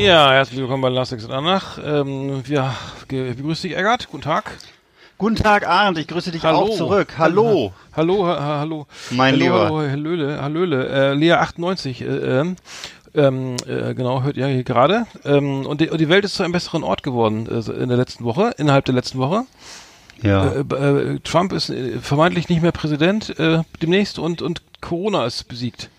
Ja, herzlich willkommen bei Last Exit Anach. Ähm, wir begrüßen dich, Eggert. Guten Tag. Guten Tag, Arndt. Ich grüße dich hallo. auch zurück. Hallo. Hallo, ha hallo. Mein hallo, Lieber. Hallo, Hallöle, Hallöle. Äh, Lea 98, äh, ähm, ähm, äh, genau, hört ihr hier gerade. Ähm, und, die, und die Welt ist zu einem besseren Ort geworden äh, in der letzten Woche, innerhalb der letzten Woche. Ja. Äh, äh, Trump ist äh, vermeintlich nicht mehr Präsident äh, demnächst und, und Corona ist besiegt.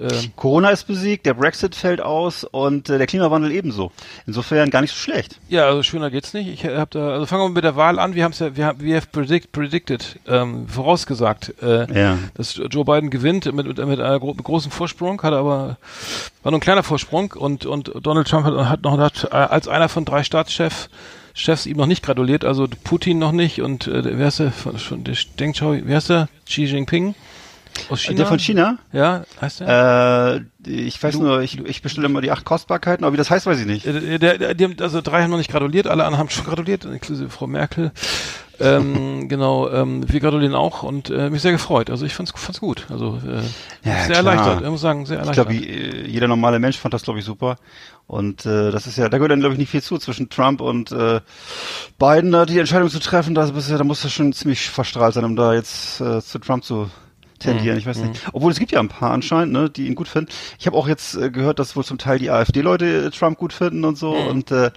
Ähm. Corona ist besiegt, der Brexit fällt aus und äh, der Klimawandel ebenso. Insofern gar nicht so schlecht. Ja, also schöner geht's nicht. Ich habe da, also fangen wir mit der Wahl an. Wir haben es ja, wir haben, wir have predict, predicted, ähm, vorausgesagt, äh, ja. dass Joe Biden gewinnt mit, mit, mit einem gro großen Vorsprung, hat aber war nur ein kleiner Vorsprung und und Donald Trump hat, hat noch hat, äh, als einer von drei Staatschefs Chefs ihm noch nicht gratuliert, also Putin noch nicht und äh, wer ist der von der Deng Xiaoping, wer ist der? Xi Jinping aus China? Der von China? Ja, heißt der? Äh, ich weiß du, nur, ich, ich bestelle immer die acht Kostbarkeiten, aber wie das heißt, weiß ich nicht. Der, der, der, die haben, also drei haben noch nicht gratuliert, alle anderen haben schon gratuliert, inklusive Frau Merkel. ähm, genau, ähm, wir gratulieren auch und äh, mich sehr gefreut. Also ich fand's, fand's gut. Also äh, ja, sehr klar. erleichtert. Ich muss sagen, sehr erleichtert. Ich glaube, jeder normale Mensch fand das, glaube ich, super. Und äh, das ist ja, da gehört dann, glaube ich, nicht viel zu zwischen Trump und äh, Biden, da die Entscheidung zu treffen. Da, da muss er schon ziemlich verstrahlt sein, um da jetzt äh, zu Trump zu tendieren, ich weiß nicht. Mhm. Obwohl es gibt ja ein paar anscheinend, ne, die ihn gut finden. Ich habe auch jetzt äh, gehört, dass wohl zum Teil die AfD-Leute äh, Trump gut finden und so. Mhm. Und äh,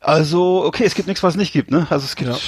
also, okay, es gibt nichts, was es nicht gibt, ne? Also es gibt, ja.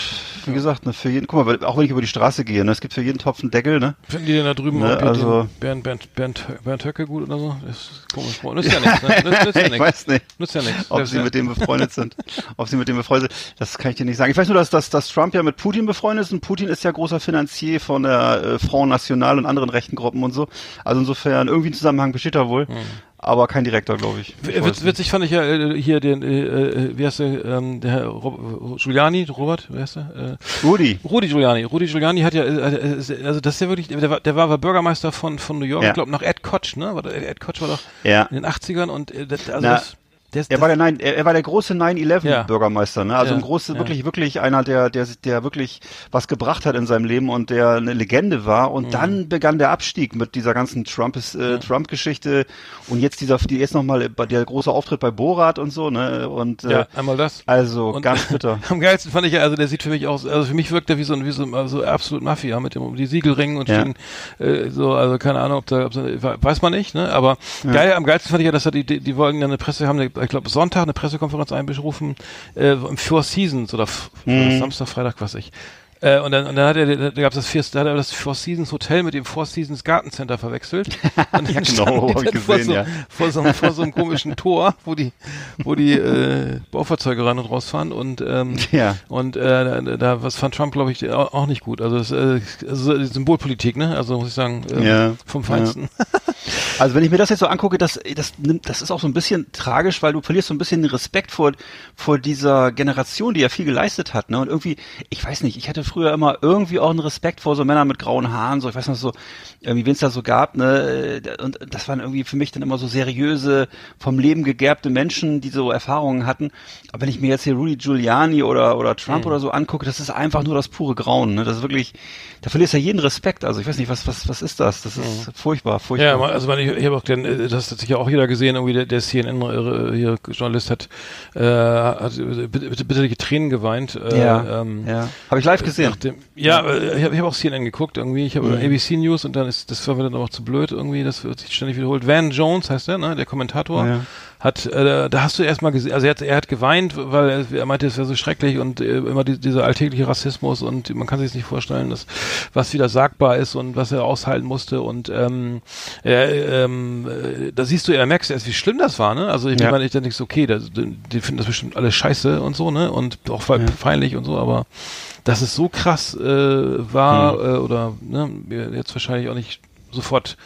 Wie gesagt, ne, für jeden, guck mal, auch wenn ich über die Straße gehe, ne, es gibt für jeden Topf einen Deckel, ne? Finden die denn da drüben ne, also Bernd, Bernd, Bernd, Bernd Höcke gut oder so? Das ist komisch. Nützt ja nichts, ne? Nützt, nützt ja ich weiß nicht. Nützt ja nichts. Ob sie mit dem befreundet sind. Ob sie mit dem befreundet sind, das kann ich dir nicht sagen. Ich weiß nur, dass, dass, dass Trump ja mit Putin befreundet ist und Putin ist ja großer Finanzier von der äh, Front National und anderen rechten Gruppen und so. Also insofern, irgendwie ein Zusammenhang besteht da wohl. Hm aber kein Direktor, glaube ich. ich Witz, witzig fand ich ja äh, hier den, äh, äh, wie heißt der, ähm, der Herr Rob, Giuliani, Robert, wer heißt der? Äh, Rudi. Rudi Giuliani. Rudi Giuliani hat ja, äh, äh also das ist ja wirklich, der war, der war Bürgermeister von, von New York, ja. ich glaube nach Ed Koch, ne? Ed Koch war doch ja. in den 80ern und äh, das, also Na, das, der, er war der nein, er, er war der große 9/11 ja. Bürgermeister, ne? Also ja, ein großes, ja. wirklich, wirklich einer, der, der, der wirklich was gebracht hat in seinem Leben und der eine Legende war. Und mhm. dann begann der Abstieg mit dieser ganzen Trump äh, Trump-Geschichte und jetzt dieser, die jetzt nochmal der große Auftritt bei Borat und so, ne? Und äh, ja, einmal das. Also und ganz bitter. Am geilsten fand ich ja, also der sieht für mich aus, also für mich wirkt er wie so ein, wie so, also absolut Mafia mit dem um die Siegelringen und stehen, äh, so, also keine Ahnung, ob da, ob da weiß man nicht, ne? Aber geil, am geilsten fand ich ja, dass er die, die, die wollten ja eine Presse haben, ich glaube Sonntag eine Pressekonferenz einberufen, äh, im Four Seasons oder mhm. Samstag, Freitag, was ich. Äh, und dann, und dann hat er, da gab es das, Vier, da hat er das Four Seasons Hotel mit dem Four Seasons Gartencenter verwechselt. Und ja, genau, hab ich gesehen, vor, so, ja. vor, so, vor so einem komischen Tor, wo die, wo die äh, Baufahrzeuge rein und rausfahren und ähm, ja. und äh, da was fand Trump glaube ich auch nicht gut. Also das, äh, also Symbolpolitik, ne? Also muss ich sagen, äh, ja. vom Feinsten. Also wenn ich mir das jetzt so angucke, das, das nimmt, das ist auch so ein bisschen tragisch, weil du verlierst so ein bisschen den Respekt vor vor dieser Generation, die ja viel geleistet hat, ne? Und irgendwie, ich weiß nicht, ich hatte früher immer irgendwie auch einen Respekt vor so Männern mit grauen Haaren, so ich weiß noch so, irgendwie wen es da so gab, ne? Und das waren irgendwie für mich dann immer so seriöse, vom Leben gegerbte Menschen, die so Erfahrungen hatten. Aber wenn ich mir jetzt hier Rudy Giuliani oder oder Trump mhm. oder so angucke, das ist einfach nur das pure Grauen, ne? Das ist wirklich, da verlierst du ja jeden Respekt. Also ich weiß nicht, was was was ist das? Das ist mhm. furchtbar, furchtbar. Ja, also ich, ich habe auch den, äh, das hat sich ja auch jeder gesehen, irgendwie der, der CNN äh, hier Journalist hat, äh, hat bitterliche Tränen geweint. Äh, ja, ähm, ja. Habe ich live gesehen. Dem, ja, äh, ich habe hab auch CNN geguckt irgendwie. Ich habe mhm. ABC News und dann ist das war mir dann auch zu blöd irgendwie. Das wird sich ständig wiederholt. Van Jones heißt der, ne, der Kommentator. Ja hat, äh, da hast du erstmal gesehen, also er hat, er hat geweint, weil er, er meinte, es wäre so schrecklich und äh, immer die, dieser alltägliche Rassismus und man kann sich nicht vorstellen, dass was wieder sagbar ist und was er aushalten musste und ähm, ähm, äh, da siehst du, er merkst erst, wie schlimm das war, ne? Also ich ja. meine, ich denke so, okay, das, die, finden das bestimmt alle scheiße und so, ne? Und auch ja. peinlich und so, aber dass es so krass äh, war hm. äh, oder ne, jetzt wahrscheinlich auch nicht sofort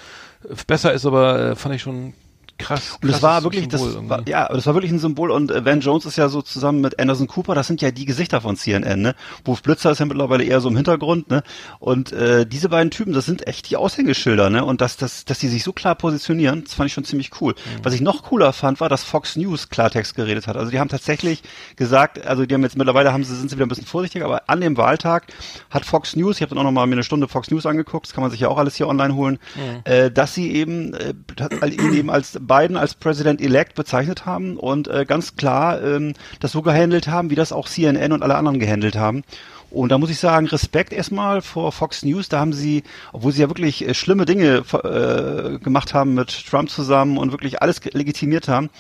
besser ist, aber äh, fand ich schon krass. Und das war wirklich, Symbol das war, ja, das war wirklich ein Symbol und äh, Van Jones ist ja so zusammen mit Anderson Cooper, das sind ja die Gesichter von CNN, ne? Wolf Blitzer ist ja mittlerweile eher so im Hintergrund, ne? Und äh, diese beiden Typen, das sind echt die Aushängeschilder, ne? Und dass, dass, dass die sich so klar positionieren, das fand ich schon ziemlich cool. Mhm. Was ich noch cooler fand, war, dass Fox News Klartext geredet hat. Also die haben tatsächlich gesagt, also die haben jetzt mittlerweile haben sie, sind sie wieder ein bisschen vorsichtiger, aber an dem Wahltag hat Fox News, ich habe dann auch noch mal mir eine Stunde Fox News angeguckt, das kann man sich ja auch alles hier online holen, mhm. äh, dass sie eben, äh, eben als Biden als President-elect bezeichnet haben und äh, ganz klar ähm, das so gehandelt haben, wie das auch CNN und alle anderen gehandelt haben. Und da muss ich sagen, Respekt erstmal vor Fox News. Da haben sie, obwohl sie ja wirklich äh, schlimme Dinge äh, gemacht haben mit Trump zusammen und wirklich alles legitimiert haben,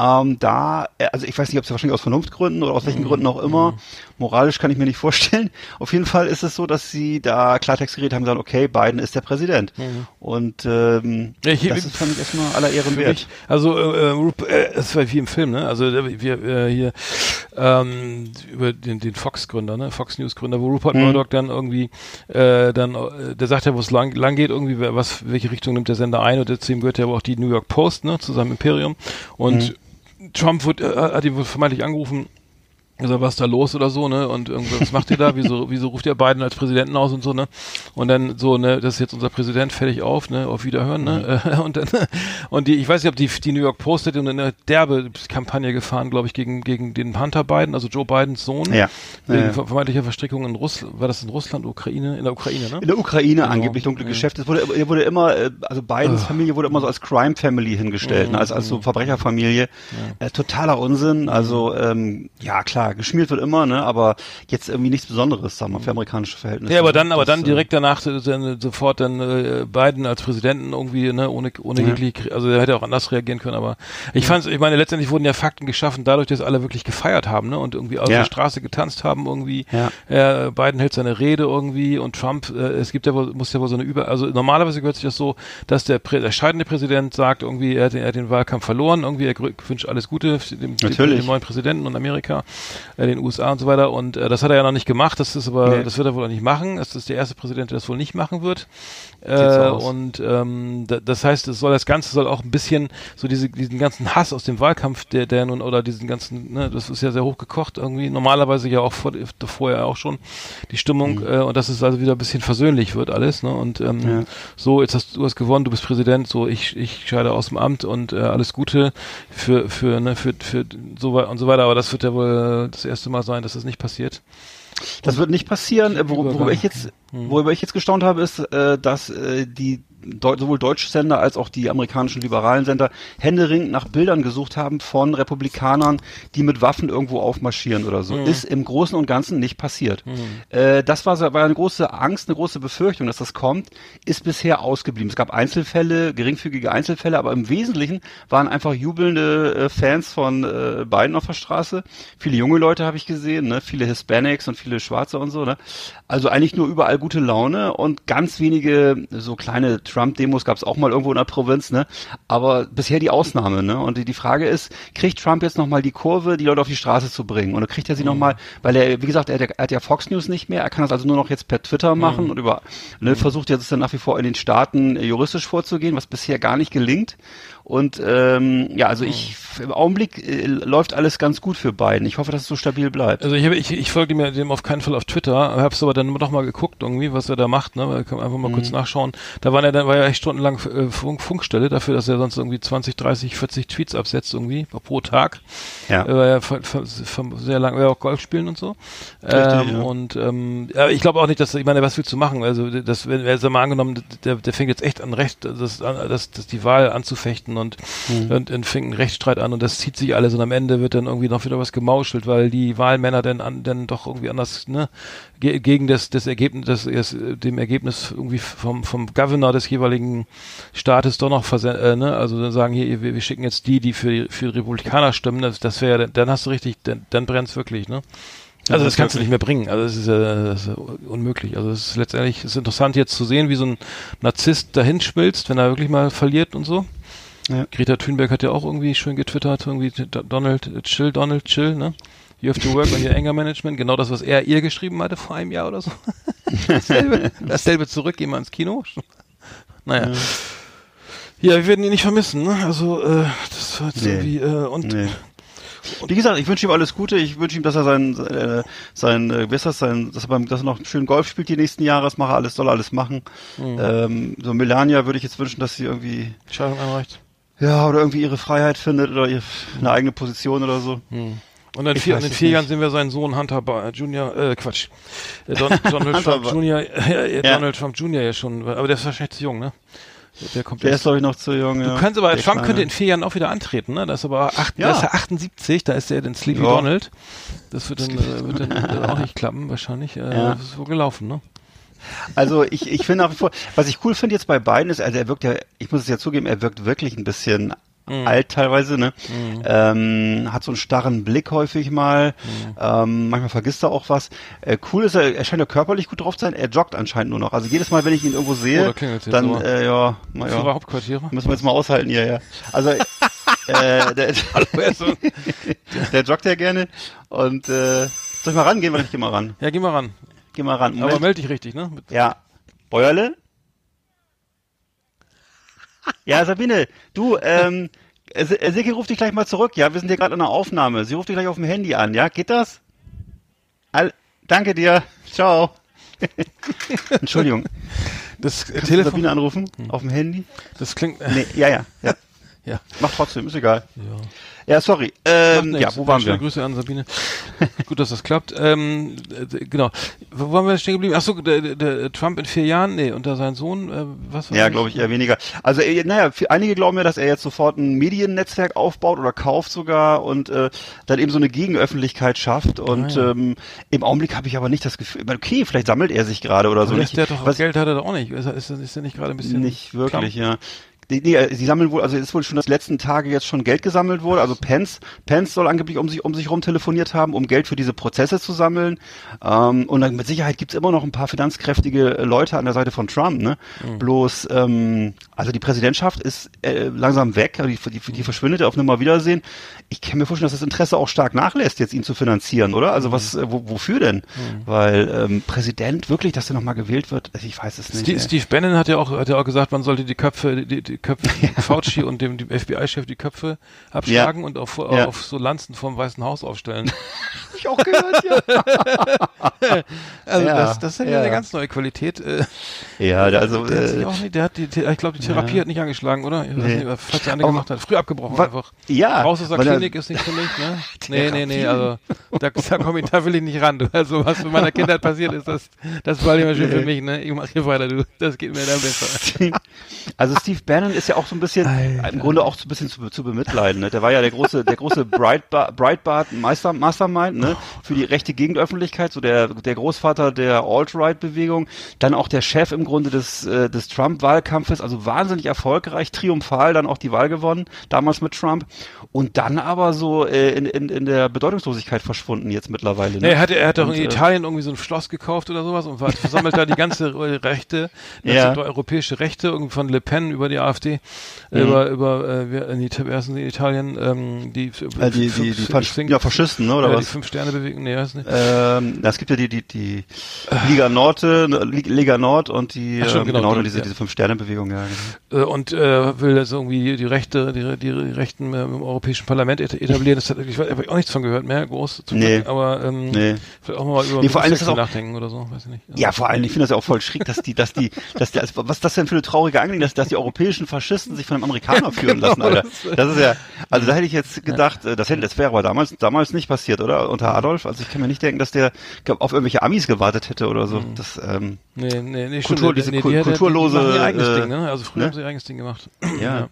ähm, da, äh, also ich weiß nicht, ob es wahrscheinlich aus Vernunftgründen oder aus welchen mhm. Gründen auch immer, mhm. Moralisch kann ich mir nicht vorstellen. Auf jeden Fall ist es so, dass sie da Klartext geredet haben, gesagt, okay, Biden ist der Präsident. Mhm. Und ähm, ich, das ist, fand ich erstmal aller Ehren wert. Mich, also äh, äh, es war wie im Film, ne? Also wir äh, hier ähm, über den, den Fox-Gründer, ne? Fox News-Gründer, wo Rupert mhm. Murdoch dann irgendwie äh, dann, äh, der sagt ja, wo es lang, lang geht, irgendwie, was, welche Richtung nimmt der Sender ein und deswegen gehört ja aber auch die New York Post, ne, zu seinem Imperium. Und mhm. Trump wird, äh, hat ihn wohl vermeintlich angerufen, also was da los oder so, ne? Und irgendwas macht ihr da? Wieso, wieso ruft ihr Biden als Präsidenten aus und so, ne? Und dann so, ne, das ist jetzt unser Präsident, fertig auf, ne? Auf Wiederhören, ne? Mhm. Und dann, und die, ich weiß nicht, ob die, die New York Post hat eine derbe Kampagne gefahren, glaube ich, gegen, gegen den Hunter Biden, also Joe Bidens Sohn. Ja. Wegen ja. vermeintlicher Verstrickung in Russland, war das in Russland, Ukraine? In der Ukraine, ne? In der Ukraine genau. angeblich dunkle ja. Geschäfte. Es wurde, er wurde immer, äh, also Bidens oh. Familie wurde immer so als Crime Family hingestellt, mhm. ne? als, als so mhm. Verbrecherfamilie. Ja. Äh, totaler Unsinn. Also, ähm, ja klar, geschmiert wird immer, ne? Aber jetzt irgendwie nichts Besonderes, sagen wir, für amerikanische Verhältnisse. Ja, aber dann, aber dann äh, direkt danach dann, sofort dann äh, Biden als Präsidenten irgendwie, ne, ohne ohne ja. jegliche, also er hätte auch anders reagieren können, aber ich ja. fand, ich meine, letztendlich wurden ja Fakten geschaffen, dadurch, dass alle wirklich gefeiert haben, ne, und irgendwie auf ja. der Straße getanzt haben irgendwie. Ja. Äh, Biden hält seine Rede irgendwie und Trump, äh, es gibt ja wohl, muss ja wohl so eine Über, also normalerweise gehört sich das so, dass der, Prä der scheidende Präsident sagt irgendwie, er hat, den, er hat den Wahlkampf verloren, irgendwie, er wünscht alles Gute dem, dem, dem neuen Präsidenten und Amerika, äh, den USA und so weiter. Und äh, das hat er ja noch nicht gemacht. Das ist aber, nee. das wird er wohl auch nicht machen. Das ist der erste Präsident, der das wohl nicht machen wird. Äh, und ähm, das heißt, es soll das Ganze soll auch ein bisschen so diese, diesen ganzen Hass aus dem Wahlkampf, der, der nun oder diesen ganzen, ne, das ist ja sehr hoch gekocht irgendwie. Normalerweise ja auch vor, vorher auch schon die Stimmung mhm. äh, und dass es also wieder ein bisschen versöhnlich wird alles. Ne? Und ähm, ja. so jetzt hast du hast gewonnen, du bist Präsident, so ich ich scheide aus dem Amt und äh, alles Gute für für ne für für so und so weiter. Aber das wird ja wohl das erste Mal sein, dass das nicht passiert. Das wird nicht passieren. Wor worüber ich jetzt, hm. worüber ich jetzt gestaunt habe, ist, äh, dass äh, die Deu sowohl deutsche Sender als auch die amerikanischen liberalen Sender händeringend nach Bildern gesucht haben von Republikanern, die mit Waffen irgendwo aufmarschieren oder so. Mhm. Ist im Großen und Ganzen nicht passiert. Mhm. Äh, das war, war eine große Angst, eine große Befürchtung, dass das kommt, ist bisher ausgeblieben. Es gab Einzelfälle, geringfügige Einzelfälle, aber im Wesentlichen waren einfach jubelnde äh, Fans von äh, Biden auf der Straße. Viele junge Leute habe ich gesehen, ne? viele Hispanics und viele Schwarze und so. Ne? Also eigentlich nur überall gute Laune und ganz wenige so kleine Trump-Demos gab es auch mal irgendwo in der Provinz, ne? Aber bisher die Ausnahme, ne? Und die, die Frage ist, kriegt Trump jetzt nochmal die Kurve, die Leute auf die Straße zu bringen? Oder kriegt er sie mhm. nochmal, weil er, wie gesagt, er, er, hat ja Fox News nicht mehr, er kann das also nur noch jetzt per Twitter mhm. machen mhm. und über, ne, versucht jetzt dann nach wie vor in den Staaten juristisch vorzugehen, was bisher gar nicht gelingt. Und ähm, ja, also ich im Augenblick äh, läuft alles ganz gut für beiden. Ich hoffe, dass es so stabil bleibt. Also ich, hab, ich, ich folge mir dem auf keinen Fall auf Twitter, habe es aber dann noch mal geguckt irgendwie, was er da macht. Ne, kann einfach mal mhm. kurz nachschauen. Da war er dann war ja echt stundenlang äh, Funk, Funkstelle dafür, dass er sonst irgendwie 20, 30, 40 Tweets absetzt irgendwie pro Tag. Ja. Er war ja sehr lang, er auch Golf spielen und so. Richtig, ähm, ja. Und ähm, ich glaube auch nicht, dass ich meine, was willst du machen? Also das, wenn er mal angenommen, der, der fängt jetzt echt an Recht, das, das, das die Wahl anzufechten und, mhm. und, und fängt einen Rechtsstreit an und das zieht sich alles und am Ende wird dann irgendwie noch wieder was gemauschelt, weil die Wahlmänner dann an, dann doch irgendwie anders, ne, gegen das, das Ergebnis, das, das, dem Ergebnis irgendwie vom, vom Governor des jeweiligen Staates doch noch versenden, äh, ne, also dann sagen hier, wir, wir schicken jetzt die, die für die, für die Republikaner stimmen, das, das wäre, dann hast du richtig, dann, dann brennt's wirklich, ne. Also das kannst du nicht mehr bringen. Also das ist, äh, das ist unmöglich. Also es ist letztendlich ist interessant jetzt zu sehen, wie so ein Narzisst dahin schmilzt, wenn er wirklich mal verliert und so. Ja. Greta Thunberg hat ja auch irgendwie schön getwittert, irgendwie Donald, chill, Donald, chill, ne? You have to work on your anger management. Genau das, was er ihr geschrieben hatte vor einem Jahr oder so. dasselbe, dasselbe zurück, gehen wir ins Kino. naja. Ja. ja. wir werden ihn nicht vermissen, ne? Also, äh, das war jetzt nee. irgendwie, äh, und nee. Wie gesagt, ich wünsche ihm alles Gute. Ich wünsche ihm, dass er sein, äh, sein, äh, das, sein, dass er, beim, dass er noch schön Golf spielt die nächsten Jahre. Das mache alles, soll alles machen. Mhm. Ähm, so Melania würde ich jetzt wünschen, dass sie irgendwie Entscheidung einreicht. Ja, oder irgendwie ihre Freiheit findet oder ihre, eine eigene Position oder so. Mhm. Und in, vier, in vier Jahren sehen wir seinen Sohn Hunter Junior, äh, Quatsch, äh, Don, Donald Trump Junior, äh, ja. Donald Trump Junior ja schon, aber der ist wahrscheinlich zu jung, ne? Der, kommt der ist, glaube ich, noch zu jung. Ja. Du kannst aber, der Trump Kleine. könnte in vier Jahren auch wieder antreten, ne? Das ist aber acht, ja. da ist er 78, da ist er den Sleepy ja. Donald. Das wird dann, äh, wird dann äh, auch nicht klappen, wahrscheinlich. Äh, ja. Das ist wohl gelaufen, ne? Also ich, ich finde nach wie vor, was ich cool finde jetzt bei beiden ist, also er wirkt ja, ich muss es ja zugeben, er wirkt wirklich ein bisschen mhm. alt teilweise, ne? Mhm. Ähm, hat so einen starren Blick häufig mal. Mhm. Ähm, manchmal vergisst er auch was. Äh, cool ist er, er scheint ja körperlich gut drauf zu sein. Er joggt anscheinend nur noch. Also jedes Mal, wenn ich ihn irgendwo sehe, oh, dann äh, ja, na, ja. Hauptquartiere. Müssen wir jetzt mal aushalten hier, ja. Also äh, der, der joggt ja gerne und äh, soll ich mal rangehen, weil ich geh mal ran. Ja, geh mal ran. Geh mal ran. Moment. Aber melde dich richtig, ne? Mit ja. Bäuerle? Ja, Sabine, du, ähm, Silke ruft dich gleich mal zurück, ja? Wir sind hier gerade in einer Aufnahme. Sie ruft dich gleich auf dem Handy an, ja? Geht das? All, danke dir. Ciao. Entschuldigung. Das Kannst Telefon. Sabine anrufen? Hm. Auf dem Handy? Das klingt. Nee, ja, ja, ja. Ja. Mach trotzdem, ist egal. Ja. Ja, sorry. Ähm, ja, wo waren wir? Grüße an Sabine. Gut, dass das klappt. Ähm, äh, genau. Wo waren wir stehen geblieben? Achso, der, der Trump in vier Jahren, nee, unter sein Sohn, äh, was war Ja, glaube ich eher weniger. Also, äh, naja, einige glauben ja, dass er jetzt sofort ein Mediennetzwerk aufbaut oder kauft sogar und äh, dann eben so eine Gegenöffentlichkeit schafft. Und ah, ja. ähm, im Augenblick habe ich aber nicht das Gefühl, okay, vielleicht sammelt er sich gerade oder aber so. Nicht. Der doch, was, Geld hat er doch auch nicht. Ist, ist, ist er nicht gerade ein bisschen. Nicht wirklich, klamm? ja. Nee, äh, sie sammeln wohl, also es ist wohl schon das letzten Tage jetzt schon Geld gesammelt wurde. Also Pence, Pence soll angeblich um sich um sich rum telefoniert haben, um Geld für diese Prozesse zu sammeln. Ähm, und dann mit Sicherheit gibt's immer noch ein paar finanzkräftige Leute an der Seite von Trump. Ne? Mhm. Bloß, ähm, also die Präsidentschaft ist äh, langsam weg, also die, die, die verschwindet auf Nummer Wiedersehen. Ich kann mir vorstellen, dass das Interesse auch stark nachlässt, jetzt ihn zu finanzieren, oder? Also was, mhm. äh, wo, wofür denn? Mhm. Weil ähm, Präsident wirklich, dass er nochmal gewählt wird, ich weiß es nicht. Steve, Steve Bannon hat ja auch, hat ja auch gesagt, man sollte die Köpfe, die, die Köpfe, ja. Fauci und dem, dem FBI-Chef die Köpfe abschlagen ja. und auf, ja. auf so Lanzen vom Weißen Haus aufstellen. ich auch gehört, ja. also das, das ist ja, eine ganz neue Qualität. Äh, ja, also der, äh, hat nicht, der hat die, ich glaube, die Therapie hat nicht angeschlagen, oder? Ich nee. weiß nicht, was der andere gemacht hat. Früh abgebrochen wa einfach. Ja. Raus aus der Klinik ist nicht für mich, ne? Nee, nee, nee, also da, da, komm ich, da will ich nicht ran. Du. Also was in meiner Kindheit passiert ist, das, das war immer schön nee. für mich, ne? Ich mach hier weiter, du. Das geht mir dann besser. Also Steve Bannon ist ja auch so ein bisschen, Alter. im Grunde auch so ein bisschen zu, zu bemitleiden, ne? Der war ja der große, der große Breitbart, Breitbart Master, Mastermind, ne? Für die rechte Gegenöffentlichkeit, so der, der Großvater der Alt-Right-Bewegung, dann auch der Chef im Grunde des, äh, des Trump-Wahlkampfes, also wahnsinnig erfolgreich, triumphal dann auch die Wahl gewonnen, damals mit Trump. Und dann aber so äh, in, in, in der Bedeutungslosigkeit verschwunden jetzt mittlerweile. Ne? Nee, er hat, er hat doch in äh, Italien irgendwie so ein Schloss gekauft oder sowas und versammelt da die ganze Rechte, ja. europäische Rechte, irgendwie von Le Pen über die AfD, mhm. über, über äh, in, in Italien, ähm, die, äh, die, die, die, Fasch ja, Faschisten, ne, oder ja, was? Die Fünf-Sterne-Bewegung, nee, weiß nicht. Ähm, es gibt ja die, die, die Liga Nord, Liga Nord und die, Ach, ähm, genau, genau, die, diese, ja. diese Fünf-Sterne-Bewegung, ja. Genau. Äh, und äh, will das irgendwie die Rechte, die, die Rechten äh, im Europäischen Parlament etablieren. Das hat, ich habe auch nichts von gehört mehr, groß. Zum nee. Glück, aber ähm, nee. vielleicht auch mal über nee, vor allem ist das auch, nachdenken oder so, weiß ich nicht. Also, ja, vor allem, ich finde das ja auch voll schräg, dass die, dass die, dass die, also, was ist das denn für eine traurige Angelegenheit, dass, dass die europäischen Faschisten sich von einem Amerikaner führen genau, lassen, Alter. Das ist ja, also da hätte ich jetzt gedacht, ja. Äh, das hätte, das wäre aber damals, damals nicht passiert, oder? Unter Adolf. Also ich kann mir nicht denken, dass der auf irgendwelche Amis gewartet hätte oder so. Mhm. Das, ähm, nee, nee, nee, Kultur, diese nee, die kulturlose, die, die ihr eigenes äh, Ding, ne? Also früher ne? haben sie ihr eigenes Ding gemacht. ja. ja.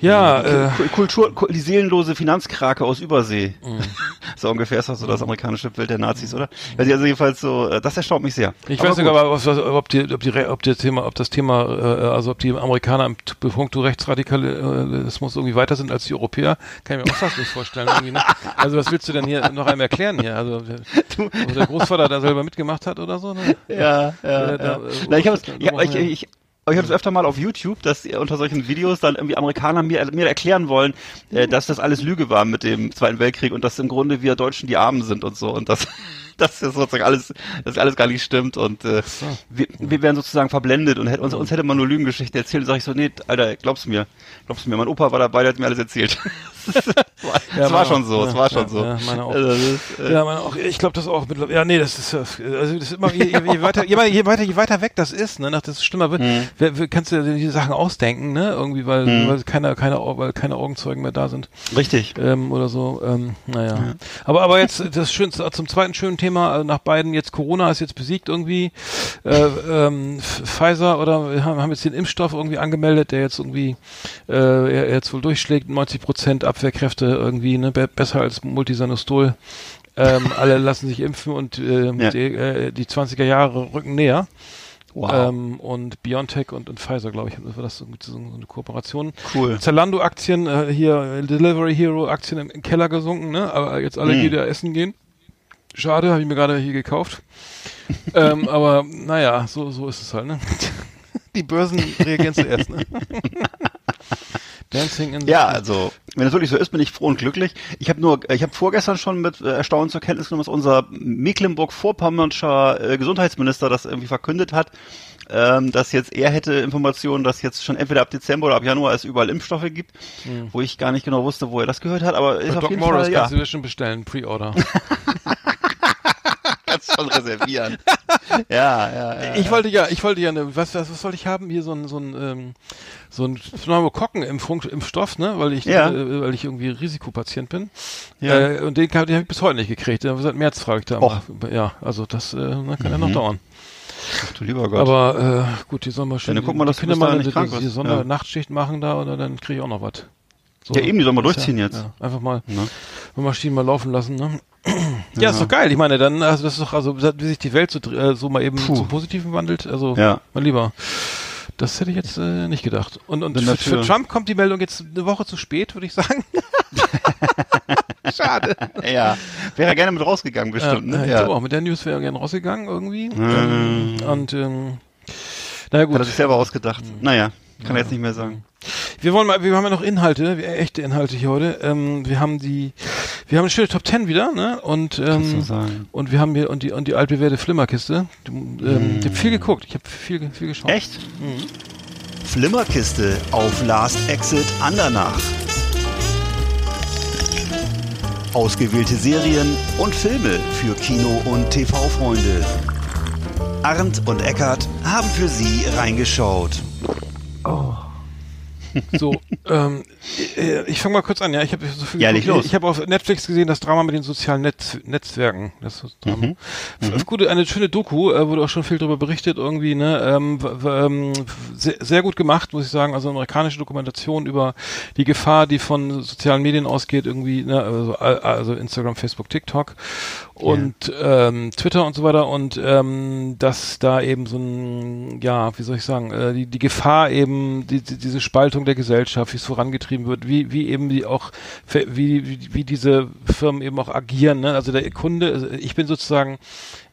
Ja, äh, Kultur, die seelenlose Finanzkrake aus Übersee. Mhm. so ungefähr ist das so das amerikanische Bild der Nazis, oder? Also jedenfalls so, äh, das erstaunt mich sehr. Ich aber weiß nicht, aber was, ob die, ob die, ob das Thema, ob das Thema, äh, also ob die Amerikaner im Punkt Rechtsradikalismus irgendwie weiter sind als die Europäer, kann ich mir auch fast nicht vorstellen. Ne? Also was willst du denn hier noch einmal erklären hier? Also wo der Großvater da selber mitgemacht hat oder so? Ne? Ja, ja. Äh, da, ja. Na, ich, ja, ich, ich, ich habe es öfter mal auf YouTube, dass unter solchen Videos dann irgendwie Amerikaner mir, mir erklären wollen, äh, dass das alles Lüge war mit dem Zweiten Weltkrieg und dass im Grunde wir Deutschen die Armen sind und so. Und das dass das sozusagen alles, dass alles gar nicht stimmt und äh, so. wir, wir werden sozusagen verblendet und hätte, uns, uns hätte man nur Lügengeschichte erzählt. Sag ich so, nee, Alter, glaubst mir, glaubst mir, mein Opa war dabei, der hat mir alles erzählt. war, ja, war schon so, es ja, war schon ja, so. Ja, meine auch. Also, das, äh, ja, meine auch. Ich glaube das auch mittlerweile. Ja, nee, das ist, also das ist immer, je, je, weiter, je, je, weiter, je weiter weg das ist, ne, nach das schlimmer wird, hm. wer, kannst du die Sachen ausdenken, ne, irgendwie, weil, hm. weil keine, keine, weil keine Augenzeugen mehr da sind. Richtig. Ähm, oder so. Ähm, naja. Aber, aber jetzt das schönste zum zweiten schönen Thema Thema äh, nach beiden. Jetzt Corona ist jetzt besiegt irgendwie. Äh, ähm, Pfizer oder haben, haben jetzt den Impfstoff irgendwie angemeldet, der jetzt irgendwie äh, jetzt wohl durchschlägt. 90 Prozent Abwehrkräfte irgendwie, ne, besser als Multisanostol. Ähm, alle lassen sich impfen und äh, ja. die, äh, die 20er Jahre rücken näher. Wow. Ähm, und BioNTech und, und Pfizer, glaube ich, war das so, so, eine Kooperation. Cool. Zalando-Aktien, äh, hier Delivery Hero-Aktien im, im, Keller gesunken, ne? Aber jetzt alle mm. wieder essen gehen. Schade, habe ich mir gerade hier gekauft. ähm, aber naja, so, so ist es halt, ne? Die Börsen reagieren zuerst, ne? Dancing in ja, also wenn es wirklich so ist, bin ich froh und glücklich. Ich habe nur, ich habe vorgestern schon mit äh, Erstaunen zur Kenntnis genommen, dass unser Mecklenburg-Vorpommernscher äh, Gesundheitsminister das irgendwie verkündet hat, ähm, dass jetzt er hätte Informationen, dass jetzt schon entweder ab Dezember oder ab Januar es überall Impfstoffe gibt, hm. wo ich gar nicht genau wusste, wo er das gehört hat, aber ist Bei auf Doc jeden Morris Fall, ja. kannst du schon bestellen, Pre-Order. schon reservieren. ja, ja, ja. Ich wollte ja, ich wollte ja eine, was, was, was wollte ich haben? Hier so ein, so ein, ähm, so ein Pneumokokken-Impfung, Impfstoff, ne? Weil ich, ja. äh, weil ich irgendwie Risikopatient bin. Ja. Äh, und den, den habe ich bis heute nicht gekriegt. Seit März frage ich da. Och. Ja, also das äh, kann mhm. ja noch dauern. Ach du lieber Gott. Aber äh, gut, die sollen mal schön. Dann guck mal, dass die mal eine, die, die Sondernachtschicht ja. machen da oder dann kriege ich auch noch was. So, ja, eben, die sollen wir durchziehen ja, jetzt. Ja, einfach mal ne? Maschinen mal laufen lassen, ne? Ja, ist doch geil. Ich meine, dann, also das ist doch, also wie sich die Welt so, äh, so mal eben Puh. zum Positiven wandelt. Also, ja. mein Lieber. Das hätte ich jetzt äh, nicht gedacht. Und, und für, für, Trump kommt die Meldung jetzt eine Woche zu spät, würde ich sagen. Schade. Ja. Wäre er gerne mit rausgegangen, bestimmt. Ja, ne? ja. auch. Mit der News wäre er gerne rausgegangen irgendwie. Mhm. Ähm, und ähm, naja gut. Hat er sich selber ausgedacht. Mhm. Naja. Kann ja. er jetzt nicht mehr sagen. Wir wollen mal, wir haben ja noch Inhalte, echte Inhalte hier heute. Ähm, wir haben die, wir haben eine schöne Top Ten wieder, ne? Und ähm, und wir haben hier und die und die altbewährte Flimmerkiste. Ähm, mm. Ich habe viel geguckt, ich habe viel viel geschaut. Echt? Mhm. Flimmerkiste auf Last Exit Andernach. Ausgewählte Serien und Filme für Kino- und TV-Freunde. Arndt und Eckart haben für Sie reingeschaut. Oh. So, ähm, äh, ich fange mal kurz an, ja. Ich habe so viel ja, los. Ich habe auf Netflix gesehen das Drama mit den sozialen Netz Netzwerken. Das ist Drama. Mhm. Mhm. Gute, eine schöne Doku, äh, wurde auch schon viel darüber berichtet irgendwie, ne? Ähm, ähm, sehr, sehr gut gemacht, muss ich sagen. Also amerikanische Dokumentation über die Gefahr, die von sozialen Medien ausgeht, irgendwie, ne? Also, also Instagram, Facebook, TikTok und ja. ähm, Twitter und so weiter und ähm, dass da eben so ein, ja, wie soll ich sagen, äh, die, die Gefahr eben, die, die, diese Spaltung der Gesellschaft, wie es vorangetrieben wird, wie, wie eben die auch, wie, wie, wie diese Firmen eben auch agieren. Ne? Also der Kunde, also ich bin sozusagen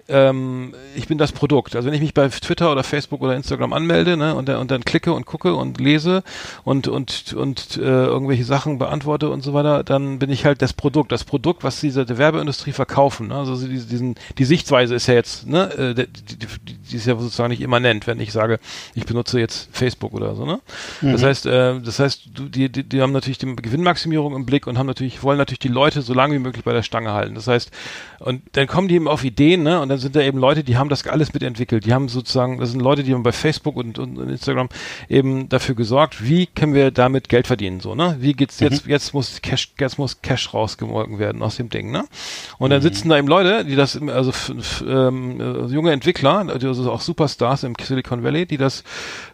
ähm, ich bin das Produkt. Also wenn ich mich bei Twitter oder Facebook oder Instagram anmelde ne, und, und dann klicke und gucke und lese und und und äh, irgendwelche Sachen beantworte und so weiter, dann bin ich halt das Produkt. Das Produkt, was diese die Werbeindustrie verkaufen. Ne? Also die, diesen die Sichtweise ist ja jetzt, ne, äh, die, die, die ist ja sozusagen nicht immanent, wenn ich sage, ich benutze jetzt Facebook oder so. Ne? Mhm. Das heißt, äh, das heißt, du, die, die, die haben natürlich die Gewinnmaximierung im Blick und haben natürlich wollen natürlich die Leute so lange wie möglich bei der Stange halten. Das heißt, und dann kommen die eben auf Ideen, ne? Und dann sind da eben Leute, die haben das alles mitentwickelt. Die haben sozusagen, das sind Leute, die haben bei Facebook und, und, Instagram eben dafür gesorgt, wie können wir damit Geld verdienen, so, ne? Wie geht's jetzt, mhm. jetzt muss Cash, jetzt muss Cash rausgemolken werden aus dem Ding, ne? Und dann mhm. sitzen da eben Leute, die das, also ähm, äh, junge Entwickler, also auch Superstars im Silicon Valley, die das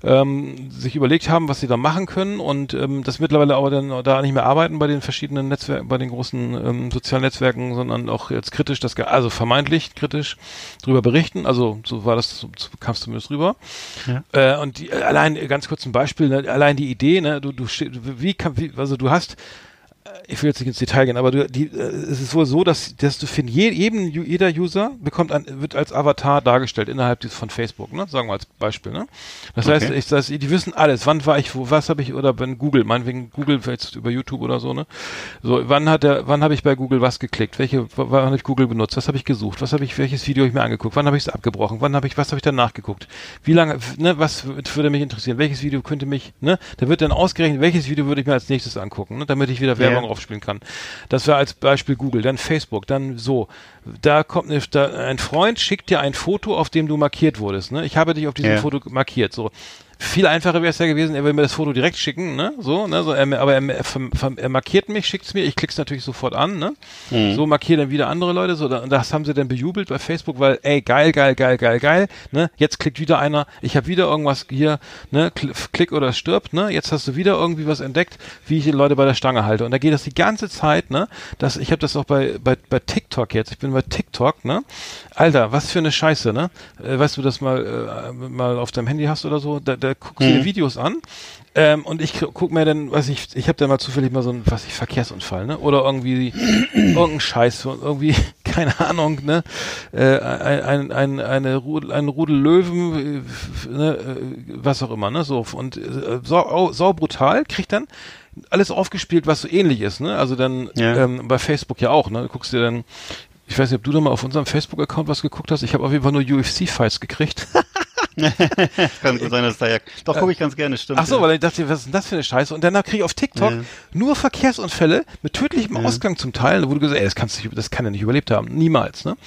ähm, sich überlegt haben, was sie da machen können und ähm, das mittlerweile aber dann da nicht mehr arbeiten bei den verschiedenen Netzwerken, bei den großen ähm, sozialen Netzwerken, sondern auch jetzt kritisch das, also vermeintlich kritisch drüber berichten. Also so war das, so, so kam es zumindest rüber. Ja. Äh, und die, allein ganz kurz ein Beispiel, ne, allein die Idee, ne, du, du wie kann, wie, also du hast ich will jetzt nicht ins Detail gehen, aber du, die, äh, es ist wohl so, dass, dass du für jeden, jeder User bekommt ein, wird als Avatar dargestellt innerhalb dieses von Facebook, ne? Sagen wir als Beispiel, ne? Das okay. heißt, ich, das, die wissen alles. Wann war ich, wo, was habe ich, oder wenn Google, meinetwegen Google, vielleicht über YouTube oder so, ne? So, wann hat der, wann habe ich bei Google was geklickt? Welche, wann habe ich Google benutzt? Was habe ich gesucht? Was habe ich, welches Video habe ich mir angeguckt? Wann habe ich es abgebrochen? Wann habe ich, was habe ich danach geguckt? Wie lange, ne? Was würde mich interessieren? Welches Video könnte mich, ne? Da wird dann ausgerechnet, welches Video würde ich mir als nächstes angucken, ne? Damit ich wieder Werbung yeah aufspielen kann. Das wäre als Beispiel Google, dann Facebook, dann so. Da kommt eine, da, ein Freund schickt dir ein Foto, auf dem du markiert wurdest. Ne? Ich habe dich auf diesem ja. Foto markiert. So Viel einfacher wäre es ja gewesen, er will mir das Foto direkt schicken, ne? So, ne? So, er, aber er, er, er markiert mich, schickt's mir, ich klick's natürlich sofort an, ne? Mhm. So markiert dann wieder andere Leute, so, und das haben sie dann bejubelt bei Facebook, weil, ey, geil, geil, geil, geil, geil, ne? Jetzt klickt wieder einer, ich habe wieder irgendwas hier, ne? Klick oder stirbt, ne? Jetzt hast du wieder irgendwie was entdeckt, wie ich die Leute bei der Stange halte. Und da geht das die ganze Zeit, ne? Das, ich habe das auch bei, bei, bei TikTok jetzt, ich bin bei TikTok, ne? Alter, was für eine Scheiße, ne? Äh, weißt du, das mal, äh, mal auf deinem Handy hast oder so, da, da guckst du mhm. dir Videos an ähm, und ich guck mir dann, was ich, ich habe da mal zufällig mal so ein, was ich, Verkehrsunfall, ne? Oder irgendwie irgendein Scheiß, irgendwie, keine Ahnung, ne? Äh, ein, ein, eine Rudel, ein Rudel Löwen, äh, ne? Äh, was auch immer, ne? So, und äh, sau, sau brutal, kriegt dann alles aufgespielt, was so ähnlich ist, ne? Also dann ja. ähm, bei Facebook ja auch, ne? Du guckst dir dann ich weiß nicht, ob du da mal auf unserem Facebook-Account was geguckt hast. Ich habe auf jeden Fall nur UFC-Fights gekriegt. Kann gut sein, dass da ja. Doch, gucke ich ganz gerne, stimmt. Ach so, ja. weil ich dachte, was ist denn das für eine Scheiße? Und danach kriege ich auf TikTok ja. nur Verkehrsunfälle mit tödlichem ja. Ausgang zum Teil, wo du gesagt ey, das kannst du, das kann er nicht überlebt haben. Niemals, ne?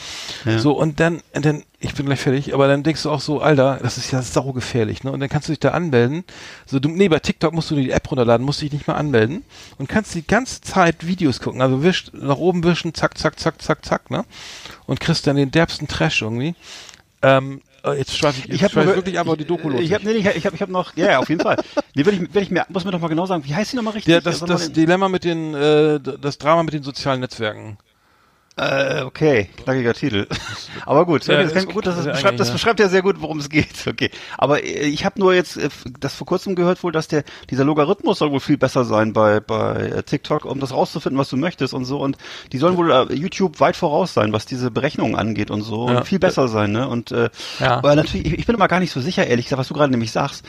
So, und dann, und dann, ich bin gleich fertig, aber dann denkst du auch so, Alter, das ist ja saugefährlich, ne? Und dann kannst du dich da anmelden. So, du, nee, bei TikTok musst du die App runterladen, musst dich nicht mal anmelden und kannst die ganze Zeit Videos gucken. Also wischt, nach oben wischen, zack, zack, zack, zack, zack, ne? Und kriegst dann den derbsten Trash irgendwie. Ähm, äh, jetzt schweife ich, ich hab schweife wirklich aber die Doku los. Ich habe nee, ich hab, ich hab noch ja, ja auf jeden Fall. Nee, will ich will ich mir muss mir doch mal genau sagen, wie heißt die nochmal richtig? Ja, das, das Dilemma mit den äh, das Drama mit den sozialen Netzwerken. Äh, okay, knackiger Titel. Aber gut, ja, das, gut das, beschreibt, das beschreibt ja sehr gut, worum es geht. Okay, aber äh, ich habe nur jetzt äh, das vor kurzem gehört wohl, dass der dieser Logarithmus soll wohl viel besser sein bei bei äh, TikTok, um das rauszufinden, was du möchtest und so. Und die sollen wohl YouTube weit voraus sein, was diese Berechnungen angeht und so. Ja. Und viel besser sein, ne? Und äh, ja. aber natürlich, ich, ich bin immer gar nicht so sicher, ehrlich gesagt, was du gerade nämlich sagst,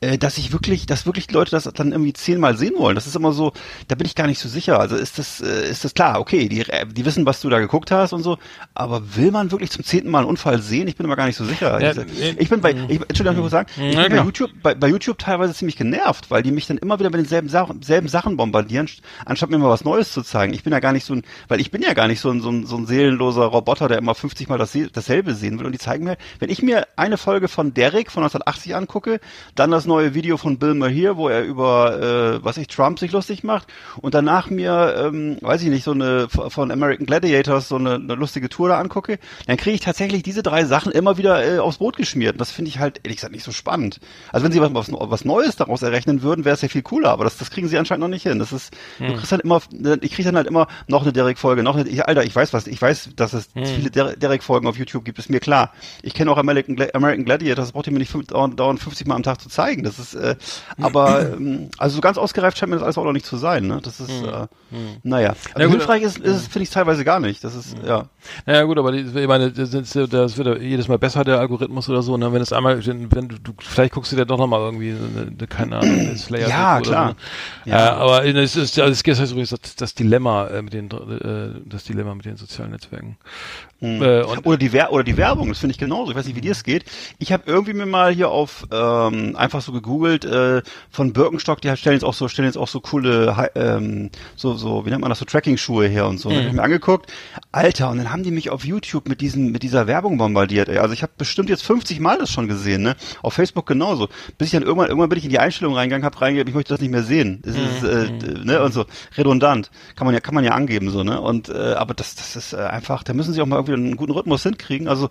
äh, dass ich wirklich, dass wirklich Leute das dann irgendwie zehnmal sehen wollen. Das ist immer so, da bin ich gar nicht so sicher. Also ist das, äh, ist das klar? Okay, die, die wissen, was du da geguckt hast und so. Aber will man wirklich zum zehnten Mal einen Unfall sehen? Ich bin immer gar nicht so sicher. Ja, ich, ich bin bei, ich, Entschuldigung, ich sagen, ich bin bei YouTube, bei, bei YouTube teilweise ziemlich genervt, weil die mich dann immer wieder mit denselben Sachen, selben Sachen bombardieren, anstatt mir mal was Neues zu zeigen. Ich bin ja gar nicht so ein, weil ich bin ja gar nicht so ein, so ein, so ein seelenloser Roboter, der immer 50 Mal das, dasselbe sehen will. Und die zeigen mir, wenn ich mir eine Folge von Derek von 1980 angucke, dann das neue Video von Bill Maher, wo er über, äh, was ich, Trump sich lustig macht und danach mir, ähm, weiß ich nicht, so eine von American Gladiators so eine, eine lustige Tour da angucke, dann kriege ich tatsächlich diese drei Sachen immer wieder äh, aufs Brot geschmiert. Und das finde ich halt, ehrlich gesagt, nicht so spannend. Also wenn sie was, was, was Neues daraus errechnen würden, wäre es ja viel cooler, aber das, das kriegen sie anscheinend noch nicht hin. Das ist, hm. du kriegst halt immer, ich kriege dann halt immer noch eine Derek-Folge, noch eine, ich, Alter, ich weiß was, ich weiß, dass es hm. viele Derek-Folgen auf YouTube gibt, ist mir klar. Ich kenne auch American, American Gladiators, das braucht ihr mir nicht dauernd 50 Mal am Tag zu zeigen. Das ist, äh, aber, ähm, also so ganz ausgereift scheint mir das alles auch noch nicht zu sein, ne? Das ist, hm. äh, hm. naja. Also ja, hilfreich ist, ist finde ich teilweise gar nicht. Das ist, ja. Naja gut, aber ich meine, das, wird jedes Mal besser, der Algorithmus oder so, ne? Wenn es einmal, wenn du, vielleicht guckst du dir doch nochmal irgendwie, eine, keine Ahnung, Slayer Ja, klar. So. Ja. ja. aber es ist, also es ist übrigens das, das Dilemma äh, mit den, äh, das Dilemma mit den sozialen Netzwerken. Mhm. Äh, oder, die Wer oder die Werbung, das finde ich genauso. Ich weiß nicht, wie dir es geht. Ich habe irgendwie mir mal hier auf ähm, einfach so gegoogelt äh, von Birkenstock, die stellen jetzt auch so stellen jetzt auch so coole ähm, so so wie nennt man das so Tracking Schuhe her und so. Mhm. Hab ich mir angeguckt, Alter, und dann haben die mich auf YouTube mit diesen mit dieser Werbung bombardiert. Ey. Also ich habe bestimmt jetzt 50 Mal das schon gesehen, ne? Auf Facebook genauso. Bis ich dann irgendwann irgendwann bin ich in die Einstellung reingegangen, habe reingegeben, ich möchte das nicht mehr sehen. Das ist äh, mhm. ne und so redundant. Kann man ja kann man ja angeben so, ne? Und äh, aber das das ist äh, einfach, da müssen sie auch mal irgendwie einen guten Rhythmus hinkriegen. Also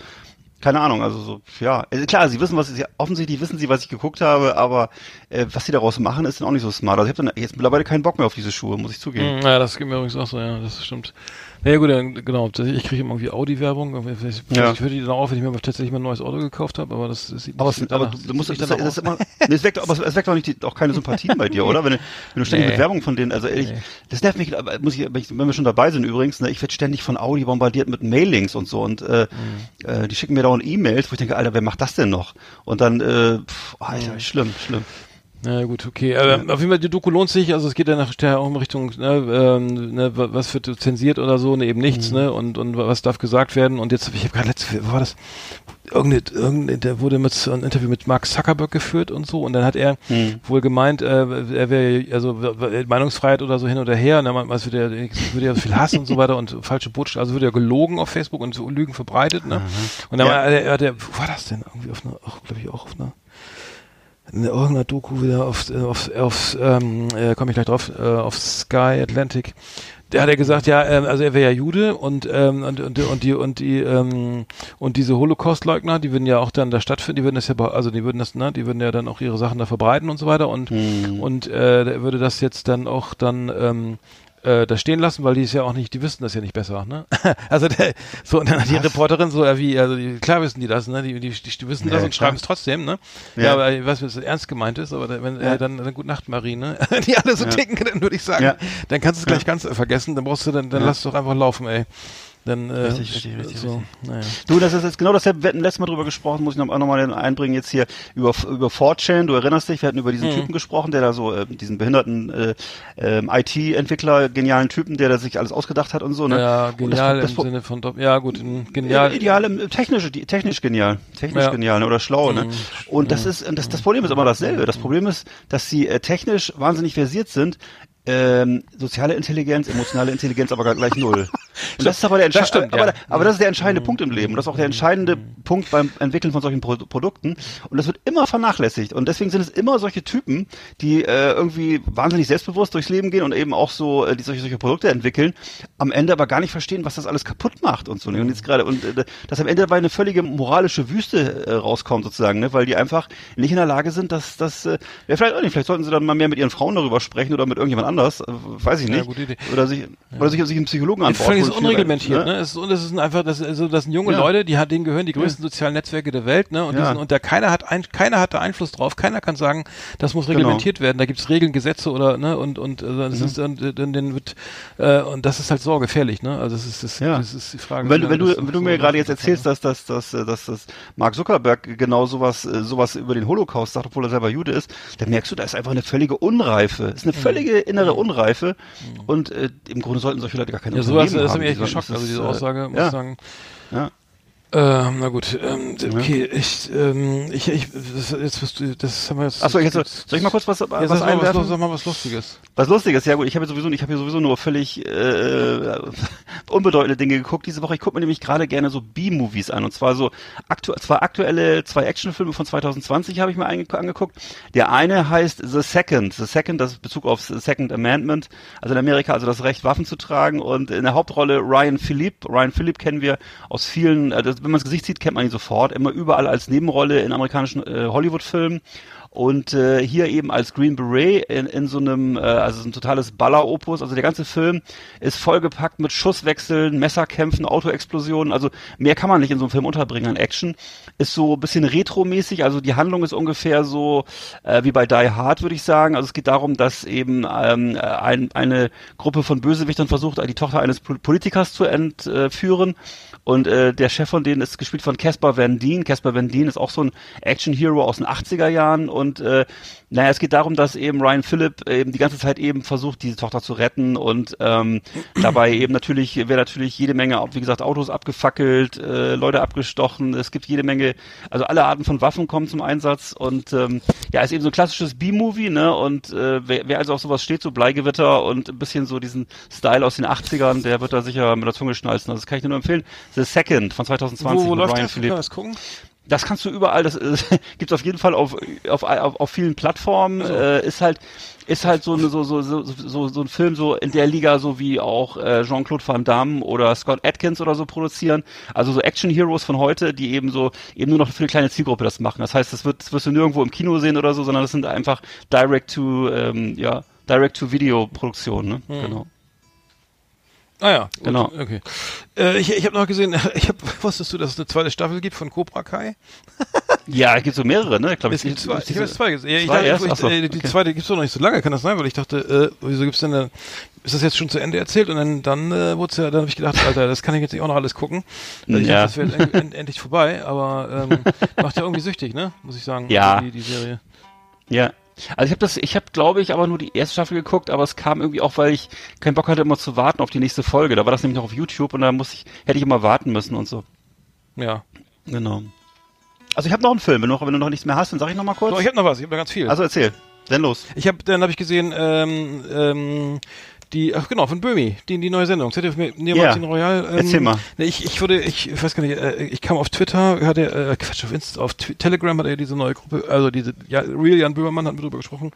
keine Ahnung, also so, ja, äh, klar, sie wissen, was sie, offensichtlich wissen sie, was ich geguckt habe, aber äh, was sie daraus machen, ist dann auch nicht so smart. Also ich habe dann jetzt mittlerweile keinen Bock mehr auf diese Schuhe, muss ich zugeben. Ja, das geht mir übrigens auch so, ja, das stimmt. Naja gut, dann, genau. Ich kriege immer irgendwie Audi-Werbung. Ich, ja. ich höre die dann auf, wenn ich mir tatsächlich mal ein neues Auto gekauft habe, aber das, das sieht aber, es, aber du musst das, das, das immer, nee, es weckt, aber es weckt auch nicht die, auch keine Sympathien bei dir, oder? Wenn, wenn du ständig nee. mit Werbung von denen, also ehrlich, nee. das nervt mich, muss ich, wenn wir schon dabei sind übrigens, ne, ich werde ständig von Audi bombardiert mit Mailings und so und äh, mhm. äh, die schicken mir dauernd E-Mails, wo ich denke, Alter, wer macht das denn noch? Und dann, äh, pff, Alter, mhm. schlimm, schlimm. Na gut, okay. Aber ja. auf jeden Fall, die Doku lohnt sich, also es geht ja nachher auch in Richtung, ne, ähm, ne, was wird zensiert oder so, ne, eben nichts, mhm. ne, und, und was darf gesagt werden. Und jetzt, ich habe gerade letzte, war das, irgendeine, irgendeine, der wurde mit so ein Interview mit Mark Zuckerberg geführt und so, und dann hat er mhm. wohl gemeint, äh, er wäre, also Meinungsfreiheit oder so hin oder her, ne, was würde er, würde ja so viel Hass und so weiter und falsche Botschaft, also würde er gelogen auf Facebook und so Lügen verbreitet, ne. Mhm. Und dann ja. war, er, er, der, wo war das denn? Irgendwie auf einer, glaube ich auch auf einer in irgendeiner Doku wieder auf, äh, auf, auf ähm, äh, komme ich gleich drauf, äh, auf Sky Atlantic. Der hat ja gesagt, ja, ähm, also er wäre ja Jude und, ähm, und, und, und die und die ähm, und diese Holocaust-Leugner, die würden ja auch dann da stattfinden, die würden das ja, also die würden das, ne, die würden ja dann auch ihre Sachen da verbreiten und so weiter und hm. und äh, würde das jetzt dann auch dann ähm, äh, da stehen lassen, weil die ist ja auch nicht, die wissen das ja nicht besser, ne? also der, so und dann hat die Reporterin so ja wie, also die, klar wissen die das, ne? Die, die, die, die wissen ja, das und schreiben es trotzdem, ne? Ja, ja aber ich weiß, was ernst gemeint ist, aber da, wenn ja. äh, dann, dann gute Nacht, Marie, ne? Wenn die alle so ja. ticken, dann würde ich sagen, dann kannst du es gleich ganz vergessen, dann brauchst du dann, dann lass es doch einfach laufen, ey. Dann, äh, richtig, richtig, richtig, so, naja. Du, das ist jetzt genau das, wir hatten letztes Mal drüber gesprochen, muss ich noch, auch nochmal einbringen, jetzt hier über, über 4chan, du erinnerst dich, wir hatten über diesen mhm. Typen gesprochen, der da so, äh, diesen behinderten äh, äh, IT-Entwickler, genialen Typen, der da sich alles ausgedacht hat und so, ne? Ja, genial das, das, im Sinne von, ja gut, genial. Ideal, technisch, technisch genial, technisch ja. genial ne? oder schlau, ne? Mhm. Und das ist, das, das Problem ist immer dasselbe. Das Problem ist, dass sie äh, technisch wahnsinnig versiert sind, ähm, soziale Intelligenz, emotionale Intelligenz aber gleich null. Und das ist aber der stimmt, aber, ja. aber, das ist der entscheidende mhm. Punkt im Leben. Das ist auch der entscheidende mhm. Punkt beim Entwickeln von solchen Pro Produkten. Und das wird immer vernachlässigt. Und deswegen sind es immer solche Typen, die äh, irgendwie wahnsinnig selbstbewusst durchs Leben gehen und eben auch so äh, die solche, solche Produkte entwickeln, am Ende aber gar nicht verstehen, was das alles kaputt macht und so. Und jetzt gerade und äh, dass am Ende dabei eine völlige moralische Wüste äh, rauskommt sozusagen, ne? weil die einfach nicht in der Lage sind, dass das äh, ja, vielleicht auch nicht, vielleicht sollten sie dann mal mehr mit ihren Frauen darüber sprechen oder mit irgendjemand anders, äh, weiß ich nicht. Ja. Oder sich, ja. oder sich, sich einen Psychologen antworten. Das ist unreglementiert, ne? Es ist, und es ist einfach, das, also, das sind junge ja. Leute, die denen gehören die größten sozialen Netzwerke der Welt, ne? Und, ja. sind, und da keiner hat ein, keiner hat da Einfluss drauf, keiner kann sagen, das muss genau. reglementiert genau. werden. Da gibt's Regeln, Gesetze oder, ne? Und, und, also, das mhm. ist, und, dann, dann wird, äh, und das ist halt so gefährlich, ne? Also, das ist, das, ja. das ist die Frage. Wenn, wenn du, wenn du so mir gerade jetzt erzählst, dass, dass, dass, dass, Mark Zuckerberg genau sowas, äh, sowas über den Holocaust sagt, obwohl er selber Jude ist, dann merkst du, da ist einfach eine völlige Unreife. Das ist eine mhm. völlige innere mhm. Unreife. Mhm. Und äh, im Grunde sollten solche Leute gar keine ja, sowas, das hat mich echt geschockt, also diese Aussage, muss ja. ich sagen. Ja. Ähm, na gut, ähm, okay, ich, ähm, ich, ich, das, jetzt wirst du, das haben wir jetzt. Achso, jetzt, soll ich mal kurz was, was ja, einwerfen? Was, sag mal was Lustiges. Was Lustiges, ja gut, ich habe sowieso, ich habe hier sowieso nur völlig äh, unbedeutende Dinge geguckt diese Woche. Ich gucke mir nämlich gerade gerne so B-Movies an und zwar so aktu zwar aktuelle zwei Actionfilme von 2020 habe ich mir angeguckt. Der eine heißt The Second, The Second, das ist Bezug auf The Second Amendment, also in Amerika also das Recht Waffen zu tragen und in der Hauptrolle Ryan Philippe. Ryan Philippe kennen wir aus vielen, äh, wenn man das Gesicht sieht, kennt man ihn sofort. Immer überall als Nebenrolle in amerikanischen äh, Hollywood-Filmen. Und äh, hier eben als Green Beret in, in so einem, äh, also so ein totales Baller-Opus. Also der ganze Film ist vollgepackt mit Schusswechseln, Messerkämpfen, Autoexplosionen. Also mehr kann man nicht in so einem Film unterbringen an Action. Ist so ein bisschen retromäßig. Also die Handlung ist ungefähr so äh, wie bei Die Hard, würde ich sagen. Also es geht darum, dass eben ähm, ein, eine Gruppe von Bösewichtern versucht, die Tochter eines Politikers zu entführen. Und äh, der Chef von denen ist gespielt von Caspar Van Dien. Caspar Van Dien ist auch so ein Action-Hero aus den 80er Jahren und äh, naja, es geht darum, dass eben Ryan Phillip eben die ganze Zeit eben versucht, diese Tochter zu retten. Und ähm, dabei eben natürlich, wäre natürlich jede Menge, wie gesagt, Autos abgefackelt, äh, Leute abgestochen, es gibt jede Menge, also alle Arten von Waffen kommen zum Einsatz. Und ähm, ja, ist eben so ein klassisches B-Movie, ne, und äh, wer, wer also auf sowas steht, so Bleigewitter und ein bisschen so diesen Style aus den 80ern, der wird da sicher mit der Zunge schnalzen, also das kann ich dir nur empfehlen. The Second von 2020 wo, wo mit Ryan Phillip. Das kannst du überall, das äh, gibt's auf jeden Fall auf, auf, auf, auf vielen Plattformen. Also. Äh, ist halt ist halt so, eine, so, so, so, so, so ein Film so in der Liga, so wie auch äh, Jean-Claude Van Damme oder Scott Atkins oder so produzieren. Also so Action-Heroes von heute, die eben so eben nur noch für eine kleine Zielgruppe das machen. Das heißt, das wird das wirst du nirgendwo im Kino sehen oder so, sondern das sind einfach Direct to ähm, ja Direct to Video Produktionen. Ne? Hm. Genau. Ah ja, gut. genau. Okay. Äh, ich ich habe noch gesehen, ich hab, wusstest du, dass es eine zweite Staffel gibt von Cobra Kai? ja, es gibt so mehrere, ne? Ich glaube, es gibt zwei. Ich habe zwei gesehen. Ja, ich zwei dachte, ich, so, äh, die okay. zweite gibt's doch noch nicht so lange, kann das sein? Weil ich dachte, äh, wieso gibt's denn eine, ist das jetzt schon zu Ende erzählt? Und dann dann äh, wurde ja, dann habe ich gedacht, Alter, das kann ich jetzt nicht auch noch alles gucken. Ich ja. dachte, das wäre end, endlich vorbei, aber ähm, macht ja irgendwie süchtig, ne? Muss ich sagen. Ja. Die, die Serie. Ja, also ich habe das, ich habe glaube ich aber nur die erste Staffel geguckt, aber es kam irgendwie auch, weil ich keinen Bock hatte, immer zu warten auf die nächste Folge. Da war das nämlich noch auf YouTube und da muss ich, hätte ich immer warten müssen und so. Ja. Genau. Also ich habe noch einen Film, wenn du, noch, wenn du noch nichts mehr hast, dann sag ich noch mal kurz. Doch, ich habe noch was, ich habe noch ganz viel. Also erzähl. Dann los. Ich habe, dann habe ich gesehen, ähm, ähm, die, ach genau, von Böhmi, die, die neue Sendung, ZDF Neomagazin Ja. Royal. Ähm, Erzähl mal. Ich, ich würde, ich, ich weiß gar nicht, äh, ich kam auf Twitter, hatte, äh, Quatsch, auf Insta, auf Telegram hat er diese neue Gruppe, also diese, ja, Real Jan Böhmermann hat mit drüber gesprochen,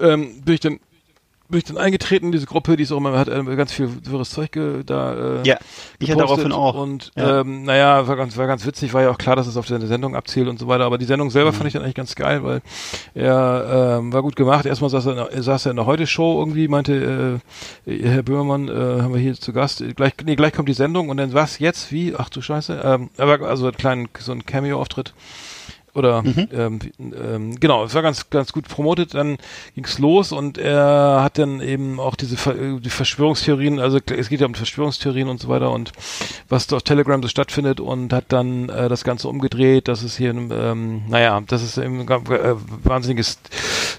ähm, bin ich dann, bin ich dann eingetreten in diese Gruppe, die ist auch immer, hat äh, ganz viel wirres Zeug ge, da, äh, Ja, ich hatte daraufhin auch. Und Ja. ähm, naja, war ganz, war ganz witzig, war ja auch klar, dass es auf seine Sendung abzielt und so weiter. Aber die Sendung selber fand ich dann eigentlich ganz geil, weil er ähm, war gut gemacht. Erstmal saß er, in der, saß er in der Heute-Show irgendwie, meinte äh, Herr Böhmermann, äh, haben wir hier zu Gast. Gleich, nee, gleich kommt die Sendung und dann was jetzt? Wie? Ach du Scheiße. Ähm, aber also einen kleinen, so ein Cameo-Auftritt. Oder ähm, wie- ähm, genau, es war ganz ganz gut promotet. Dann ging's los und er hat dann eben auch diese Ver äh, die Verschwörungstheorien, also es geht ja um Verschwörungstheorien und so weiter und was da auf Telegram so stattfindet und hat dann äh, das Ganze umgedreht, dass es hier, ähm, naja, dass es eben äh, wahnsinniges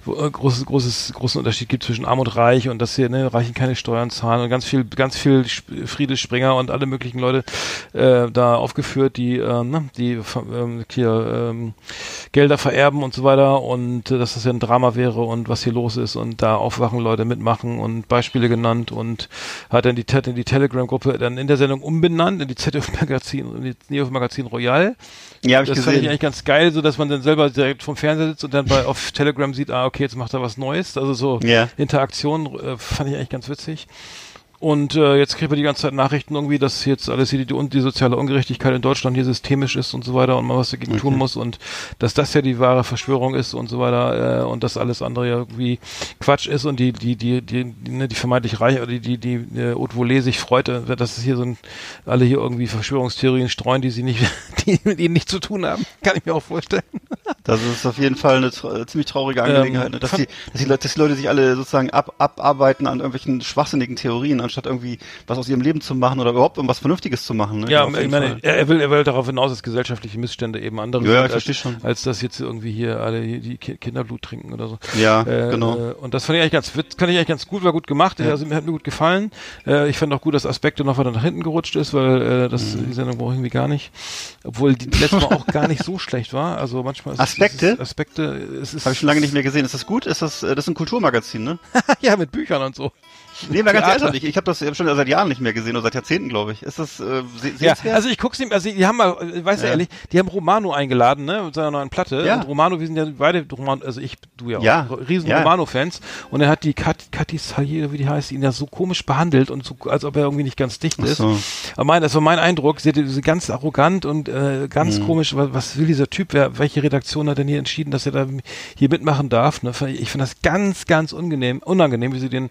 äh, großes großes großen Unterschied gibt zwischen Arm und Reich und dass hier ne, Reichen keine Steuern zahlen und ganz viel ganz viel Friede Springer und alle möglichen Leute äh, da aufgeführt, die ähm, ne, die ähm, hier ähm, Gelder vererben und so weiter und äh, dass das ja ein Drama wäre und was hier los ist und da aufwachen Leute mitmachen und Beispiele genannt und hat dann die, dann die Telegram-Gruppe dann in der Sendung umbenannt in die ZDF-Magazin, in die ZDF-Magazin Royal. Ja, habe ich Das fand ich gesehen. eigentlich ganz geil, so dass man dann selber direkt vom Fernseher sitzt und dann bei auf Telegram sieht, ah, okay, jetzt macht er was Neues. Also so Ja. Interaktion äh, fand ich eigentlich ganz witzig. Und äh, jetzt kriegt man die ganze Zeit Nachrichten irgendwie, dass jetzt alles hier die, die, die soziale Ungerechtigkeit in Deutschland hier systemisch ist und so weiter und man was dagegen tun muss und dass das ja die wahre Verschwörung ist und so weiter äh, und dass alles andere ja irgendwie Quatsch ist und die die die die die, ne, die vermeintlich reiche oder die die die äh, Haute Volée sich freut, äh, dass es hier so ein alle hier irgendwie Verschwörungstheorien streuen, die sie nicht die mit ihnen nichts zu tun haben, kann ich mir auch vorstellen. Das ist auf jeden Fall eine tra ziemlich traurige Angelegenheit, Ähm, ne? dass, die, dass, die Leute, dass die Leute sich alle sozusagen ab, abarbeiten an irgendwelchen schwachsinnigen Theorien, anstatt irgendwie was aus ihrem Leben zu machen oder überhaupt irgendwas Vernünftiges zu machen. Ne? Ja, ich meine, er, er will, er will darauf hinaus, dass gesellschaftliche Missstände eben andere Ja, sind, als, schon. als dass jetzt irgendwie hier alle die Ki- Kinderblut trinken oder so. Ja, Äh, genau. Äh, und das fand ich eigentlich ganz, witz- fand ich eigentlich ganz gut, war gut gemacht, Ja. also mir hat mir gut gefallen. Äh, ich fand auch gut, dass Aspekte noch weiter nach hinten gerutscht ist, weil äh, das Mhm. die Sendung brauche ich irgendwie gar nicht, obwohl die letzte Mal auch gar nicht so schlecht war. Also manchmal ist Aspekte? Es, ist, Aspekte, es ist Habe ich schon lange nicht mehr gesehen. Ist das gut? Ist das, äh, das ist ein Kulturmagazin, ne? ja mit Büchern und so. Nee, mal ganz ehrlich, ich habe das schon seit Jahren nicht mehr gesehen oder seit Jahrzehnten, glaube ich. Ist das äh, se Ja, also ich guck's ihm, also die haben mal, äh, weißt du Ja. ehrlich, die haben Romano eingeladen, ne, mit seiner neuen Platte. Ja. Und Romano, wir sind ja beide Romano, also ich, du ja, Ja. auch, riesen Ja. Romano-Fans. Und er hat die Kat, Kathi Salier, wie die heißt, ihn ja so komisch behandelt und so, als ob er irgendwie nicht ganz dicht ist. so. Aber mein, das war mein Eindruck, sie, sie ganz arrogant und äh, ganz Mhm. komisch, was, was will dieser Typ, wer, welche Redaktion hat denn hier entschieden, dass er da hier mitmachen darf? Ne? Ich finde das ganz, ganz unangenehm, unangenehm, wie sie den,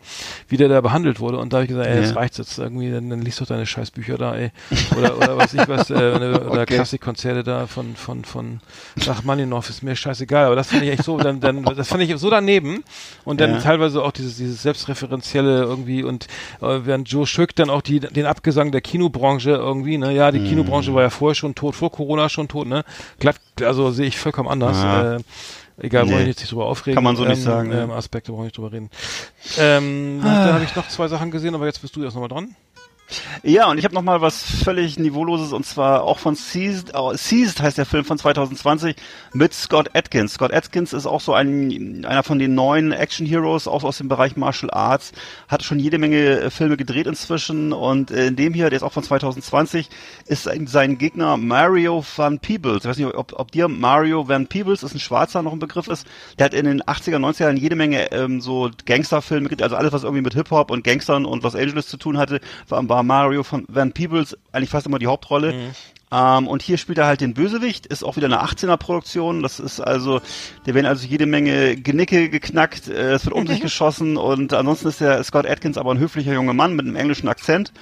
wie der da behandelt wurde. Und da habe ich gesagt, ey, jetzt Ja. reicht's jetzt irgendwie, dann, dann liest doch deine scheiß Bücher da, ey. Oder, oder was ich was, äh, oder Okay. Klassikkonzerte da von, von, von Rachmaninoff ist mir scheißegal. Aber das fand ich echt so, dann, dann, das fand ich so daneben. Und dann Ja. teilweise auch dieses, dieses selbstreferenzielle irgendwie und äh, während Joe Schück dann auch die, den Abgesang der Kinobranche irgendwie, ne, ja, die Mhm. Kinobranche war ja vorher schon tot, vor Corona schon tot, ne, glatt, also sehe ich vollkommen anders, Ja. äh, egal, wollen Nee. wir jetzt nicht drüber aufregen. Kann man so nicht ähm, sagen, Ähm, ja. Aspekte brauche ich nicht drüber reden. Ähm, dann habe ich noch zwei Sachen gesehen, aber jetzt bist du erst nochmal dran. Ja, und ich habe noch mal was völlig Niveauloses und zwar auch von Seized, oh, Seized heißt der Film von 2020 mit Scott Atkins. Scott Atkins ist auch so ein einer von den neuen Action Heroes, auch aus dem Bereich Martial Arts, hat schon jede Menge äh, Filme gedreht inzwischen und in dem hier, der ist auch von 2020, ist ein, sein Gegner Mario Van Peebles. Ich weiß nicht, ob, ob dir Mario Van Peebles ist ein Schwarzer noch ein Begriff ist. Der hat in den 80er, 90er Jahren jede Menge ähm, so Gangsterfilme gedreht, also alles was irgendwie mit Hip Hop und Gangstern und Los Angeles zu tun hatte, war, war Mario von Van Peebles eigentlich fast immer die Hauptrolle. Ähm, und hier spielt er halt den Bösewicht, ist auch wieder eine 18er Produktion. Das ist also, da werden also jede Menge Genicke geknackt, äh, es wird um sich geschossen und ansonsten ist der Scott Atkins aber ein höflicher junger Mann mit einem englischen Akzent.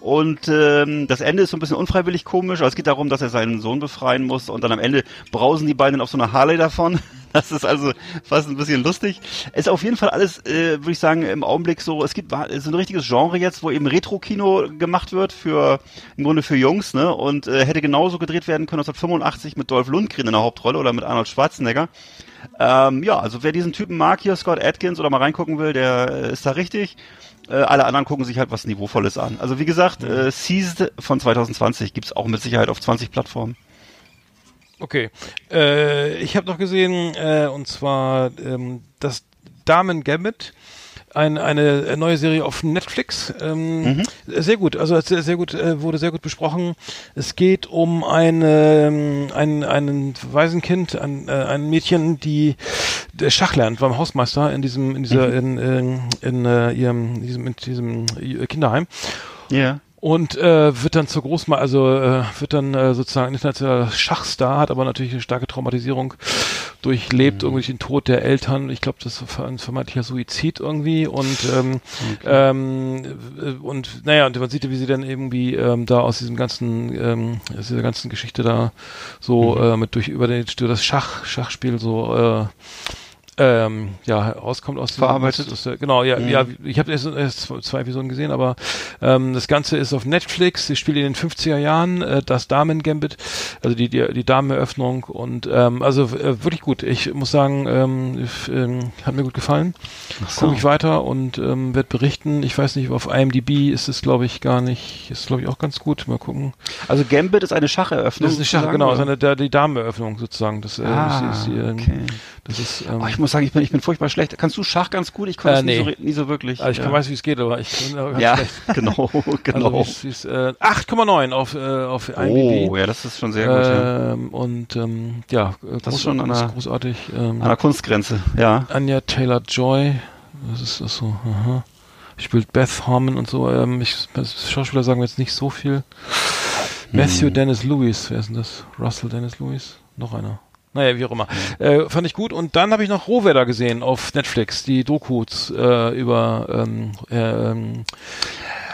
Und ähm, das Ende ist so ein bisschen unfreiwillig komisch. Also es geht darum, dass er seinen Sohn befreien muss und dann am Ende brausen die beiden auf so einer Harley davon. Das ist also fast ein bisschen lustig. Ist auf jeden Fall alles, äh, würde ich sagen, im Augenblick so, es gibt ist ein richtiges Genre jetzt, wo eben Retro-Kino gemacht wird für im Grunde für Jungs, ne? Und äh, hätte genauso gedreht werden können 1985 mit Dolph Lundgren in der Hauptrolle oder mit Arnold Schwarzenegger. Ähm, ja, also wer diesen Typen mag hier, Scott Atkins, oder mal reingucken will, der äh, ist da richtig. Äh, alle anderen gucken sich halt was Niveauvolles an. Also wie gesagt, äh, Seized von 2020 gibt's auch mit Sicherheit auf 20 Plattformen. Okay. Äh, ich habe noch gesehen, äh, und zwar ähm, das Damen Gambit. Ein, eine neue Serie auf Netflix. Ähm, mhm. Sehr gut, also sehr, sehr gut, äh, wurde sehr gut besprochen. Es geht um eine, ähm, ein, ein Waisenkind, ein, äh, ein Mädchen, die Schach lernt beim Hausmeister in diesem, in dieser, mhm. in, in, in, äh, ihrem, in diesem, in diesem Kinderheim. Ja und äh, wird dann zur Großma, also äh, wird dann äh, sozusagen internationaler Schachstar, hat aber natürlich eine starke Traumatisierung durchlebt, mhm. irgendwie den Tod der Eltern. Ich glaube, das war ein vermeintlicher Suizid irgendwie und ähm, okay. ähm, äh, und naja, und man sieht, wie sie dann irgendwie ähm, da aus diesem ganzen, ähm, aus dieser ganzen Geschichte da so mhm. äh, mit durch über, den, durch das Schach, Schachspiel so äh, ähm, ja, rauskommt aus verarbeitet. Aus, aus, genau, ja, mhm. ja, ich habe erst, erst zwei Episoden gesehen, aber ähm, das Ganze ist auf Netflix. Sie spielt in den 50er Jahren äh, das Damen Gambit, also die die, die Dameneröffnung und ähm, also äh, wirklich gut. Ich muss sagen, ähm, ähm, hat mir gut gefallen. So. Gucke ich weiter und ähm, werde berichten. Ich weiß nicht, auf IMDb ist es glaube ich gar nicht, ist glaube ich auch ganz gut. Mal gucken. Also Gambit ist eine Schacheröffnung. Das ist eine Schach, genau, ist eine der, die Dameneröffnung sozusagen. Das, äh, ah, ist, ist, äh, okay. Das ist. Ähm, oh, ich muss sagen, ich bin, ich bin furchtbar schlecht. Kannst du Schach ganz gut? Ich konnte äh, nee. nie, so, nie so wirklich. Also ich ja. weiß, wie es geht, aber ich bin ganz ja, schlecht. genau, genau. Also äh, 8,9 auf, äh, auf IMDb. Oh, ja, das ist schon sehr gut. Ähm, ja. Und ähm, ja, das groß, ist schon an der, großartig. Ähm, an der Kunstgrenze, ja. Anja Taylor-Joy, das ist das so, aha. Spielt Beth Harmon und so. Ähm, ich, Schauspieler sagen wir jetzt nicht so viel. Matthew hm. Dennis Lewis, wer ist denn das? Russell Dennis Lewis? Noch einer. Naja, wie auch immer. Äh, fand ich gut. Und dann habe ich noch Rohwetter gesehen auf Netflix, die Dokus äh, über ähm, äh,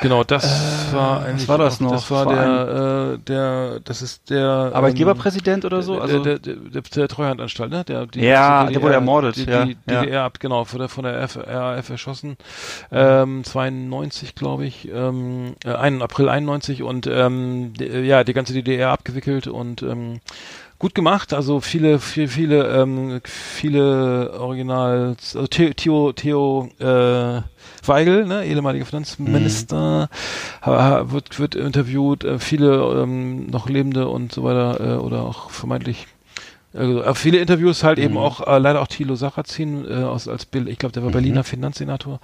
Genau, das äh, war eigentlich. Was war das noch? Das war der, äh, der, das ist der Arbeitgeberpräsident ähm, oder so, also der, der, der, der Treuhandanstalt, ne? Der, die, ja, DDR, der wurde ermordet, die, ja. Die DDR ja. ab, genau, von der von der RAF erschossen, ähm, 92, glaube ich, ähm, äh, 1. April 91 und ähm, ja, die ganze DDR abgewickelt und ähm, gut gemacht. Also viele, viele, viele, ähm, viele Original, also Theo, Theo äh, Weigel, ne, ehemaliger Finanzminister, mhm. wird, wird interviewt, äh, viele ähm, noch Lebende und so weiter äh, oder auch vermeintlich also, äh, viele Interviews halt mhm. eben auch, äh, leider auch Thilo Sarrazin äh, aus, als Bill, ich glaube, der war mhm. Berliner Finanzsenator.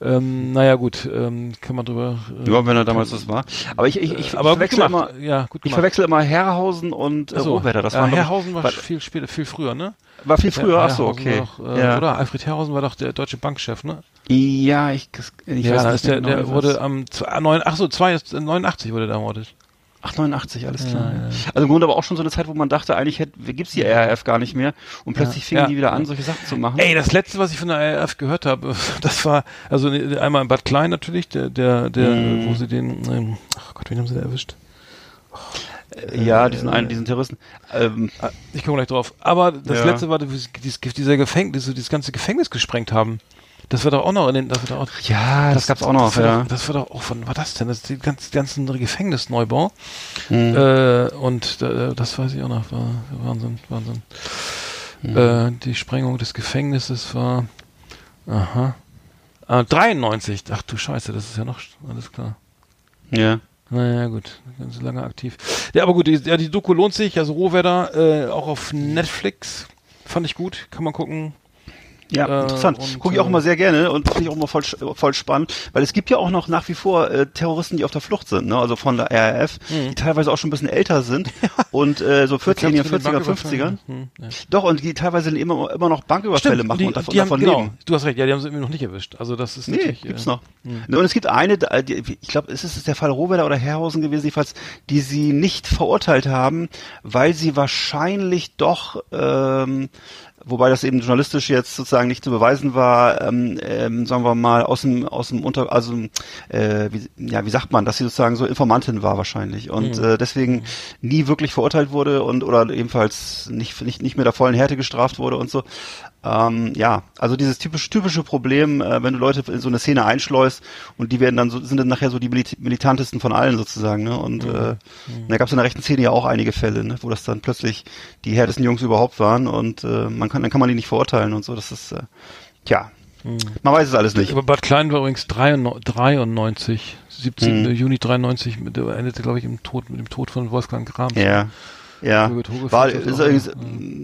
Ähm, naja, gut, ähm, kann man drüber. Äh, ja, wenn er damals das war. Aber ich, ich, ich, aber ich verwechsel immer, ja, gut ich verwechsel immer Herrhausen und äh, so. Das war Herrhausen war viel später, viel früher, ne? War viel früher, ach so, okay. Doch, äh, ja. Oder Alfred Herrhausen war doch der deutsche Bankchef, ne? Ja, ich, ich ja, weiß nicht. Der, genau, der wurde am, ach so, 89 wurde der ermordet. Ach, 89, alles klar. Ja, ja. Also im Grunde aber auch schon so eine Zeit, wo man dachte, eigentlich hätte, gibt's die RAF gar nicht mehr. Und plötzlich ja, fingen die wieder an, solche Sachen zu machen. Ey, das letzte, was ich von der RAF gehört habe, das war, also einmal in Bad Klein natürlich, der, der, der, mm. wo sie den, ähm, ach Gott, wen haben sie da erwischt? Oh, ja, diesen einen, diesen Terroristen. Ähm, ah, ich komme gleich drauf. Aber das letzte war, dieses, dieser Gefängnis, dieses ganze Gefängnis gesprengt haben. Das wird doch auch noch in den, das wird auch, ja, das, das gab's auch noch, das ja. Doch, das wird doch auch, wann war das denn? Das ist die ganzen, ganzen Gefängnisneubau. Mhm. Äh, und äh, das weiß ich auch noch, war Wahnsinn, Wahnsinn. Mhm. Äh, die Sprengung des Gefängnisses war, aha, äh, 93. Ach du Scheiße, das ist ja noch, alles klar. Ja. Naja, gut, ganz lange aktiv. Ja, aber gut, die, ja, die Doku lohnt sich, also Rohwetter, äh, auch auf Netflix. Fand ich gut, kann man gucken. Ja, äh, interessant. Gucke ich auch immer sehr gerne und finde ich auch immer voll, voll spannend, weil es gibt ja auch noch nach wie vor äh, Terroristen, die auf der Flucht sind, ne? also von der RAF, mhm. die teilweise auch schon ein bisschen älter sind und äh, so 40, in den 40er, 50ern. Mhm, ja. Doch, und die teilweise immer, immer noch Banküberfälle Stimmt, machen die, und davon, die haben, davon genau, leben. Du hast recht, ja, die haben sie irgendwie noch nicht erwischt. Also das ist nee, gibt's äh, noch. Mh. Und es gibt eine, die, ich glaube, ist es der Fall Rohwedder oder Herrhausen gewesen, jedenfalls, die sie nicht verurteilt haben, weil sie wahrscheinlich doch ähm, wobei das eben journalistisch jetzt sozusagen nicht zu beweisen war, ähm, ähm, sagen wir mal, aus dem, aus dem Unter, also äh, wie, ja, wie sagt man, dass sie sozusagen so Informantin war wahrscheinlich und mhm. äh, deswegen nie wirklich verurteilt wurde und oder ebenfalls nicht, nicht, nicht mehr der vollen Härte gestraft wurde und so. Ähm, ja, also dieses typisch, typische Problem, äh, wenn du Leute in so eine Szene einschleust und die werden dann so, sind dann nachher so die militantesten von allen sozusagen, ne? Und mhm. äh, mhm. da gab es in der rechten Szene ja auch einige Fälle, ne? wo das dann plötzlich die härtesten Jungs überhaupt waren und äh, man kann, dann kann man die nicht verurteilen und so. Das ist, äh, tja, mhm. man weiß es alles nicht. Aber Bad Klein war übrigens 93, 17. Mhm. Juni 93, mit, endete, glaube ich, im Tod, mit dem Tod von Wolfgang Grams. Ja. Ja, war, ist übrigens, ja.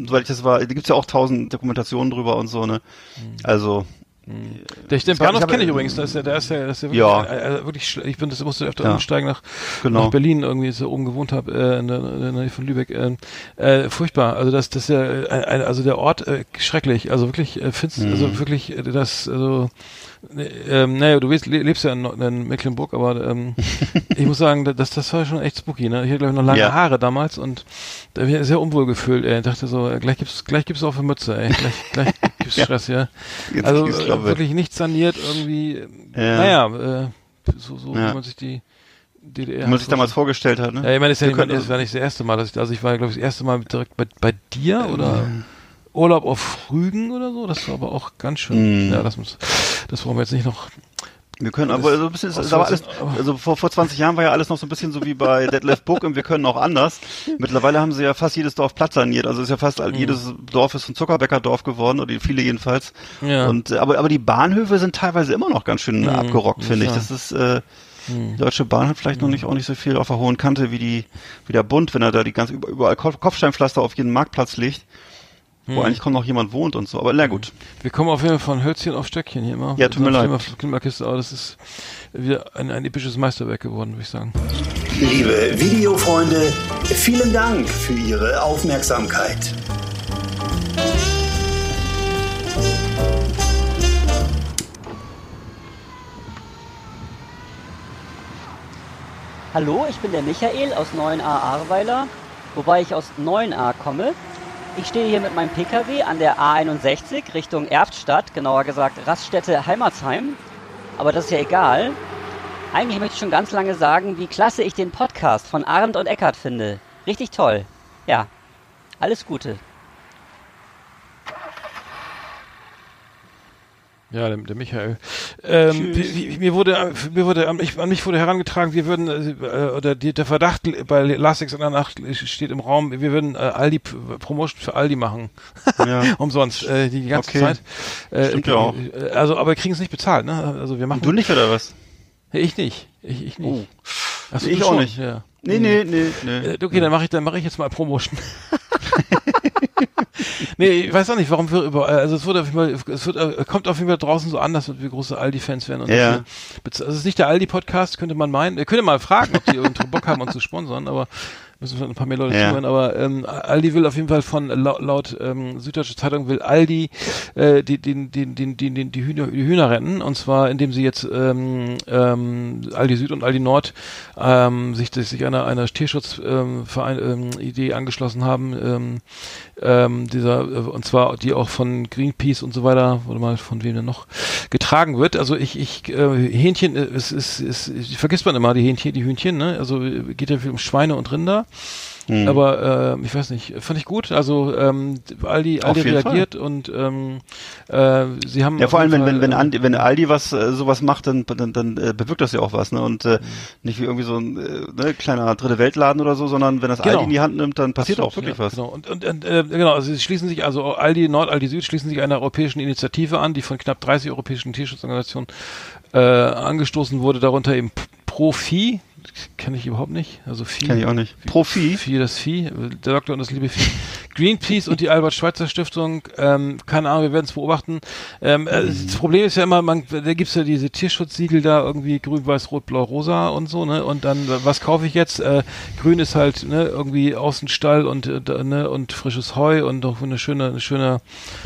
soweit ich das war, da gibt's ja auch tausend Dokumentationen drüber und so, ne? Mhm. Also. Der, den Bahnhof kenne ich übrigens, das ist ja, der ist ja, das ist ja wirklich, ja. Äh, äh, wirklich ich bin, das musste öfter ja. umsteigen nach, genau. nach Berlin, irgendwie so oben gewohnt habe, äh, in, der, der Nähe von Lübeck. Äh, äh, furchtbar. Also das, das ist ja, äh, also der Ort äh, schrecklich. Also wirklich, äh, findest, mhm. also wirklich, äh, das, also ähm, naja, du lebst, lebst ja in, in Mecklenburg, aber ähm, ich muss sagen, das, das war schon echt spooky. Ne? Ich hatte, glaube ich, noch lange ja. Haare damals und da habe ich sehr unwohl gefühlt. Ey. Ich dachte so, gleich gibt's, gleich gibt's auch für Mütze, ey. Gleich, gleich ja. Stress, ja. Jetzt also äh, wirklich nicht saniert irgendwie. Ja. Naja, äh, so, so ja. wie man sich die DDR. Wie man sich damals vorgestellt hat, ne? Ja, ich meine, das, ja nicht, das war nicht das erste Mal, dass ich, also ich war, glaube ich, das erste Mal direkt bei, bei dir oder? Urlaub auf Rügen oder so. Das war aber auch ganz schön. Mm. Ja, das muss, das brauchen wir jetzt nicht noch. Wir können aber so ein bisschen, das war alles, also vor, vor 20 Jahren war ja alles noch so ein bisschen so wie bei Deadlift Book und wir können auch anders. Mittlerweile haben sie ja fast jedes Dorf Platz saniert. Also ist ja fast mhm. jedes Dorf ist ein Zuckerbäckerdorf geworden oder viele jedenfalls. Ja. Und aber aber die Bahnhöfe sind teilweise immer noch ganz schön mhm. abgerockt, finde ich. Das ist äh, die Deutsche Bahn hat vielleicht noch nicht auch nicht so viel auf der hohen Kante wie die wie der Bund, wenn er da die ganz überall Kopfsteinpflaster auf jeden Marktplatz legt. Wo hm. eigentlich kaum noch jemand wohnt und so, aber na gut. Wir kommen auf jeden Fall von Hölzchen auf Stöckchen hier immer. Ja, tut mir leid. Klimakiste, aber das ist wieder ein, ein episches Meisterwerk geworden, würde ich sagen. Liebe Videofreunde, vielen Dank für Ihre Aufmerksamkeit. Hallo, ich bin der Michael aus 9a Ahrweiler, wobei ich aus 9a komme. Ich stehe hier mit meinem Pkw an der A61 Richtung Erftstadt, genauer gesagt Raststätte Heimatsheim. Aber das ist ja egal. Eigentlich möchte ich schon ganz lange sagen, wie klasse ich den Podcast von Arndt und Eckart finde. Richtig toll. Ja, alles Gute. Ja, der, der Michael. Ähm, mir wurde, mir wurde, an mich, an mich wurde herangetragen, wir würden, äh, oder die, der Verdacht bei Lastix in der Nacht steht im Raum, wir würden äh, Aldi Promotion für Aldi machen. Ja. Umsonst, äh, die, die ganze okay. Zeit. Äh, Stimmt ja auch. Äh, also, aber wir kriegen es nicht bezahlt, ne? Also wir machen. Du nicht oder was? Ich nicht. Ich, ich nicht. Oh. Achso, ich auch nicht. Ja. Nee, nee, nee, nee. Äh, okay, dann mache ich, dann mache ich jetzt mal Promotion. nee, ich weiß auch nicht, warum wir überall, also es wird auf jeden Fall, es wird, äh, kommt auf jeden Fall draußen so an, dass wir große Aldi-Fans werden. Und ja. Also es ist nicht der Aldi-Podcast, könnte man meinen. Ihr könnt mal fragen, ob die irgendwie Bock haben, uns zu sponsern, aber müssen wir ein paar mehr Leute ja. zuhören, aber ähm, Aldi will auf jeden Fall von laut, laut ähm, Süddeutsche Zeitung will Aldi äh, die, die, die, die, die, die, die, Hühner, die Hühner retten. Und zwar indem sie jetzt ähm, ähm, Aldi Süd und Aldi Nord ähm, sich, sich einer einer Tierschutzverein ähm, ähm, Idee angeschlossen haben ähm, ähm, dieser äh, und zwar die auch von Greenpeace und so weiter oder mal von wem denn noch getragen wird. Also ich ich äh, Hähnchen äh, es ist, ist, ist vergisst man immer die Hähnchen die Hühnchen ne? Also geht ja viel um Schweine und Rinder Mhm. Aber äh, ich weiß nicht, fand ich gut. Also ähm, Aldi, Aldi reagiert Fall. und ähm, äh, sie haben ja vor allem wenn wenn wenn, Andi, wenn Aldi was äh, sowas macht, dann dann, dann äh, bewirkt das ja auch was, ne? Und äh, mhm. nicht wie irgendwie so ein äh, ne, kleiner dritte Weltladen oder so, sondern wenn das genau. Aldi in die Hand nimmt, dann passiert Absolut, auch wirklich ja, was. Genau und und, und äh, genau, also sie schließen sich also Aldi Nord, Aldi Süd schließen sich einer europäischen Initiative an, die von knapp 30 europäischen Tierschutzorganisationen äh, angestoßen wurde, darunter eben Profi, kenne ich überhaupt nicht. Also Vieh. Kenne ich auch nicht. Profi. Vieh, das Vieh. Der Doktor und das liebe Vieh. Greenpeace und die Albert-Schweitzer Stiftung, ähm, keine Ahnung, wir werden es beobachten. Ähm, äh, mhm. Das Problem ist ja immer, man, da gibt's ja diese Tierschutzsiegel da irgendwie grün, weiß, rot, blau, rosa und so, ne? Und dann, was kaufe ich jetzt? Äh, grün ist halt, ne, irgendwie Außenstall und, äh, ne, und frisches Heu und doch eine schöne, eine schöne,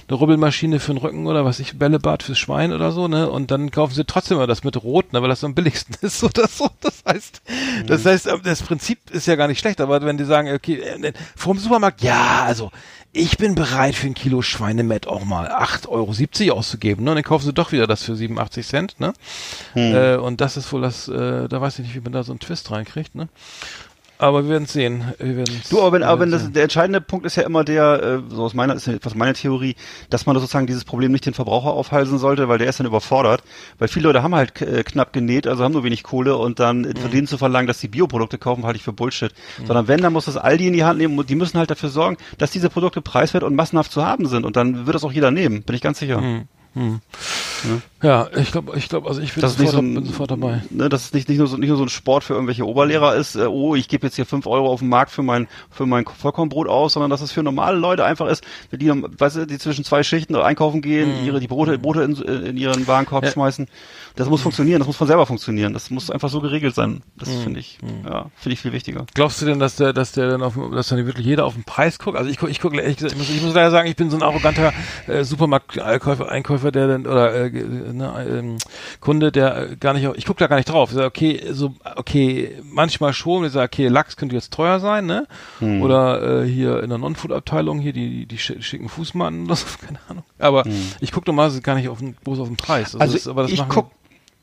eine Rubbelmaschine für den Rücken oder was ich, Bällebad fürs Schwein oder so, ne? Und dann kaufen sie trotzdem mal das mit rot, ne, weil das am billigsten ist oder so. Das heißt. das heißt, äh, das Prinzip ist ja gar nicht schlecht, aber wenn die sagen, okay, äh, vom Supermarkt, ja, also ich bin bereit für ein Kilo Schweinemett auch mal 8,70 Euro auszugeben. Ne? Und dann kaufen sie doch wieder das für 87 Cent. Ne? Hm. Äh, und das ist wohl das, äh, da weiß ich nicht, wie man da so einen Twist reinkriegt. Ne? Aber wir werden sehen. Wir du, aber wenn, aber wenn das, der entscheidende Punkt ist ja immer der, äh, so aus meiner, ist etwas meine Theorie, dass man sozusagen dieses Problem nicht den Verbraucher aufhalsen sollte, weil der ist dann überfordert. Weil viele Leute haben halt äh, knapp genäht, also haben nur wenig Kohle und dann mhm. von denen zu verlangen, dass sie Bioprodukte kaufen, halte ich für Bullshit. Mhm. Sondern wenn, dann muss das Aldi in die Hand nehmen und die müssen halt dafür sorgen, dass diese Produkte preiswert und massenhaft zu haben sind und dann wird das auch jeder nehmen, bin ich ganz sicher. Mhm. Hm. Ja. ja, ich glaube, ich glaube, also ich bin, das sofort, so ein, bin sofort dabei. Ne, dass es nicht, nicht, nur so, nicht nur so ein Sport für irgendwelche Oberlehrer ist, äh, oh, ich gebe jetzt hier fünf Euro auf den Markt für mein, für mein Vollkornbrot aus, sondern dass es für normale Leute einfach ist, die, weißt du, die zwischen zwei Schichten einkaufen gehen, mhm. ihre, die Brote, Brote in, in ihren Warenkorb ja. schmeißen. Das muss funktionieren, das muss von selber funktionieren. Das muss einfach so geregelt sein. Das mhm. finde ich, mhm. ja, finde ich viel wichtiger. Glaubst du denn, dass der, dass der dann auf, dass dann wirklich jeder auf den Preis guckt? Also ich gucke, ich gucke, ich, ich, muss, ich muss leider sagen, ich bin so ein arroganter äh, Supermarkt-Einkäufer, Einkäufer, der dann, oder äh, ne, ähm, Kunde, der gar nicht, ich gucke da gar nicht drauf. Ich sage, okay, so, okay, manchmal schon, ich sage, okay, Lachs könnte jetzt teuer sein, ne? Mhm. Oder äh, hier in der Non-Food-Abteilung hier die, die schicken Fußmatten oder keine Ahnung. Aber mhm. ich gucke normalerweise gar nicht auf den, bloß auf den Preis. Also, also das, aber das ich gucke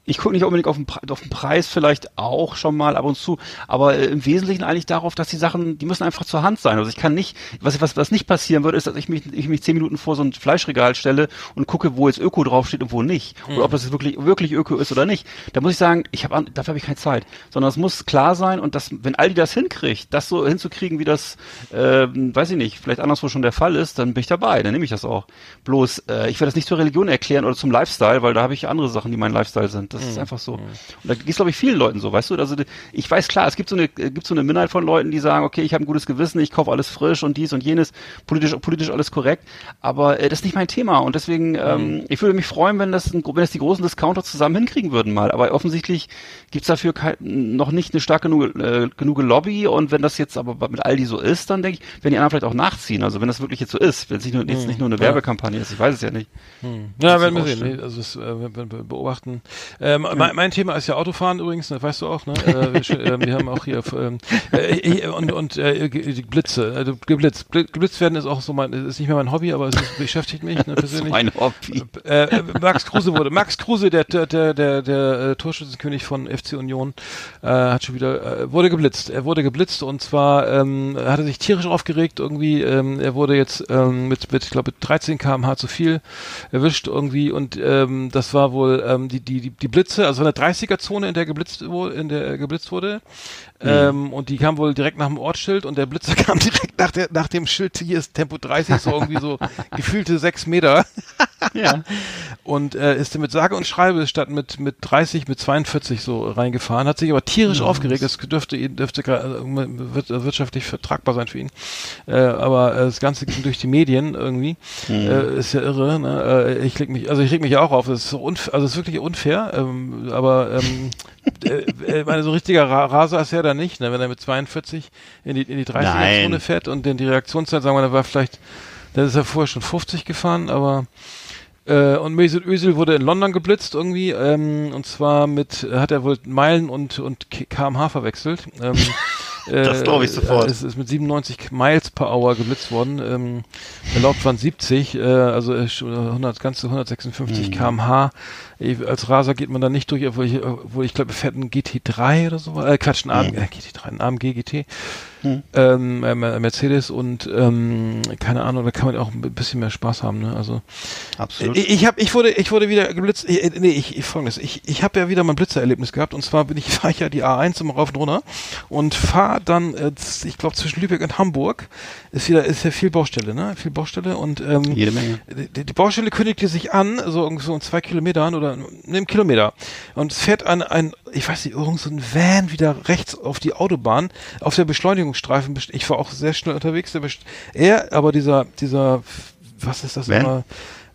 ich gucke nicht unbedingt auf den, auf den Preis vielleicht auch schon mal ab und zu, aber äh, im Wesentlichen eigentlich darauf, dass die Sachen, die müssen einfach zur Hand sein. Also ich kann nicht, was, was, was nicht passieren würde, ist, dass ich mich, ich mich zehn Minuten vor so ein Fleischregal stelle und gucke, wo jetzt Öko draufsteht und wo nicht. Mhm. Oder ob das jetzt wirklich, wirklich Öko ist oder nicht. Da muss ich sagen, ich habe dafür habe ich keine Zeit. Sondern es muss klar sein und das, wenn Aldi das hinkriegt, das so hinzukriegen, wie das, äh, weiß ich nicht, vielleicht anderswo schon der Fall ist, dann bin ich dabei, dann nehme ich das auch. Bloß, äh, ich werde das nicht zur Religion erklären oder zum Lifestyle, weil da habe ich andere Sachen, die mein Lifestyle sind. Das mhm. ist einfach so. Mhm. Und da geht glaube ich, vielen Leuten so, weißt du? Also ich weiß klar, es gibt so eine, gibt so eine Minderheit von Leuten, die sagen, okay, ich habe ein gutes Gewissen, ich kaufe alles frisch und dies und jenes, politisch, politisch alles korrekt. Aber äh, das ist nicht mein Thema. Und deswegen, mhm. ähm, ich würde mich freuen, wenn das, wenn das die großen Discounter zusammen hinkriegen würden mal. Aber offensichtlich gibt's dafür kein, noch nicht eine starke genug, äh, genug Lobby. Und wenn das jetzt aber mit Aldi so ist, dann denke ich, werden die anderen vielleicht auch nachziehen. Also wenn das wirklich jetzt so ist, wenn es nicht nur, jetzt mhm. nicht nur eine Werbekampagne ist, ich weiß es ja nicht. Mhm. Ja, werden wir sehen. Also das, äh, wir beobachten. Ähm, mein, mein Thema ist ja Autofahren übrigens, ne, weißt du auch, ne? Äh, wir, äh, wir, haben auch hier ähm, äh, und und äh, Blitze, äh, geblitzt. Geblitzt werden ist auch so mein, ist nicht mehr mein Hobby, aber es ist, beschäftigt mich ne, persönlich. mein Hobby. Äh, äh, Max Kruse wurde, Max Kruse, der der der der, der Torschützenkönig von FC Union, äh, hat schon wieder äh, wurde geblitzt. Er wurde geblitzt und zwar ähm, hat er sich tierisch aufgeregt irgendwie. Ähm, er wurde jetzt ähm, mit mit ich glaube 13 km/h zu viel erwischt irgendwie und ähm, das war wohl ähm, die die die Blitze, also eine 30er Zone, in der geblitzt wurde, in der geblitzt wurde. Mhm. Ähm, und die kam wohl direkt nach dem Ortsschild und der Blitzer kam direkt nach der, nach dem Schild, hier ist Tempo 30, so irgendwie so gefühlte sechs Meter. ja. Und äh, ist mit sage und schreibe statt mit, mit 30, mit 42 so reingefahren, hat sich aber tierisch mhm. aufgeregt. Das dürfte, dürfte äh, wirtschaftlich vertragbar sein für ihn. Äh, aber äh, das Ganze ging durch die Medien irgendwie. Mhm. Äh, ist ja irre. Ne? Äh, ich leg mich, also ich reg mich auch auf. Das ist so unfair, also es ist wirklich unfair. Ähm, aber ähm, äh, äh, meine, so richtiger Raser ist er da nicht, ne? wenn er mit 42 in die, in die 30er-Zone fährt und dann die Reaktionszeit, sagen wir, da war vielleicht, da ist er vorher schon 50 gefahren, aber äh, und Mesut Özil wurde in London geblitzt irgendwie, ähm, und zwar mit, hat er wohl Meilen und, und kmh verwechselt. Ähm, das glaube ich äh, sofort. Es ist mit 97 Miles per Hour geblitzt worden. Ähm, erlaubt waren 70, äh, also 100, ganze 156 mhm. kmh. Als Raser geht man da nicht durch, obwohl ich, obwohl ich glaube, er fährt ein GT3 oder so. Äh, Quatsch, ein AMG, äh, GT3, ein AMG GT. Mhm. Ähm, äh, Mercedes und ähm, keine Ahnung, da kann man auch ein bisschen mehr Spaß haben, ne? Also absolut. Ich, ich habe, ich wurde, ich wurde wieder geblitzt. Ich, nee, ich, ich folgendes. Ich, ich habe ja wieder mein Blitzererlebnis gehabt und zwar bin ich fahre ich ja die A1 immer rauf und runter und fahre dann, äh, ich glaube zwischen Lübeck und Hamburg ist wieder ist ja viel Baustelle, ne? Viel Baustelle und ähm, jede Menge. Die, die Baustelle kündigte sich an, so so in zwei Kilometern oder einem Kilometer. Und es fährt ein, ein ich weiß nicht, irgend so ein Van wieder rechts auf die Autobahn auf der Beschleunigung Beschleunigungsstreifen, ich war auch sehr schnell unterwegs, er, aber dieser, dieser, was ist das Van? immer?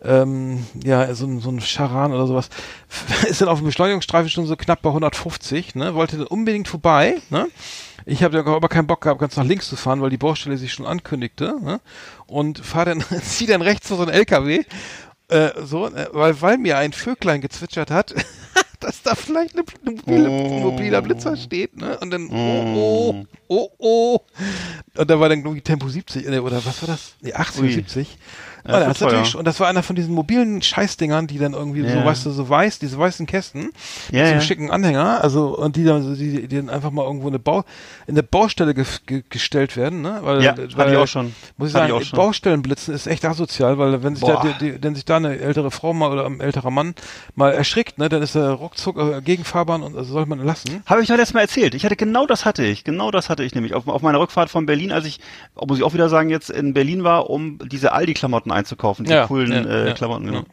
Ähm, ja, so, ein so ein Charan oder sowas, ist dann auf dem Beschleunigungsstreifen schon so knapp bei 150, ne, wollte dann unbedingt vorbei, ne, ich habe aber keinen Bock gehabt, ganz nach links zu fahren, weil die Baustelle sich schon ankündigte, ne, und fahr dann, zieh dann rechts vor so ein LKW, äh, so, äh, weil, weil mir ein Vöglein gezwitschert hat, dass da vielleicht eine, eine mobile, oh. mobiler Blitzer steht, ne? Und dann, oh, oh, oh, oh. Und da war dann irgendwie Tempo 70, äh, oder was war das? Nee, 80, Ui. 70. Ja, das natürlich, und das war einer von diesen mobilen Scheißdingern, die dann irgendwie ja. so, weißt du, so weiß, diese weißen Kästen, ja, mit so einem schicken Anhänger, also, und die dann, die, die dann einfach mal irgendwo eine Bau, in eine Baustelle ge ge gestellt werden, ne? Weil, ja, weil, ich auch schon. Muss ich sagen, ich Baustellenblitzen ist echt asozial, weil wenn sich Boah. da, die, die, wenn sich da eine ältere Frau mal oder ein älterer Mann mal erschrickt, ne, dann ist er ruckzuck äh, Gegenfahrbahn und also soll man lassen. Habe ich doch letztes Mal erzählt. Ich hatte genau das hatte ich, genau das hatte ich nämlich auf, auf meiner Rückfahrt von Berlin, als ich, muss ich auch wieder sagen, jetzt in Berlin war, um diese Aldi-Klamotten einzukaufen, diese ja coolen ja, äh, ja, Klamotten, genau.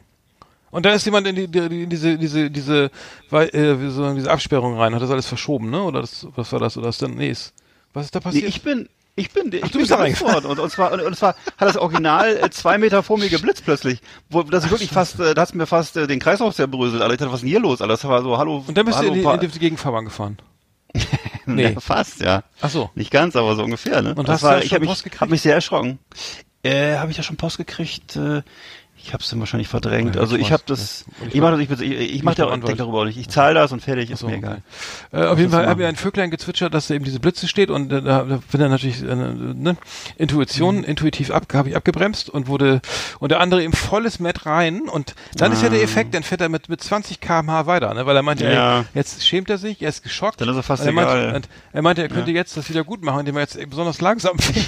Und da ist jemand in, die, die, in diese, diese, diese, äh, diese Absperrung rein, hat das alles verschoben, ne? Oder das, was war das? Oder ist dann, nee, ist, was ist da passiert? Nee, ich bin, ich bin, ich Ach, du bin bist da reingefahren und, und zwar und, und zwar hat das Original äh, zwei Meter vor mir geblitzt plötzlich, wo das ich wirklich fast, äh, da hat's mir fast äh, den Kreislauf zerbröselt. Alter, ich dachte, was ist denn hier los? Alter, das war so, hallo. Und dann bist hallo, du in die, in die Gegenfahrbahn gefahren. nee. Nee. fast, ja. Ach so. Nicht ganz, aber so ungefähr, ne? Und das hast du war, da ich habe mich, hab mich sehr erschrocken. Äh, habe ich da schon Post gekriegt? Äh, ich habe es dann wahrscheinlich verdrängt. Ja, also ich ich habe das, Ja. ich mache das, ich, ich, ich mache da denk darüber auch nicht. Ich zahle das und fertig, ist So, mir egal. Äh, auf jeden Fall hat machen? mir ein Vöglein gezwitschert, dass da eben diese Blitze steht und äh, da, da bin dann natürlich äh, ne, Intuition, Mhm. intuitiv ab, habe ich abgebremst und wurde und der andere im volles Met rein und dann ist ja der Ah. Effekt, dann fährt er mit mit 20 km/h weiter, ne, weil er meinte, Ja. ey, jetzt schämt er sich, er ist geschockt. Dann ist er fast er meinte, egal. und er meinte, er könnte jetzt das wieder gut machen, indem er jetzt besonders langsam fährt.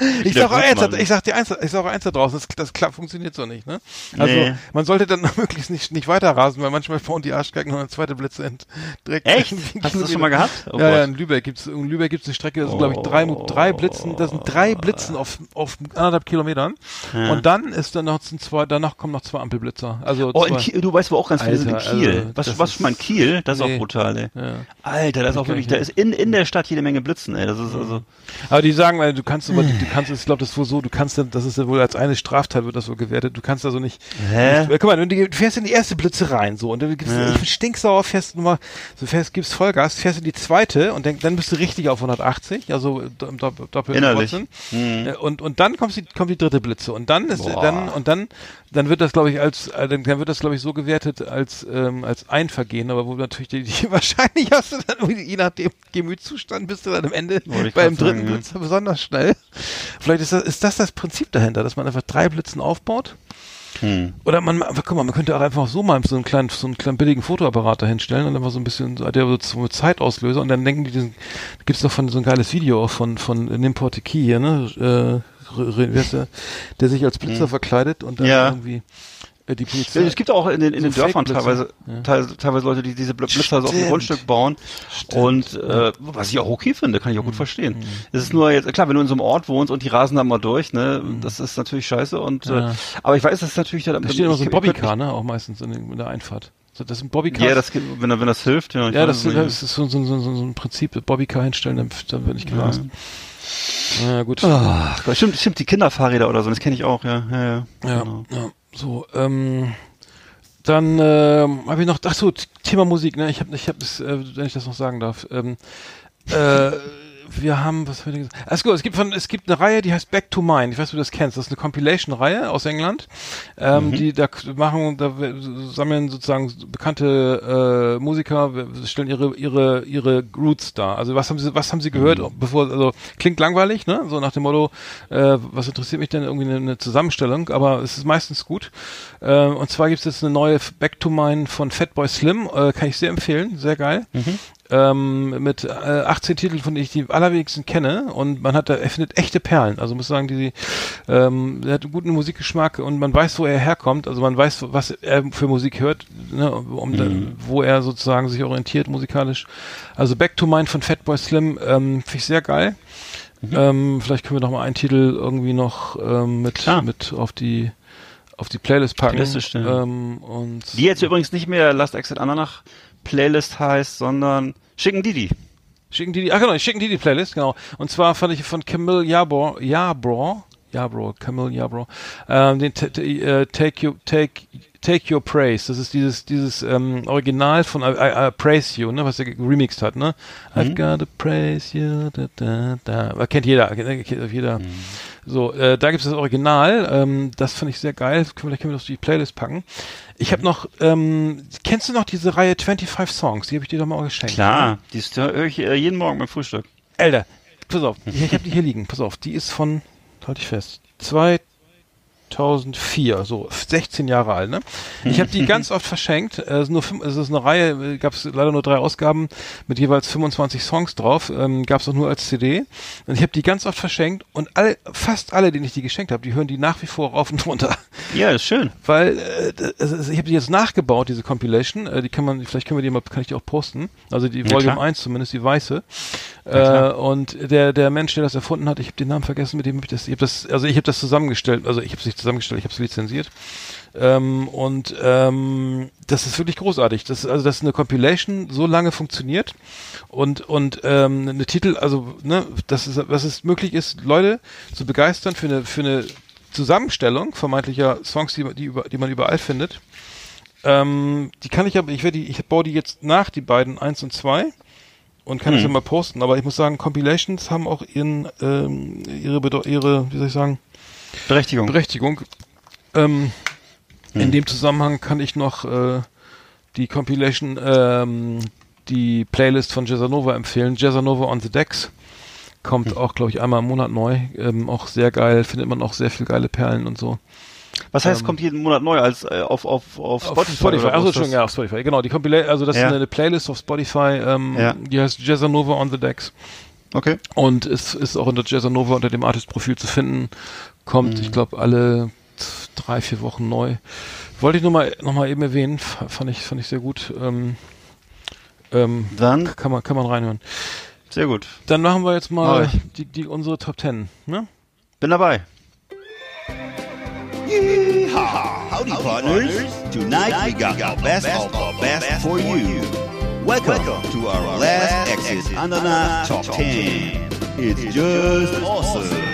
Ich Wieder sag auch eins, ich sag dir eins, ich sag auch eins da draußen, das, das klappt, funktioniert so nicht, ne? Also, Nee. man sollte dann möglichst nicht, nicht weiter rasen, weil manchmal bauen die Arschgeigen noch eine zweite Blitze ent, direkt. Echt? Hast du das schon mal gehabt? Oh ja, ja, in Lübeck gibt's, in Lübeck gibt's eine Strecke, das sind, glaube ich, drei, drei Blitzen, das sind drei Blitzen auf, auf anderthalb Kilometern. Ja. Und dann ist dann noch zwei, danach kommen noch zwei Ampelblitzer. Also, Oh, zwei, Kiel, du weißt wo auch ganz viele sind in Kiel. also, was, was ist- schon mal in Kiel? Das ist Nee. auch brutal, ey. ja. Alter, das ist auch wirklich, ich da ist in, in der Stadt jede Menge Blitzen, ey. Das ist also, Aber die sagen, weil du kannst, aber, du kannst, ich glaube, das ist wohl so, du kannst dann, das ist ja wohl als eine Straftat wird das so gewertet, du kannst also nicht, Hä? nicht guck mal, du, du fährst in die erste Blitze rein, so, und dann gibst Ja. du, ich bin stinksauer, fährst du mal, so fährst, gibst Vollgas, fährst in die zweite und dann, dann bist du richtig auf 180, also do- im dopp- doppelten Innerlich. Hm. Äh, Und, und dann kommt die, kommt die dritte Blitze und dann ist, Boah. dann, und dann, dann wird das, glaube ich, als, äh, dann, wird das, glaube ich, so gewertet als, ähm, als ein Vergehen, aber wo natürlich die, die wahrscheinlich hast du dann, je nach dem Gemütszustand, bist du dann am Ende beim dritten sagen, ja. Blitzer besonders schnell. Vielleicht ist das, ist das das Prinzip dahinter, dass man einfach drei Blitzen aufbaut? Hm. Oder man, guck mal, man könnte auch einfach so mal so einen kleinen, so einen kleinen billigen Fotoapparat da hinstellen und einfach so ein bisschen, so- der so mit Zeitauslöser und dann denken die, diesen, gibt's doch von so ein geiles Video von, von Nimporte Key hier, ne, äh, der, der sich als Blitzer verkleidet und dann Hm. Ja. irgendwie die Polizei. Ja, es gibt auch in den, in So den Dörfern teilweise, Ja. teilweise, teilweise Leute, die diese Bl- Blitzer so auf dem Stimmt. Grundstück bauen. Und äh, was ich auch okay finde, kann ich auch gut verstehen. Es ist nur jetzt, klar, wenn du in so einem Ort wohnst und die rasen da mal durch, ne, das ist natürlich scheiße. Und Ja. äh, aber ich weiß, das ist natürlich da, da steht immer so ein Bobbycar, ne, auch meistens in, den- in der Einfahrt. Das sind Bobbycars. Ja, das, wenn, wenn das hilft. Ja, ja, das, das ist so, so, so, so ein Prinzip, Bobbycar hinstellen, dann, dann wird nicht gerast. Ja, gut. Ach, Gott, stimmt, stimmt, die Kinderfahrräder oder so, das kenne ich auch, ja. Ja, ja. Ja, Genau. ja. So, ähm, dann ähm, habe ich noch, ach so, Thema Musik, ne? Ich habe, ich habe das, äh, wenn ich das noch sagen darf. Ähm, äh, wir haben, was haben wir denn gesagt? Ach gut, es gibt von, es gibt eine Reihe, die heißt Back to Mine. Ich weiß, ob du das kennst. Das ist eine Compilation-Reihe aus England. Ähm, Die da machen, da sammeln sozusagen bekannte äh, Musiker, stellen ihre ihre ihre Roots dar. Also was haben sie, was haben sie gehört, bevor, also klingt langweilig, ne? So nach dem Motto, äh, was interessiert mich denn irgendwie eine, eine Zusammenstellung? Aber es ist meistens gut. Äh, und zwar gibt es jetzt eine neue Back to Mine von Fatboy Slim, äh, kann ich sehr empfehlen, sehr geil ähm, mit äh, 18 Titeln, von denen ich die allerwenigsten kenne und man hat da, er findet echte Perlen. Also muss sagen, die, ähm, er hat einen guten Musikgeschmack und man weiß, wo er herkommt. Also man weiß, was er für Musik hört, ne, um da, wo er sozusagen sich orientiert musikalisch. Also Back to Mine von Fatboy Slim ähm, finde ich sehr geil. Ähm, vielleicht können wir noch mal einen Titel irgendwie noch ähm, mit Klar. mit auf die auf die Playlist packen. Stellen. Ähm, und Die jetzt übrigens nicht mehr Last Exit Ananach Playlist heißt, sondern Schicken Didi. Schicken die, ach genau, schicken die Playlist, genau. Und zwar fand ich von Camille Yarbrough, Yarbrough, Yarbrough, Camille Yarbrough, ähm, den äh, Take You, Take, Take Your Praise. Das ist dieses, dieses ähm, Original von I, I, I Praise You, ne, was er remixed hat, ne? I've gotta praise you, da, da, da. Kennt jeder, kennt, kennt jeder. So, äh, da gibt's das Original, ähm, das finde ich sehr geil. Vielleicht können wir das auf die Playlist packen. Ich habe noch, ähm, kennst du noch diese Reihe 25 Songs? Die habe ich dir doch mal geschenkt. Klar, die ist- höre ich äh, jeden Morgen beim Frühstück. Alter, pass auf, ich, ich habe die hier liegen, pass auf, die ist von, halte ich fest, 2004, so 16 Jahre alt, ne? Ich habe die ganz oft verschenkt, äh, es, ist nur es ist eine Reihe, gab es leider nur drei Ausgaben mit jeweils 25 Songs drauf, ähm, gab es auch nur als CD und ich habe die ganz oft verschenkt und alle, fast alle, denen ich die geschenkt habe, die hören die nach wie vor rauf und runter Ja, ist schön. weil äh, ich habe die jetzt nachgebaut, diese Compilation. Äh, die kann man, vielleicht können wir die mal, kann ich die auch posten. Also die Ja, Volume klar. 1 zumindest, die weiße. Äh, und der der Mensch, der das erfunden hat, ich habe den Namen vergessen, mit dem habe ich das, ich habe das, also ich habe das zusammengestellt. Also ich habe es nicht zusammengestellt, ich habe es lizenziert. Ähm, und ähm, das ist wirklich großartig. Das, also, dass eine Compilation so lange funktioniert und, und ähm, eine Titel, also, ne, dass es, was es möglich ist, Leute zu begeistern für eine, für eine Zusammenstellung vermeintlicher Songs, die, die, über, die man überall findet. Ähm, die kann ich aber, ich werde die, ich baue die jetzt nach, die beiden eins und zwei und kann hm. das mal posten. Aber ich muss sagen, Compilations haben auch ihren, ähm, ihre, ihre, wie soll ich sagen, Berechtigung. Berechtigung. Ähm, hm. In dem Zusammenhang kann ich noch äh, die Compilation, ähm, die Playlist von Jazzanova empfehlen. Jazzanova on the Decks. Kommt hm. auch, glaube ich, einmal im Monat neu. Ähm, auch sehr geil, findet man auch sehr viel geile Perlen und so. Was heißt, ähm, kommt jeden Monat neu als äh, auf, auf, auf Spotify? Auf Spotify, also schon, ja, auf Spotify. Genau, die Compilation, also das ja. ist eine Playlist auf Spotify, ähm, ja. die heißt Jazzanova on the Decks. Okay. Und ist, ist auch unter Jazzanova unter dem Artist-Profil zu finden. Kommt, mhm. ich glaube, alle drei, vier Wochen neu. Wollte ich nur mal, noch mal eben erwähnen, fand ich, fand ich sehr gut. Ähm, ähm, Dann kann man, kann man reinhören. Sehr gut. Dann machen wir jetzt mal die, die, unsere Top Ten, ne? Bin dabei. Yeehaw! Howdy, partners. Tonight we got the best of the best for you. Welcome to our last exit under the top 10. It's just awesome.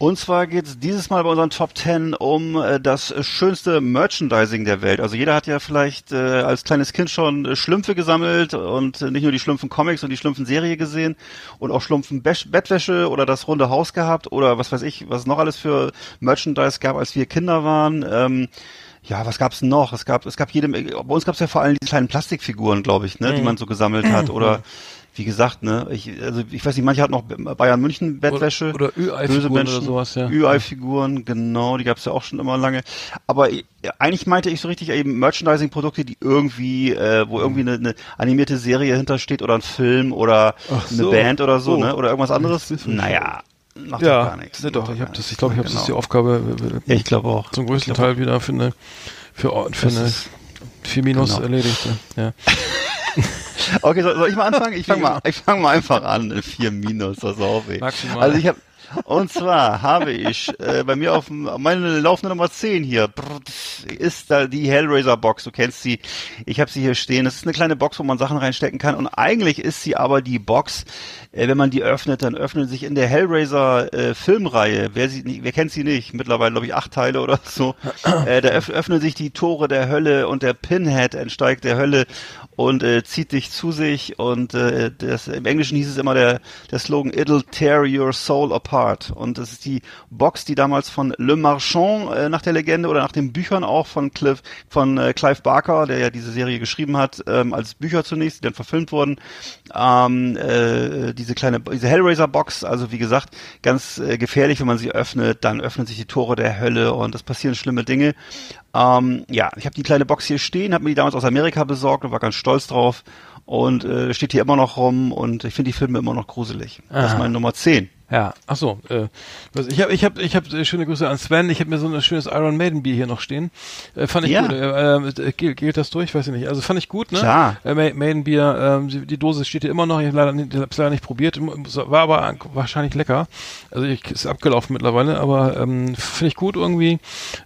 Und zwar geht es dieses Mal bei unseren Top 10 um äh, das schönste Merchandising der Welt. Also jeder hat ja vielleicht äh, als kleines Kind schon Schlümpfe gesammelt und nicht nur die Schlumpfen Comics und die Schlumpfen Serie gesehen und auch Schlumpfen Be Bettwäsche oder das runde Haus gehabt oder was weiß ich, was es noch alles für Merchandise gab, als wir Kinder waren. Ähm, ja, was gab's noch? Es gab, es gab jedem, bei uns gab's ja vor allem diese kleinen Plastikfiguren, glaube ich, ne, mhm. die man so gesammelt hat. Oder wie gesagt, ne, ich, also ich weiß nicht, manche hatten noch Bayern München Bettwäsche. Oder, oder Ü-Ei-Figuren oder sowas, ja. Ü-Ei-Figuren, genau, die gab's ja auch schon immer lange. Aber ich, eigentlich meinte ich so richtig eben Merchandising-Produkte, die irgendwie, äh, wo irgendwie eine, eine animierte Serie hintersteht oder ein Film oder Ach eine Band oder so, oh. ne? Oder irgendwas anderes. Naja, macht ja, gar nichts. Ne, doch, ich habe das, ich glaube, ich habe genau. das die Aufgabe. Ja, ich glaube auch. Zum größten Teil wieder für eine, für, für eine, Minus genau. erledigt. Ja. Okay, soll, soll ich mal anfangen? Ich fange mal, ich fang mal einfach an. Vier Minus, das ist auch weh. Maximal. Also ich habe und zwar habe ich äh, bei mir auf meine laufende Nummer 10 hier ist da die Hellraiser Box. Du kennst sie. Ich habe sie hier stehen. Das ist eine kleine Box, wo man Sachen reinstecken kann. Und eigentlich ist sie aber die Box, äh, wenn man die öffnet, dann öffnen sich in der Hellraiser äh, Filmreihe. Wer sie, wer kennt sie nicht? Mittlerweile glaube ich acht Teile oder so. Äh, da öff öffnen sich die Tore der Hölle und der Pinhead entsteigt der Hölle und äh, zieht dich zu sich und äh, das, im Englischen hieß es immer der, der Slogan It'll tear your soul apart und das ist die Box, die damals von Le Marchand äh, nach der Legende oder nach den Büchern auch von Cliff, von äh, Clive Barker, der ja diese Serie geschrieben hat, ähm, als Bücher zunächst, die dann verfilmt wurden, ähm, äh, diese kleine, diese Hellraiser Box, also wie gesagt, ganz äh, gefährlich, wenn man sie öffnet, dann öffnen sich die Tore der Hölle und es passieren schlimme Dinge ähm, ja, ich habe die kleine Box hier stehen, habe mir die damals aus Amerika besorgt und war ganz stolz drauf. Und äh, steht hier immer noch rum und ich finde die Filme immer noch gruselig. Aha. Das ist meine Nummer 10. Ja, ach so. Äh, ich habe, ich habe, ich habe äh, schöne Grüße an Sven. Ich habe mir so ein schönes Iron Maiden Bier hier noch stehen. Äh, fand ich ja. gut. Äh, äh, gilt, gilt das durch? Weiß ich nicht. Also fand ich gut. Ne? Klar. Äh, Maiden Bier. Äh, die Dose steht hier immer noch. Ich habe leider, nicht, hab's leider nicht probiert. War aber wahrscheinlich lecker. Also ich, ist abgelaufen mittlerweile. Aber ähm, finde ich gut irgendwie.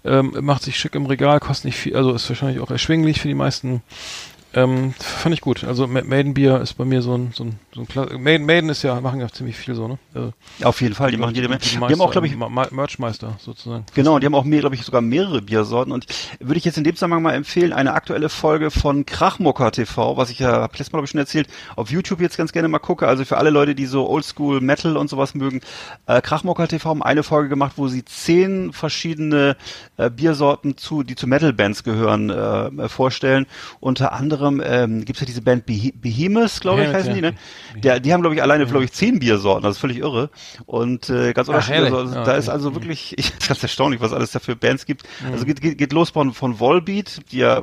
Ähm, macht sich schick im Regal. Kostet nicht viel. Also ist wahrscheinlich auch erschwinglich für die meisten ähm, fand ich gut. Also Maiden Bier ist bei mir so ein, so ein, so ein Maiden, Maiden ist ja, machen ja ziemlich viel so, ne? Also, Auf jeden Fall, die, die machen jede Menge. Die, die, die, haben auch, glaube ich, Merchmeister sozusagen. Genau, die haben auch, glaube ich, sogar mehrere Biersorten und würde ich jetzt in dem Zusammenhang mal empfehlen, eine aktuelle Folge von Krachmucker TV, was ich ja, letztes Mal, glaube ich, schon erzählt, auf YouTube jetzt ganz gerne mal gucke. Also für alle Leute, die so Oldschool Metal und sowas mögen, äh, Krachmucker TV haben eine Folge gemacht, wo sie zehn verschiedene äh, Biersorten zu, die zu Metal-Bands gehören, äh, vorstellen. Unter anderem ähm, gibt ja diese Band Beh Behemoth, glaube ich, heißen ja. die, ne? Der, die haben, glaube ich, alleine, glaube ich, zehn Biersorten, das ist völlig irre. Und äh, ganz unterschiedlich. Also, okay. Da ist also wirklich, ich, ganz erstaunlich, was alles da für Bands gibt. Mhm. Also geht, geht, geht los von, von Volbeat, die ja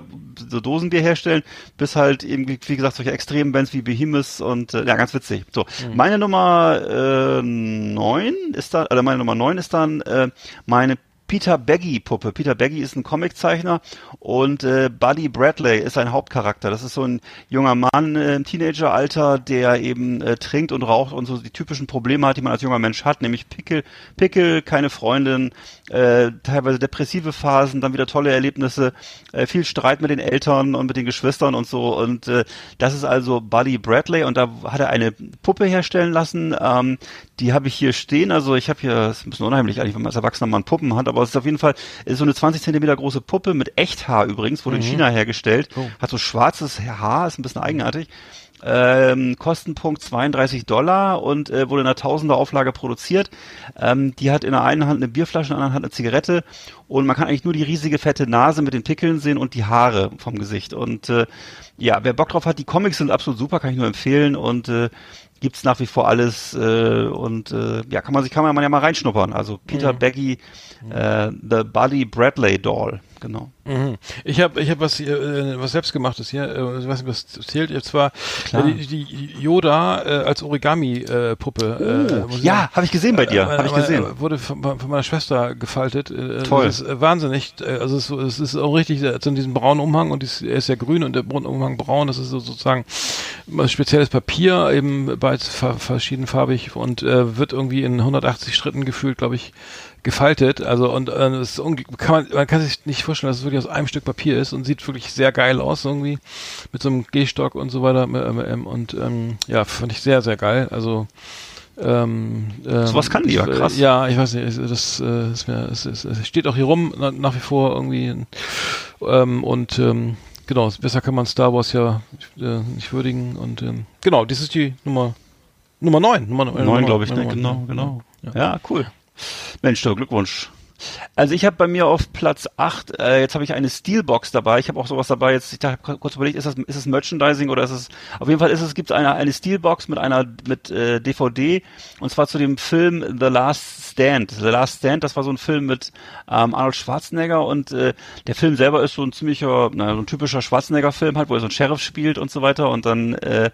so Dosenbier herstellen, bis halt eben, wie gesagt, solche extremen Bands wie Behemoth und äh, ja, ganz witzig. So, mhm. meine Nummer äh, neun ist dann, oder meine Nummer neun ist dann äh, meine Peter Baggy Puppe. Peter Baggy ist ein Comiczeichner und äh, Buddy Bradley ist ein Hauptcharakter. Das ist so ein junger Mann äh, im Teenageralter, der eben äh, trinkt und raucht und so die typischen Probleme hat, die man als junger Mensch hat, nämlich Pickel, Pickel, keine Freundin, äh, teilweise depressive Phasen, dann wieder tolle Erlebnisse, äh, viel Streit mit den Eltern und mit den Geschwistern und so. Und äh, das ist also Buddy Bradley und da hat er eine Puppe herstellen lassen. Ähm, die habe ich hier stehen. Also ich habe hier, das ist ein bisschen unheimlich eigentlich, wenn man als Erwachsener mal einen Puppen hat, aber es ist auf jeden Fall ist so eine 20 Zentimeter große Puppe mit Echthaar übrigens, wurde mhm. in China hergestellt. Oh. Hat so schwarzes Haar, ist ein bisschen eigenartig. Ähm, Kostenpunkt 32 Dollar und äh, wurde in einer Tausender Auflage produziert. Ähm, die hat in der einen Hand eine Bierflasche, in der anderen Hand eine Zigarette und man kann eigentlich nur die riesige fette Nase mit den Pickeln sehen und die Haare vom Gesicht. Und äh, ja, wer Bock drauf hat, die Comics sind absolut super, kann ich nur empfehlen und äh, gibt's nach wie vor alles äh, und äh, ja, kann man sich kann man ja mal reinschnuppern. Also Peter mhm. Baggy, äh, The Buddy Bradley Doll genau. Mhm. Ich habe ich hab was äh, was selbstgemachtes hier, äh, ich weiß nicht, was zählt. Und zwar äh, die, die Yoda äh, als Origami-Puppe. Äh, oh, ja, habe ich gesehen bei dir. Äh, habe ich gesehen. Wurde von, von, meiner Schwester gefaltet. Äh, Toll. Das ist äh, wahnsinnig. Äh, also es, es ist auch richtig, also in diesem braunen Umhang und dies, er ist ja grün und der Umhang braun. Das ist so, sozusagen spezielles Papier, eben beides verschiedenfarbig und äh, wird irgendwie in 180 Schritten gefühlt, glaube ich, gefaltet. Also und äh, es kann man, man kann sich nicht vorstellen, dass es wirklich aus einem Stück Papier ist und sieht wirklich sehr geil aus irgendwie mit so einem Gehstock und so weiter ähm, und ähm, ja fand ich sehr sehr geil. Also ähm, ähm, so was kann die ja krass. Ja, ich weiß nicht, das, äh, ist mir, es, es, es steht auch hier rum na, nach wie vor irgendwie ähm, und ähm, genau, besser kann man Star Wars ja äh, nicht würdigen und ähm, genau, dies ist die Nummer Nummer 9. Nummer, Nummer 9, glaube ich, ne? genau, genau. Ja. ja, cool. Mensch, doch, Glückwunsch. Also ich habe bei mir auf Platz 8, äh, jetzt habe ich eine Steelbox dabei. Ich habe auch sowas dabei. Jetzt ich habe kurz überlegt, ist das ist es Merchandising oder ist es auf jeden Fall ist es gibt eine eine Steelbox mit einer mit äh, DVD und zwar zu dem Film The Last Stand. The Last Stand, das war so ein Film mit ähm, Arnold Schwarzenegger und äh, der Film selber ist so ein ziemlicher, na, so ein typischer Schwarzenegger Film halt, wo er so ein Sheriff spielt und so weiter und dann äh,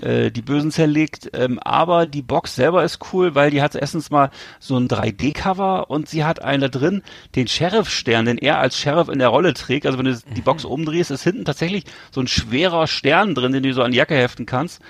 äh, die Bösen zerlegt. Ähm, aber die Box selber ist cool, weil die hat erstens mal so ein 3D-Cover und sie hat einen da drin, den Sheriff-Stern, den er als Sheriff in der Rolle trägt. Also wenn du die Box mhm. umdrehst, ist hinten tatsächlich so ein schwerer Stern drin, den du so an die Jacke heften kannst.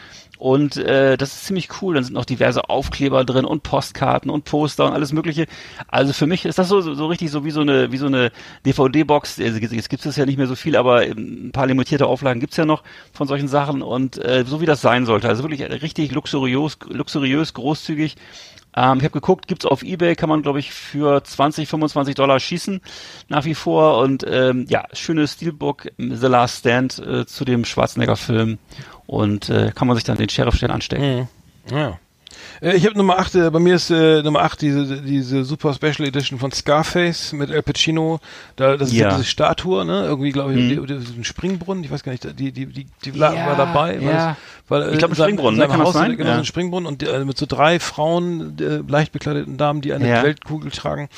Und äh, das ist ziemlich cool. Dann sind noch diverse Aufkleber drin und Postkarten und Poster und alles Mögliche. Also für mich ist das so, so, so richtig so wie so eine, wie so eine DVD-Box. Also jetzt gibt es ja nicht mehr so viel, aber ein paar limitierte Auflagen gibt's ja noch von solchen Sachen und äh, so wie das sein sollte. Also wirklich richtig luxuriös, luxuriös, großzügig. Ähm, ich habe geguckt, gibt's auf Ebay, kann man glaube ich für 20, 25 Dollar schießen nach wie vor und ähm, ja, schönes Steelbook The Last Stand äh, zu dem Schwarzenegger-Film und äh, kann man sich dann den Sheriff-Stern anstecken. Mhm. Ja. Äh, ich habe Nummer 8, äh, bei mir ist äh, Nummer 8 diese, diese Super Special Edition von Scarface mit El Pacino. Da, das ist ja. diese Statue, ne? Irgendwie, glaube ich, mhm. ein Springbrunnen, ich weiß gar nicht, die, die, die, die ja, war dabei. Ja. Weil, ich glaube, ein Springbrunnen, ne? kann Haus, das sein? Genau, ja. so ein Springbrunnen und äh, mit so drei Frauen, äh, leicht bekleideten Damen, die eine ja. Weltkugel tragen.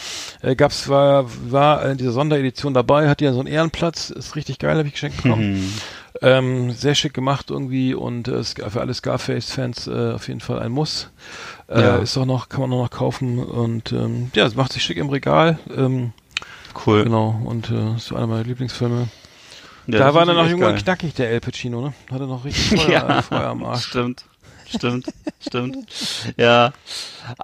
Äh, gab's, war, war in dieser Sonderedition dabei, hat ja so einen Ehrenplatz, ist richtig geil, habe ich geschenkt bekommen. Mhm. Ähm, sehr schick gemacht irgendwie und äh, für alle Scarface-Fans äh, auf jeden Fall ein Muss. Äh, ja. Ist auch noch, kann man auch noch kaufen und ähm, ja, es macht sich schick im Regal. Ähm, cool. Genau, und äh, ist einer meiner Lieblingsfilme. Ja, da war dann noch jung und knackig, der El Pacino, ne? Hatte noch richtig Feuer, ja, Feuer am Arsch. Stimmt. Stimmt, stimmt. Ja.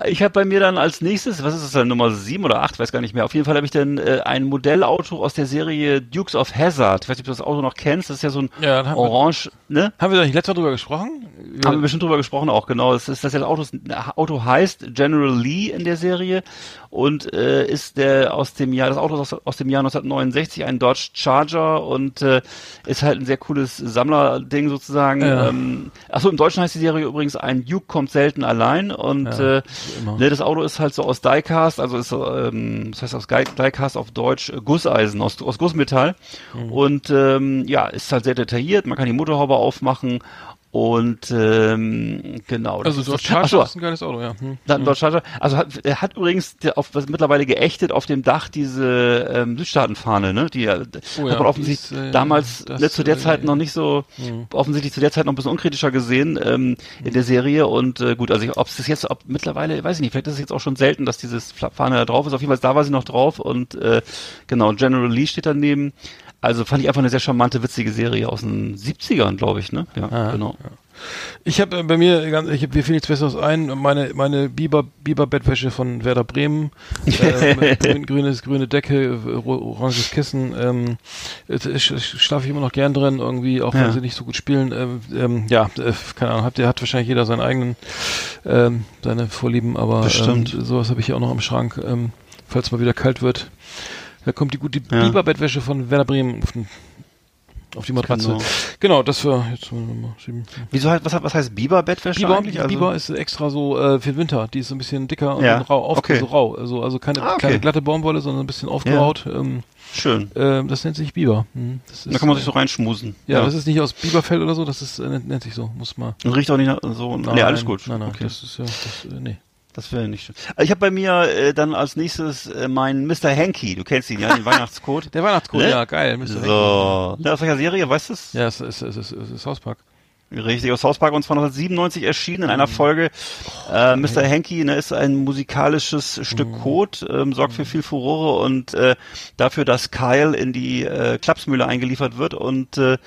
Ich habe bei mir dann als nächstes, was ist das dann, Nummer 7 oder 8, weiß gar nicht mehr. Auf jeden Fall habe ich dann äh, ein Modellauto aus der Serie Dukes of Hazard. Ich weiß nicht, ob du das Auto noch kennst. Das ist ja so ein ja, Orange, wir, ne? Haben wir da nicht letztes Mal drüber gesprochen? Haben wir bestimmt drüber gesprochen auch, genau. Das ist, das, das Auto, Auto heißt General Lee in der Serie und äh, ist der aus dem Jahr, das Auto ist aus, aus dem Jahr 1969, ein Dodge Charger und äh, ist halt ein sehr cooles Sammlerding sozusagen. Ja. Ähm, achso, im Deutschen heißt die Serie übrigens ein Duke kommt selten allein und ja, äh, ne, das Auto ist halt so aus Diecast, also ist ähm, das heißt aus Diecast auf Deutsch äh, Gusseisen, aus, aus Gussmetall mhm. und ähm, ja, ist halt sehr detailliert, man kann die Motorhaube aufmachen Und ähm, genau. Also Dodge Charger ist ein geiles Auto, ja. Hm. Dann Dodge Charger. Also hat, er hat übrigens der auf, was mittlerweile geächtet auf dem Dach diese ähm, Südstaatenfahne, ne? Die oh, ja, hat man offensichtlich ist, äh, damals das, ne, zu der äh, Zeit noch nicht so hm. offensichtlich zu der Zeit noch ein bisschen unkritischer gesehen ähm, in der Serie. Und äh, gut, also ob es das jetzt, ob mittlerweile, weiß ich nicht, vielleicht ist es jetzt auch schon selten, dass dieses Fahne da drauf ist. Auf jeden Fall da war sie noch drauf und äh, genau, General Lee steht daneben. Also fand ich einfach eine sehr charmante, witzige Serie aus den 70ern, glaube ich, ne? Ja, ah, genau. Ja. Ich habe äh, bei mir, ganz, ich hab, mir fiel nichts Besseres ein, meine, meine Biber, Biber Bettwäsche von Werder Bremen, äh, grün, grünes, grüne Decke, oranges Kissen, ähm, ich, schlafe ich immer noch gern drin, irgendwie, auch wenn ja. sie nicht so gut spielen, ähm, ähm, ja, äh, keine Ahnung, hat, der hat wahrscheinlich jeder seinen eigenen, ähm, seine Vorlieben, aber ähm, sowas habe ich ja auch noch im Schrank, ähm, falls mal wieder kalt wird. Da kommt die gute ja. Biber-Bettwäsche von Werder Bremen auf, den, auf die Matratze. Genau. genau, das war jetzt mal schieben. Wieso was, was heißt Biber-Bettwäsche Biber, eigentlich? Also Biber ist extra so äh, für den Winter. Die ist so ein bisschen dicker ja. und rau, auf, okay. so rau. Also, also keine, ah, okay. keine glatte Baumwolle, sondern ein bisschen aufgeraut. Ja. Ähm, Schön. Äh, das nennt sich Biber. Hm, ist, da kann man sich so reinschmusen. Ja, ja, das ist nicht aus Biberfell oder so, das ist, äh, nennt, sich so, muss man. Und riecht auch nicht so. Nein, nee, alles gut. Nein, nein, okay. das ist ja, das, äh, nee. Das wäre nicht schön. Also ich habe bei mir äh, dann als nächstes äh, meinen Mr. Hanky. Du kennst ihn, ja, den Weihnachtscode. Der Weihnachtscode, ne? ja, geil. Mr. So. Hanky. Aus welcher Serie, weißt du es? Ja, es ist, es ist, es ist South Park. Richtig, aus South Park und zwar 1997 erschienen in einer mhm. Folge. Äh, Mr. Hanky ne, ist ein musikalisches Stück mhm. Code, ähm, sorgt für viel Furore und äh, dafür, dass Kyle in die äh, Klapsmühle eingeliefert wird und äh,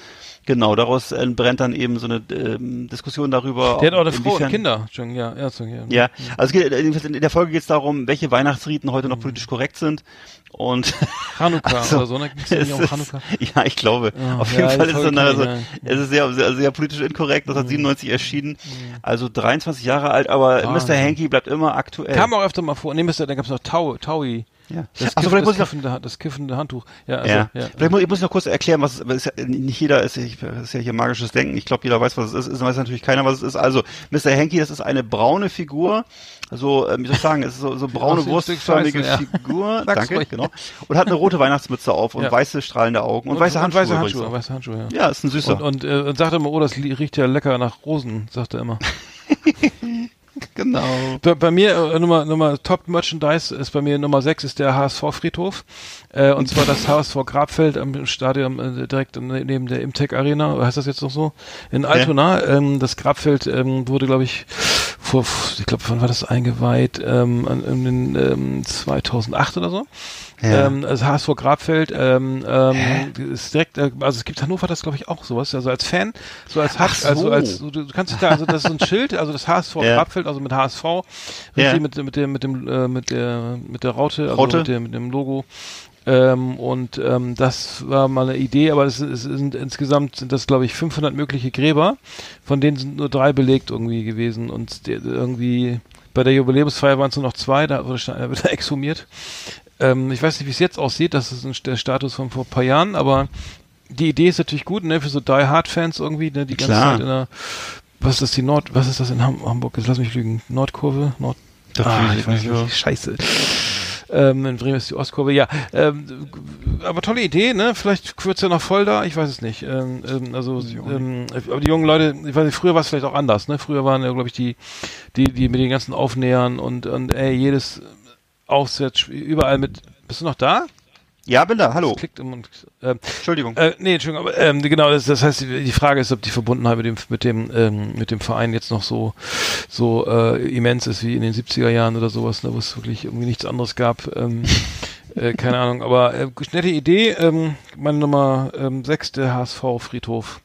Genau, daraus entbrennt dann eben so eine ähm, Diskussion darüber. Der hat auch eine Frau und Kinder schon, ja. Ja, so, ja. ja, also geht, in der Folge geht es darum, welche Weihnachtsriten heute noch mhm. politisch korrekt sind. Und Hanukkah also, oder so, ne? Nicht auch Hanukkah? Ja, ich glaube. Oh, Auf jeden ja, Fall ist es, dann also, ja. es ist sehr, sehr, sehr politisch inkorrekt. Das hat 97 mhm. erschienen. Mhm. Also 23 Jahre alt, aber ah, Mr. Hanky bleibt immer aktuell. Kam auch öfter mal vor. Nee, Mr. dann gab's noch Tau, Taui. Ja. Das, vielleicht muss ich noch, das kiffende Handtuch. Ja, also, ja. ja. Vielleicht muss ich, muss noch kurz erklären, was, was ist ja, nicht jeder ist, ich, ist ja hier magisches Denken. Ich glaube, jeder weiß, was es ist. Es weiß natürlich keiner, was es ist. Also, Mr. Hanky, das ist eine braune Figur. So, äh, wie soll ich sagen, es ist so, so braune, wurstförmige. Figur. Danke, ruhig. genau. Und hat eine rote Weihnachtsmütze auf und weiße strahlende Augen und, und weiße Handschuhe. Und weiße Handschuhe, weiße Handschuhe, ja. Ja, ist ein süßer. Und, und, äh, und sagt immer, oh, das riecht ja lecker nach Rosen, sagt er immer. genau. Bei, bei mir äh, Nummer, Nummer Top Merchandise ist bei mir Nummer 6 ist der HSV Friedhof. Äh, und zwar das HSV Grabfeld am Stadion äh, direkt neben der Imtech Arena, heißt das jetzt noch so? In Altona. Ja. Ähm, das Grabfeld ähm, wurde, glaube ich, vor, ich glaube, wann war das eingeweiht? Ähm, in, ähm, 2008 oder so. Ja. Ähm, also HSV Grabfeld ähm, ähm, ist direkt, äh, also es gibt Hannover das glaube ich auch sowas, also als Fan, so als Hack, so. also als du, du kannst dich da, also das ist so ein Schild, also das HSV ja. Grabfeld, also mit HSV, ja. mit mit dem mit dem äh, mit der mit der Raute, also Raute? mit dem mit dem Logo ähm, und ähm, das war mal eine Idee, aber es, es sind insgesamt sind das glaube ich 500 mögliche Gräber, von denen sind nur drei belegt irgendwie gewesen und die, irgendwie bei der Jubiläumsfeier waren es nur noch zwei, da wurde wird exhumiert. Ähm, ich weiß nicht, wie es jetzt aussieht, das ist ein, der Status von vor ein paar Jahren, aber die Idee ist natürlich gut, ne, für so Die Hard Fans irgendwie, ne, die ganze Klar. Zeit in der was ist das die Nord was ist das in Hamburg? Jetzt lass mich lügen. Nordkurve, Nord ah, ich weiß nicht, scheiße. Ähm, in Bremen ist die Ostkurve, ja. Ähm, aber tolle Idee, ne? Vielleicht wird's ja noch voll da, ich weiß es nicht. Ähm, ähm, also, ähm, aber die jungen Leute, ich weiß nicht, früher war es vielleicht auch anders, ne? Früher waren ja, glaube ich, die, die, die mit den ganzen Aufnähern und, und ey, jedes Aufsatz, überall mit. Bist du noch da? Ja, bin da, hallo. Klickt im, äh, Entschuldigung. Äh, nee, Entschuldigung, aber ähm, genau, das, das heißt, die, die Frage ist, ob die Verbundenheit mit dem, mit dem, ähm, mit dem Verein jetzt noch so, so äh, immens ist wie in den 70er Jahren oder sowas, ne, wo es wirklich irgendwie nichts anderes gab. Ähm, äh, keine Ahnung, aber äh, nette Idee. Ähm, meine Nummer ähm, 6, der HSV Friedhof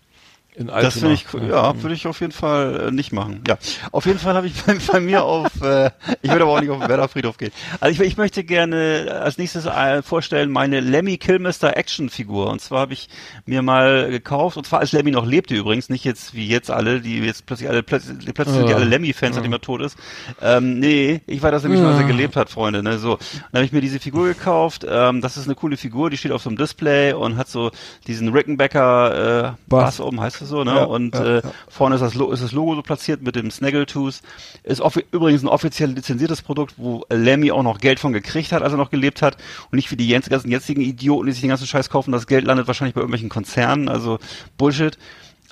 in Altona. Das finde ich, ja, ja würde ich auf jeden Fall äh, nicht machen. Ja, auf jeden Fall habe ich bei, bei, mir auf, äh, ich würde aber auch nicht auf den Werder Friedhof gehen. Also ich, ich möchte gerne als nächstes äh, vorstellen meine Lemmy Kilmister Action Figur. Und zwar habe ich mir mal gekauft, und zwar als Lemmy noch lebte übrigens, nicht jetzt wie jetzt alle, die jetzt plötzlich alle, plötzlich, plötzlich ja. sind die alle Lemmy-Fans, ja. seitdem er tot ist. Ähm, nee, ich war das nämlich ja. mal, als er gelebt hat, Freunde. Ne? So, dann habe ich mir diese Figur gekauft. Ähm, das ist eine coole Figur, die steht auf so einem Display und hat so diesen Rickenbacker äh, Bass oben, heißt es so, ne? Ja, und ja, äh, vorne ist das, ist das Logo so platziert mit dem Snaggletooth. Ist übrigens ein offiziell lizenziertes Produkt, wo Lemmy auch noch Geld von gekriegt hat, als er noch gelebt hat. Und nicht wie die ganzen jetzigen Idioten, die sich den ganzen Scheiß kaufen, das Geld landet wahrscheinlich bei irgendwelchen Konzernen, also Bullshit.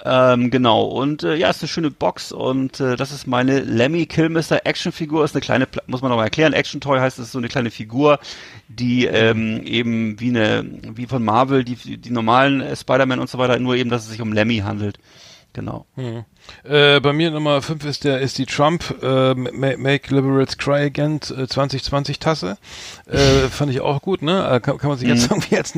Ähm, genau, und äh, ja, ist eine schöne Box und äh, das ist meine Lemmy Killmister Actionfigur, ist eine kleine, muss man nochmal erklären, Action Toy heißt, es ist so eine kleine Figur, die ähm, eben wie eine, wie von Marvel, die, die normalen äh, Spider-Man und so weiter, nur eben, dass es sich um Lemmy handelt. Genau. Hm. Äh, bei mir Nummer 5 ist der ist die Trump äh, Make Liberals Cry Again äh, 2020 Tasse. Äh, fand ich auch gut, ne? Äh, kann, kann man sich jetzt mhm. irgendwie als,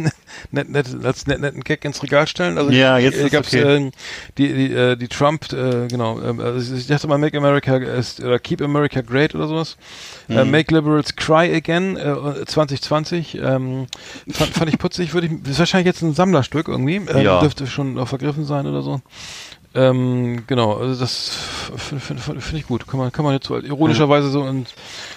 net, net, als net, netten Gag ins Regal stellen. Also ja, jetzt äh, gab's okay. äh, die die, äh, die Trump äh, genau. Äh, also ich dachte mal Make America ist, oder Keep America Great oder sowas. Äh, mhm. Äh, Make Liberals Cry Again äh, 2020 ähm, fand, fand ich putzig. Würde ich ist wahrscheinlich jetzt ein Sammlerstück irgendwie. Äh, ja. Dürfte schon auch vergriffen sein oder so. Ähm, genau, also das finde find, find ich gut. Kann man, kann man jetzt so ironischerweise so und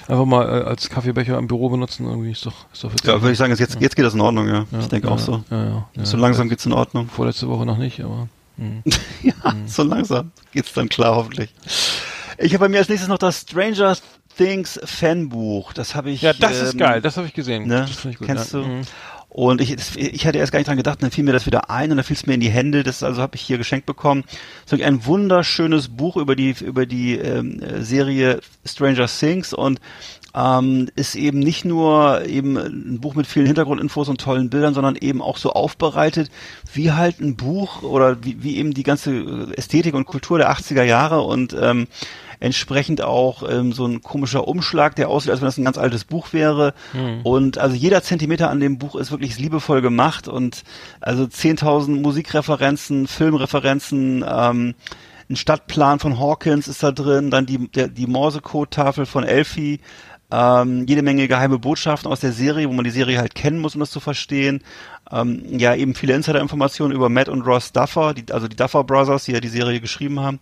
einfach mal äh, als Kaffeebecher im Büro benutzen. Irgendwie ist doch, ist doch Ja, würde ich sagen, jetzt, jetzt geht das in Ordnung, ja. ja ich denke ja, auch so. Ja, ja, so langsam geht's in Ordnung. Vorletzte Woche noch nicht, aber. Mh. ja, mh. so langsam geht's dann klar, hoffentlich. Ich habe bei mir als nächstes noch das Stranger Things Fanbuch. Das habe ich. Ja, das ähm, ist geil. Das habe ich gesehen. Ne? Das ich gut, Kennst du? Mhm. Und ich, ich hatte erst gar nicht dran gedacht, dann fiel mir das wieder ein und dann fiel es mir in die Hände. Das also habe ich hier geschenkt bekommen. So ein wunderschönes Buch über die über die ähm, Serie Stranger Things und ähm, ist eben nicht nur eben ein Buch mit vielen Hintergrundinfos und tollen Bildern, sondern eben auch so aufbereitet, wie halt ein Buch oder wie, wie eben die ganze Ästhetik und Kultur der 80er Jahre und ähm, entsprechend auch ähm, so ein komischer Umschlag, der aussieht, als wenn das ein ganz altes Buch wäre. Mhm. Und also jeder Zentimeter an dem Buch ist wirklich liebevoll gemacht und also 10.000 Musikreferenzen, Filmreferenzen, ähm, ein Stadtplan von Hawkins ist da drin, dann die, der, die Morsecode-Tafel von Elfie, ähm, jede Menge geheime Botschaften aus der Serie, wo man die Serie halt kennen muss, um das zu verstehen. Ähm, ja, eben viele Insider-Informationen über Matt und Ross Duffer, die, also die Duffer Brothers, die ja die Serie geschrieben haben.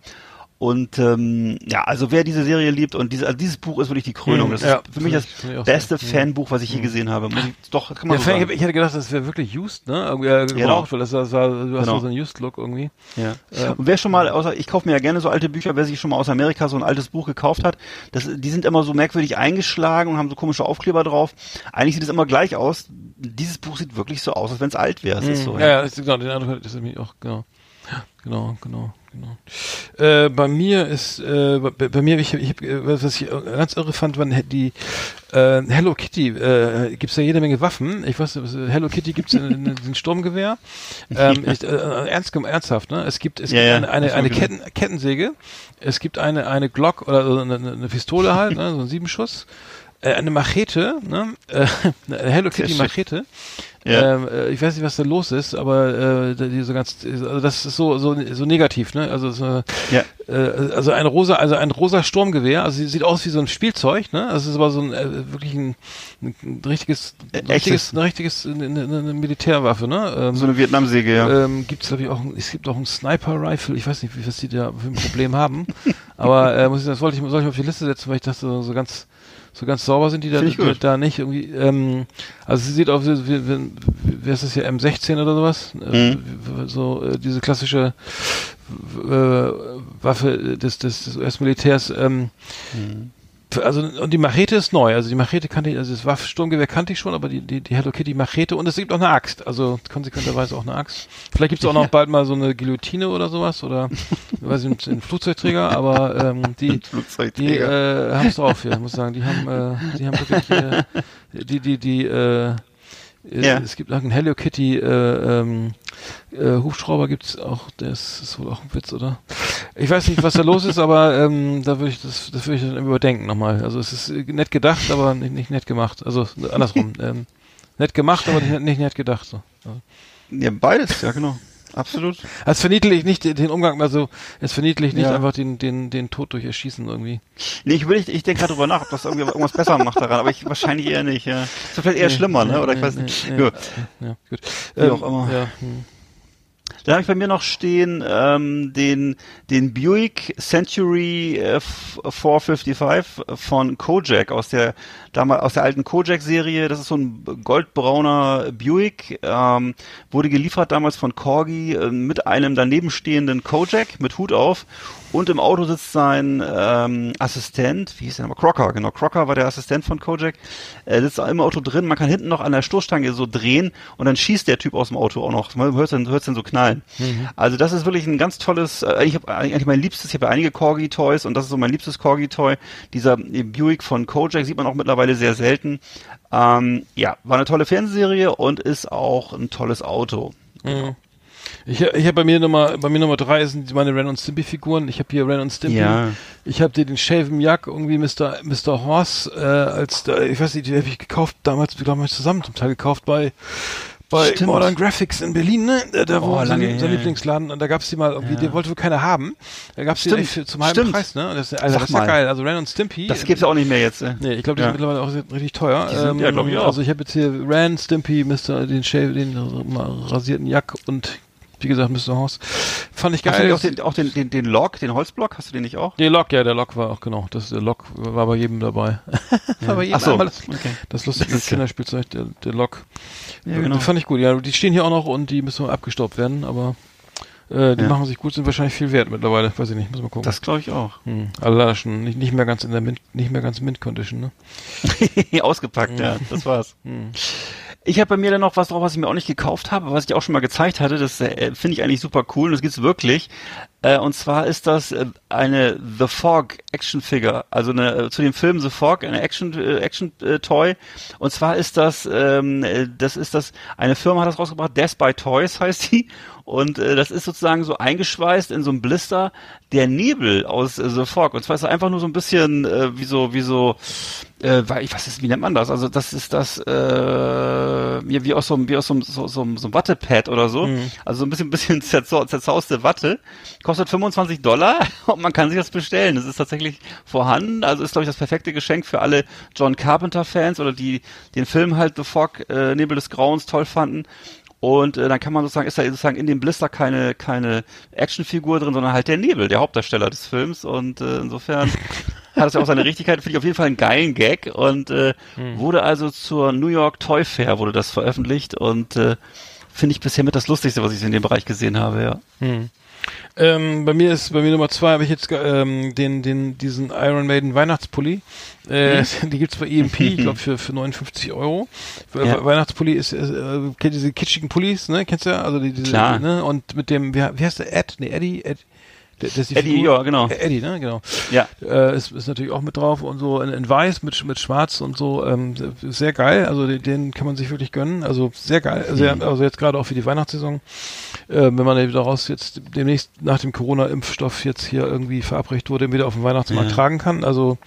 Und ähm, ja, also wer diese Serie liebt und diese, also dieses Buch ist wirklich die Krönung. Das ja, ist für mich das beste. Fanbuch, was ich je gesehen habe. Muss ich, doch, kann man ja, so sagen. Ich hätte gedacht, das wäre wirklich used, ne? Irgendwie äh, gebraucht, genau. weil das, das war, du hast genau. so einen used-Look irgendwie. Ja. Äh, und wer schon mal, außer, ich kaufe mir ja gerne so alte Bücher, wer sich schon mal aus Amerika so ein altes Buch gekauft hat, das, die sind immer so merkwürdig eingeschlagen und haben so komische Aufkleber drauf. Eigentlich sieht es immer gleich aus. Dieses Buch sieht wirklich so aus, als wenn es alt wäre. Mhm. So, ja, ja, das ist, genau, den Eindruck, das ist nämlich auch, genau. Genau, genau genau. Äh, bei mir ist, äh, bei, bei, mir, ich, ich hab, äh, was ich ganz irre fand, waren die äh, Hello Kitty, äh, gibt es ja jede Menge Waffen. Ich weiß, Hello Kitty gibt es in, in, in Sturmgewehr. Ähm, ich, äh, ernst, ernsthaft, ne? Es gibt, es ja, gibt ja, eine, eine, eine Ketten, Kettensäge, es gibt eine, eine Glock oder eine, eine Pistole halt, ne? so ein Siebenschuss äh, eine Machete, ne? Äh, eine Hello Kitty Machete. Ja. Ähm, äh, ich weiß nicht, was da los ist, aber äh, die so ganz, also das ist so so so negativ, ne? Also so, ja. äh, also ein rosa, also ein rosa Sturmgewehr, also sieht aus wie so ein Spielzeug, ne? Also es ist aber so ein äh, wirklich ein, ein richtiges, ein richtiges, ein richtiges eine, eine Militärwaffe, ne? Ähm, so eine Vietnamsäge, ja. Ähm, gibt es glaube ich auch, es gibt auch ein Sniper Rifle. Ich weiß nicht, was die da für ein Problem haben, aber äh, muss ich, das wollte ich, soll ich auf die Liste setzen, weil ich dachte so, so ganz so ganz sauber sind die da, da nicht irgendwie. Ähm, also sie sieht aus wie, wie, wie, wie ist das hier, M16 oder sowas? Äh, mhm. So äh, diese klassische äh, Waffe des, des, des US-Militärs. Ähm, mhm also und die Machete ist neu. Also die Machete kannte ich, also das Waffensturmgewehr kannte ich schon, aber die, die, die Hello Kitty Machete und es gibt auch eine Axt. Also konsequenterweise auch eine Axt. Vielleicht gibt es auch noch bald mal so eine Guillotine oder sowas oder weiß ich, einen Flugzeugträger, aber ähm, die, die äh, haben es drauf hier, muss sagen. Die haben, äh, die haben wirklich äh, die, die, die, äh, ja. Es gibt auch einen Hello Kitty äh, ähm, äh, Hubschrauber gibt's auch, der ist, ist wohl auch ein Witz, oder? Ich weiß nicht, was da los ist, aber ähm, da würde ich das, das würde ich dann überdenken nochmal. Also es ist nett gedacht, aber nicht, nicht nett gemacht. Also andersrum. ähm, nett gemacht, aber nicht, nicht nett gedacht. So. Ja, beides, ja genau. Absolut. Es verniedlicht nicht den Umgang, also es verniedlicht nicht ja. einfach den, den, den Tod durch Erschießen irgendwie. Nee, ich will, ich, ich denke gerade drüber nach, ob das irgendwie irgendwas besser macht daran, aber ich wahrscheinlich eher nicht, ja. Ist vielleicht eher nee, schlimmer, ne? Oder ich weiß nicht. Nee, ja. ja, gut. Wie ähm, auch immer. Ja, hm. Dann habe ich bei mir noch stehen ähm, den den Buick Century äh, 455 von Kojak aus der damals aus der alten Kojak Serie. Das ist so ein goldbrauner Buick, ähm, wurde geliefert damals von Corgi äh, mit einem daneben stehenden Kojak mit Hut auf und im Auto sitzt sein ähm, Assistent, wie hieß der nochmal? Crocker, genau. Crocker war der Assistent von Kojak. Er sitzt im Auto drin, man kann hinten noch an der Stoßstange so drehen und dann schießt der Typ aus dem Auto auch noch. Man hört es dann, hört's dann so knallen. Mhm. Also das ist wirklich ein ganz tolles, äh, ich habe eigentlich mein liebstes, ich habe ja einige Corgi-Toys und das ist so mein liebstes Corgi-Toy. Dieser Buick von Kojak sieht man auch mittlerweile sehr selten. Ähm, ja, war eine tolle Fernsehserie und ist auch ein tolles Auto. Mhm. Ich, ich habe bei mir Nummer, bei mir Nummer drei sind meine Ren und Stimpy Figuren. Ich habe hier Ren und Stimpy. Ja. Ich habe dir den Shaven Jack irgendwie Mr. Mr. Horse äh, als da, ich weiß nicht, die habe ich gekauft damals, glaube ich, zusammen zum Teil gekauft bei bei Stimmt. Modern Graphics in Berlin, ne? Da, oh, wo sein, Lieblingsladen und da gab's die mal irgendwie, ja. den wollte wohl keiner haben. Da gab's die für, zum halben Stimmt. Preis, ne? Und das, also, das ist ja geil. Also Ren und Stimpy. Das gibt's auch nicht mehr jetzt. Äh. Nee, ich glaube, die ja. sind mittlerweile auch richtig teuer. Sind, ähm, ja, glaube ich auch. Also ich habe jetzt hier Ren, Stimpy, Mr. den Shave, den rasierten Jack und wie gesagt, Mr. Horse. Fand ich geil. Hast du auch, den, auch den, den, den Log, den Holzblock, hast du den nicht auch? Den Log, ja, der Log war auch, genau. Das, der Log war bei jedem dabei. war bei jedem Ach so. das, okay. das lustige Kinderspielzeug, der, der Log. Ja, genau. fand ich gut. Ja, die stehen hier auch noch und die müssen abgestaubt werden, aber äh, die ja. machen sich gut, sind wahrscheinlich viel wert mittlerweile. Weiß ich nicht, muss mal gucken. Das glaube ich auch. Hm. Also schon nicht, nicht mehr ganz in der Mint, nicht mehr ganz Mint Condition, ne? Ausgepackt, ja. Das war's. Hm. Ich habe bei mir dann noch was drauf, was ich mir auch nicht gekauft habe, was ich auch schon mal gezeigt hatte. Das äh, finde ich eigentlich super cool und das gibt's wirklich. Äh, und zwar ist das äh, eine The Fog Action Figure, also eine, äh, zu dem Film The Fog, eine Action äh, Action äh, Toy. Und zwar ist das, ähm, äh, das ist das, eine Firma hat das rausgebracht, Death by Toys heißt die. Und äh, das ist sozusagen so eingeschweißt in so einem Blister der Nebel aus äh, The Fog. Und zwar ist es einfach nur so ein bisschen äh, wie so, wie so, äh, ich weiß nicht, wie nennt man das? Also das ist das, äh, wie, wie aus so einem, wie aus so einem, so, so, so einem Wattepad oder so. Mhm. Also so ein bisschen, bisschen zerzauste Watte. Kostet 25 Dollar und man kann sich das bestellen. Das ist tatsächlich vorhanden. Also ist, glaube ich, das perfekte Geschenk für alle John Carpenter-Fans oder die den Film halt The Fog, äh, Nebel des Grauens toll fanden. Und äh, dann kann man sozusagen, ist da sozusagen in dem Blister keine, keine Actionfigur drin, sondern halt der Nebel, der Hauptdarsteller des Films. Und äh, insofern hat es ja auch seine Richtigkeit, finde ich auf jeden Fall einen geilen Gag. Und äh, hm. wurde also zur New York Toy Fair wurde das veröffentlicht und äh, finde ich bisher mit das Lustigste, was ich in dem Bereich gesehen habe, ja. Hm. Ähm, bei mir ist, bei mir Nummer zwei habe ich jetzt ähm, den, den, diesen Iron Maiden Weihnachtspulli. Äh, mhm. Die gibt's bei EMP, ich glaube für, für 59 Euro. Ja. Weihnachtspulli ist, äh, kennt diese kitschigen Pullis, ne? Kennst du ja? Also die, diese, Klar. ne? Und mit dem, wie, wie heißt der? Ed? Nee, Eddie? Ed, das ist die Eddie, Figur, ja, genau. Eddie, ne, genau. Ja. Äh, ist, ist natürlich auch mit drauf und so in, in weiß mit, mit schwarz und so. Ähm, sehr geil. Also den, den kann man sich wirklich gönnen. Also sehr geil. Sehr, mhm. Also jetzt gerade auch für die Weihnachtssaison. Äh, wenn man daraus jetzt demnächst nach dem Corona-Impfstoff jetzt hier irgendwie verabreicht wurde, wieder auf dem Weihnachtsmarkt ja. tragen kann. Also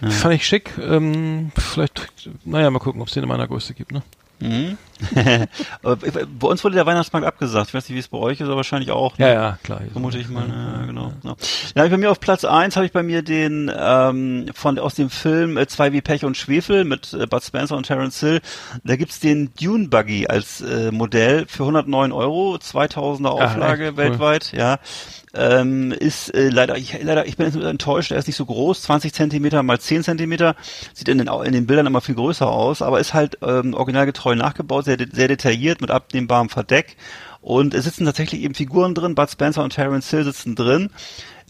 ja. fand ich schick. Ähm, vielleicht, naja, mal gucken, ob es den in meiner Größe gibt, ne? Mhm. bei uns wurde der Weihnachtsmarkt abgesagt. Ich weiß nicht, wie es bei euch ist, aber wahrscheinlich auch. Ne? Ja, ja, klar. Vermute ich mal. Ja, genau. Ja. Genau. Habe ich bei mir auf Platz eins habe ich bei mir den ähm, von aus dem Film äh, Zwei wie Pech und Schwefel mit äh, Bud Spencer und Terence Hill. Da gibt's den Dune Buggy als äh, Modell für 109 Euro, 2000er Auflage Ach, weltweit. Cool. Ja, ähm, ist äh, leider, ich, leider, ich bin enttäuscht, er ist nicht so groß, 20 Zentimeter mal 10 Zentimeter, sieht in den, in den Bildern immer viel größer aus, aber ist halt ähm, originalgetreu nachgebaut, sehr, sehr detailliert mit abnehmbarem Verdeck und es sitzen tatsächlich eben Figuren drin, Bud Spencer und Terence Hill sitzen drin.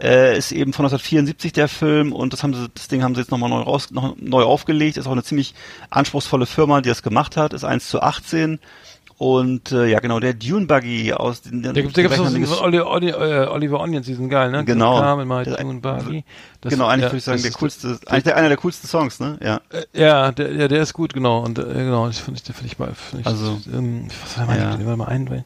Äh, ist eben von 1974 der Film und das haben sie, das Ding haben sie jetzt nochmal neu raus, noch neu aufgelegt. Ist auch eine ziemlich anspruchsvolle Firma, die das gemacht hat. Ist 1 zu 18 und äh, ja, genau, der Dune Buggy aus den. Da gibt es so diesen Oliver, Oliver, Oliver Onions, diesen geil, ne? Genau. Carmen, mal Dune Buggy. Das, genau, eigentlich ja, würde ich sagen, der coolste, eigentlich der, einer der coolsten Songs, ne? Ja. Äh, ja, der, ja, der ist gut, genau. Und äh, genau, das finde ich, finde ich mal, finde ich, also, ähm, was war meine, ja. mal ein,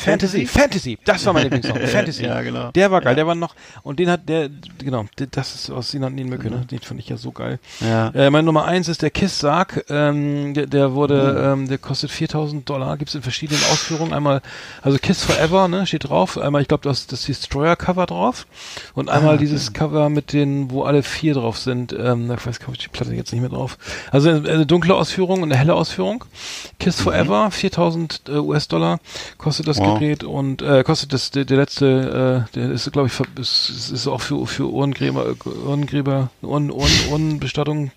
Fantasy, Fantasy, das war mein Lieblingssong. Fantasy. ja, genau. Der war geil, ja. der war noch, und den hat der, genau, das ist aus Sinan Mücke, ne? Den fand ich ja so geil. Ja. Äh, mein Nummer eins ist der Kiss-Sarg, ähm, der, der wurde, mhm. ähm, der kostet 4000 Dollar, gibt's in verschiedenen Ausführungen. Einmal, also Kiss Forever, ne, steht drauf. Einmal, ich glaube, das, das Destroyer-Cover drauf. Und einmal ah, dieses okay. Cover mit den, wo alle vier drauf sind. Ähm, ich weiß gar nicht, die Platte jetzt nicht mehr drauf. Also eine, eine dunkle Ausführung und eine helle Ausführung. Kiss mhm. Forever, 4000 äh, US-Dollar kostet das wow. Gerät und äh, kostet das der, der letzte, äh, der ist glaube ich ist, ist auch für für Ohrengräber, Ohrengräber, Ohren, Ohren, Ohrenbestattung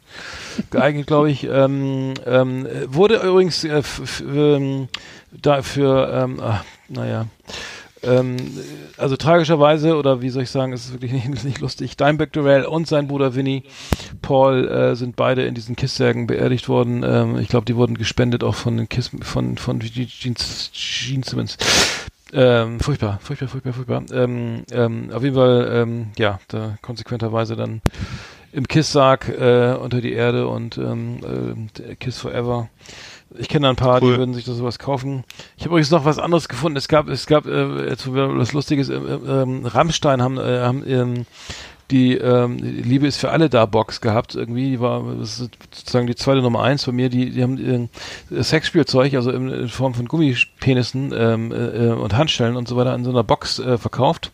geeignet, glaube ich. Ähm, ähm, wurde übrigens äh, ähm, dafür, ähm, ach, naja, Ähm, also tragischerweise, oder wie soll ich sagen, es ist wirklich nicht, nicht lustig, Dimebag Durrell und sein Bruder Vinny Paul äh, sind beide in diesen Kisssärgen beerdigt worden. Ähm, ich glaube, die wurden gespendet auch von den Kiss, von, von Gene, Gene Simmons. Ähm, furchtbar, furchtbar, furchtbar, furchtbar. Ähm, ähm, auf jeden Fall, ähm, ja, da konsequenterweise dann im Kisssarg äh, unter die Erde und ähm, äh, Kiss Forever. Ich kenne ein paar, cool. die würden sich das sowas kaufen. Ich habe übrigens noch was anderes gefunden. Es gab, es gab, äh, jetzt was Lustiges, äh, äh, Rammstein haben, äh, haben ähm, die ähm, Liebe ist für alle da Box gehabt. Irgendwie die war sozusagen die zweite Nummer eins von mir. Die, die haben äh, Sexspielzeug, also in, in Form von Gummipenissen ähm, äh, und Handstellen und so weiter in so einer Box äh, verkauft.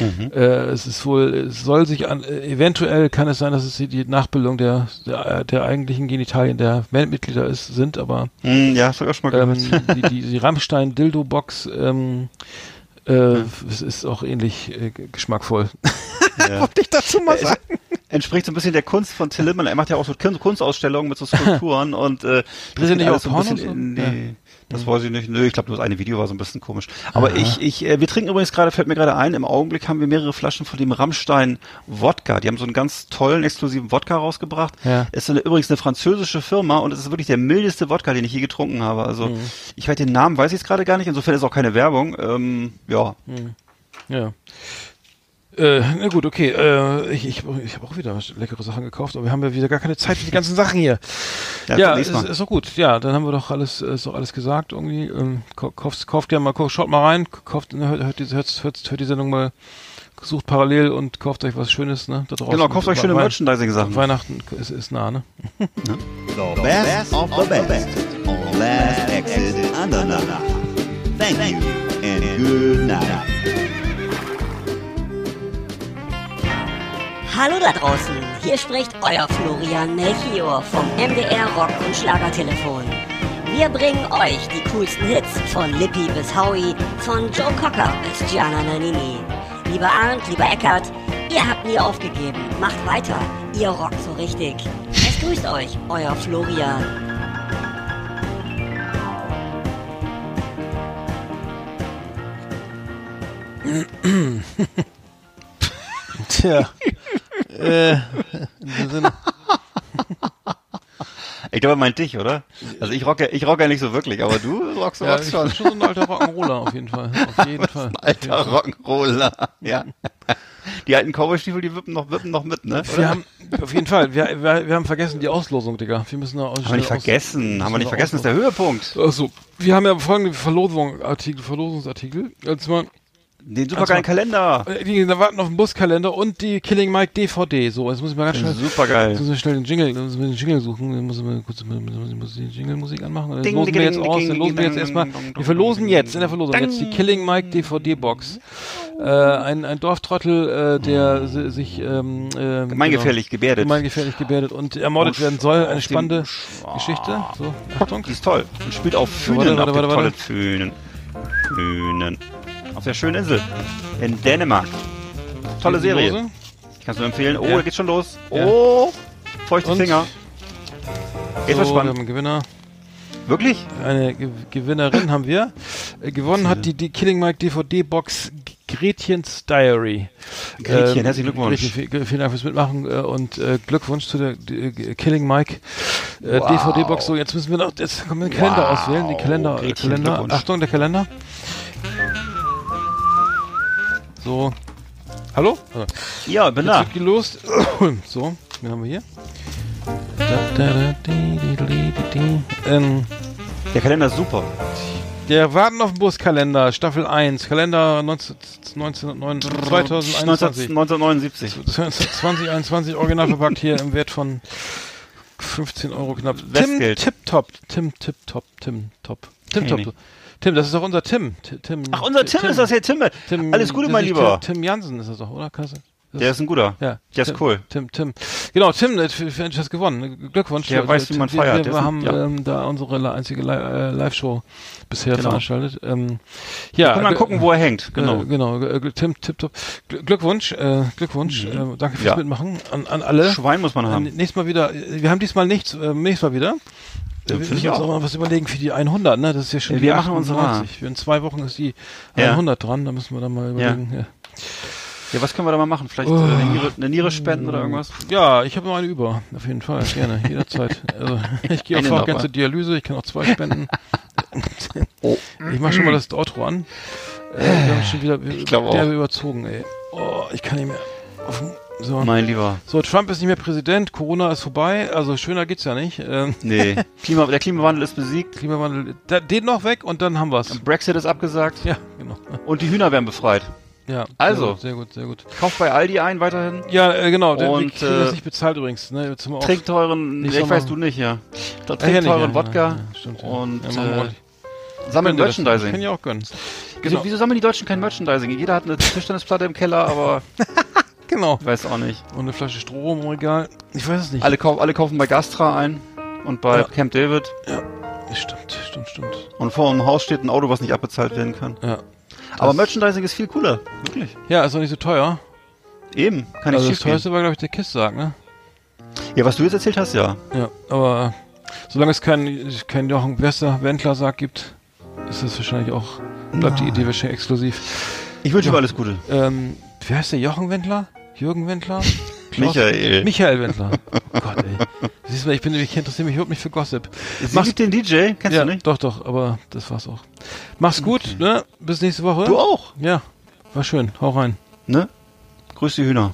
Mhm. Äh, es ist wohl, es soll sich an, äh, eventuell kann es sein, dass es die Nachbildung der, der, der eigentlichen Genitalien der Bandmitglieder ist, sind, aber mhm, ja, auch schon mal ähm, die, die, die Rammstein Dildo Box ähm, äh, es ist auch ähnlich äh, geschmackvoll. Ja. Wollte ich dazu mal sagen. Entspricht so ein bisschen der Kunst von Till Lindemann. Er macht ja auch so Kunstausstellungen mit so Skulpturen und äh, das ist nicht auch so ein bisschen, so? nee, ja. Das mhm. weiß ich nicht. Nö, ich glaube, nur das eine Video war so ein bisschen komisch. Aber Aha. ich, ich, äh, wir trinken übrigens gerade, fällt mir gerade ein, im Augenblick haben wir mehrere Flaschen von dem Rammstein Wodka. Die haben so einen ganz tollen, exklusiven Wodka rausgebracht. Ja. Es ist eine, übrigens eine französische Firma und es ist wirklich der mildeste Wodka, den ich je getrunken habe. Also mhm. ich weiß den Namen, weiß ich jetzt gerade gar nicht. Insofern ist auch keine Werbung. Ähm, ja. Mhm. Ja. Äh, na gut, okay. Äh, ich ich, ich habe auch wieder leckere Sachen gekauft, aber wir haben ja wieder gar keine Zeit für die ganzen Sachen hier. Ja, ja ist, ist doch gut. Ja, dann haben wir doch alles, ist doch alles gesagt irgendwie. Ähm, kauft, kauft ja mal, schaut mal rein, kauft, ne, hört, hört, hört, hört, hört die Sendung mal, sucht parallel und kauft euch was Schönes, ne? Da draußen. Genau, kauft euch schöne Merchandising-Sachen. Weihnachten ist, ist nah, ne? the best of the best on Last Exit Andernach. Thank you and good night. Hallo da draußen, hier spricht euer Florian Melchior vom MDR Rock und Schlagertelefon. Wir bringen euch die coolsten Hits von Lippi bis Howie, von Joe Cocker bis Gianna Nannini. Lieber Arndt, lieber Eckert, ihr habt nie aufgegeben, macht weiter, ihr rockt so richtig. Es grüßt euch, euer Florian. Tja. äh. Ich glaube, er meint dich, oder? Also ich rocke, ich rocke ja nicht so wirklich, aber du rockst, ja, rockst schon. Ich bin schon so ein alter Rock'n'Roller auf jeden Fall. Auf jeden Fall. Ein alter Rock'n'Roller, ja. Die alten Cowboy-Stiefel, die wippen noch, wippen noch mit, ne? Oder? Wir haben, auf jeden Fall, wir, wir, wir haben vergessen die Auslosung, Digga. Wir müssen da Haben wir nicht vergessen, haben wir nicht vergessen, das ist der Höhepunkt. Achso, wir haben ja folgende Verlosung, Artikel, Verlosungsartikel. Jetzt mal, den supergeilen also, Kalender. Äh, die, warten auf den Buskalender und die Killing Mike DVD. So, jetzt muss ich mal ganz schnell. Supergeil. Jetzt muss ich schnell den Jingle, muss den Jingle suchen. Dann muss ich mal kurz muss, die Jingle-Musik anmachen. Dann losen wir jetzt aus. Dann losen wir jetzt erstmal. Wir verlosen jetzt in der Verlosung jetzt die Killing Mike DVD-Box. Äh, ein, ein Dorftrottel, äh, der oh. sich ähm, äh, gemeingefährlich genau, gebärdet. Gemeingefährlich gebärdet und ermordet werden soll. Eine spannende Geschichte. So, Achtung. Die ist toll. Und spielt auf Fühlen. Warte, warte, warte, warte. Fühlen. Fühlen auf der schönen Insel in Dänemark. Tolle Serie. Lose? Kannst du empfehlen. Oh, ja. geht schon los. Oh, feuchte Und? Finger. Geht so, spannend. Wir haben Gewinner. Wirklich? Eine Ge Gewinnerin haben wir. Äh, gewonnen hat die, die Killing Mike DVD Box Gretchens Diary. Gretchen, ähm, herzlichen Glückwunsch. Gretchen, vielen Dank fürs Mitmachen äh, und äh, Glückwunsch zu der äh, Killing Mike äh, wow. DVD Box. So, jetzt müssen wir noch, jetzt können wir den Kalender wow. auswählen. Den Kalender, Gretchen, Kalender. Achtung, der Kalender. So. Hallo? Ja, bin da. Jetzt los. so, wen haben wir hier? Ähm, der Kalender ist super. Der Warten auf den Buskalender, Staffel 1, Kalender 19, 19, 2021. 1979. 2021 original verpackt hier im Wert von 15 Euro knapp. Tim Tip Top. Tim Tip Top. Tim Top. Tim Top. Tim, das ist doch unser Tim. Tim Ach, unser Tim, Tim ist das, Herr Tim. Tim Alles Gute, mein Lieber. Tim, Tim Jansen ist das doch, oder? Kasse? Der ist ein guter. Ja. Der ist cool. Tim, Tim. Genau, Tim, du hast gewonnen. Glückwunsch. Der weiß, wie man feiert. Wir, wir haben ja. ähm, da unsere einzige äh, Live-Show bisher genau. veranstaltet. Ähm, ja. Können wir mal gucken, wo er hängt. Genau. Äh, genau. Äh, Tim, tip, top. Glückwunsch. Äh, Glückwunsch. Mhm. Äh, danke fürs ja. Mitmachen an, an alle. Schwein muss man haben. nächstes Mal wieder. Wir haben diesmal nichts. Äh, nächstes Mal wieder. Wir Finde müssen uns auch. mal was überlegen für die 100, ne? Das ist ja schon Ja, wir machen unsere 98. In zwei Wochen ist die Ja. 100 dran, da müssen wir dann mal überlegen. Ja, Ja, was können wir da mal machen? Vielleicht Oh. eine, Niere, eine Niere spenden oder irgendwas? ja ich habe noch eine über, auf jeden Fall, gerne, jederzeit. Also, ich gehe auch gerne zur Dialyse, ich kann auch zwei spenden. Oh. Ich mache schon mal das Outro an. Äh, wir haben schon wieder ich glaub auch. überzogen, ey. Oh, ich kann nicht mehr. Auf, so. Mein Lieber. so, Trump ist nicht mehr Präsident, Corona ist vorbei, also schöner geht's ja nicht. Ähm, Nee. Klima, der Klimawandel ist besiegt. Klimawandel, da, den noch weg und dann haben wir's. Brexit ist abgesagt. Ja, genau. Und die Hühner werden befreit. Ja, Also. sehr gut, sehr gut. Kauft bei Aldi ein weiterhin. Ja, äh, genau. Und, wir kriegen das äh, nicht bezahlt übrigens. Ne? Auch- Trinkt teuren, Nicht ich weiß du nicht, ja. Da ja, Trinkt nicht, teuren ja, Wodka Ja, ja, stimmt, ja. und ja, äh, sammeln Merchandising. Können ja auch gönnen. Wieso, Genau. wieso sammeln die Deutschen kein Merchandising? Jeder hat eine Tischtennisplatte im Keller, aber Genau. ich weiß auch nicht. Und eine Flasche Strom im Regal. Ich weiß es nicht. Alle, kau alle kaufen bei Gastra ein und bei Ja. Camp David. Stimmt, stimmt, stimmt. Und vor dem Haus steht ein Auto, was nicht abbezahlt werden kann. Ja. Aber Merchandising ist viel cooler. Wirklich. Ja, ist auch nicht so teuer. Eben. Kann nicht also das schief gehen. teuerste war, glaube ich, der Kisssarg, ne? Ja, was du jetzt erzählt hast, ja. Ja, aber solange es keinen kein Jochen Wester Wendler-Sarg gibt, ist das wahrscheinlich auch, bleibt die Idee wahrscheinlich exklusiv. Ich wünsche Ja. dir alles Gute. Ähm, wie heißt der Jochen Wendler? Jürgen Wendler? Klaus- Michael. Michael Wendler. Oh Gott, ey. Siehst du, ich bin, ich interessiere mich überhaupt nicht für Gossip. Sie Mach's- den DJ, kennst ja, du nicht? doch, doch, aber das war's auch. Mach's gut, ne? Bis nächste Woche. Du auch. Ja, war schön. Hau rein. Ne? Grüß die Hühner.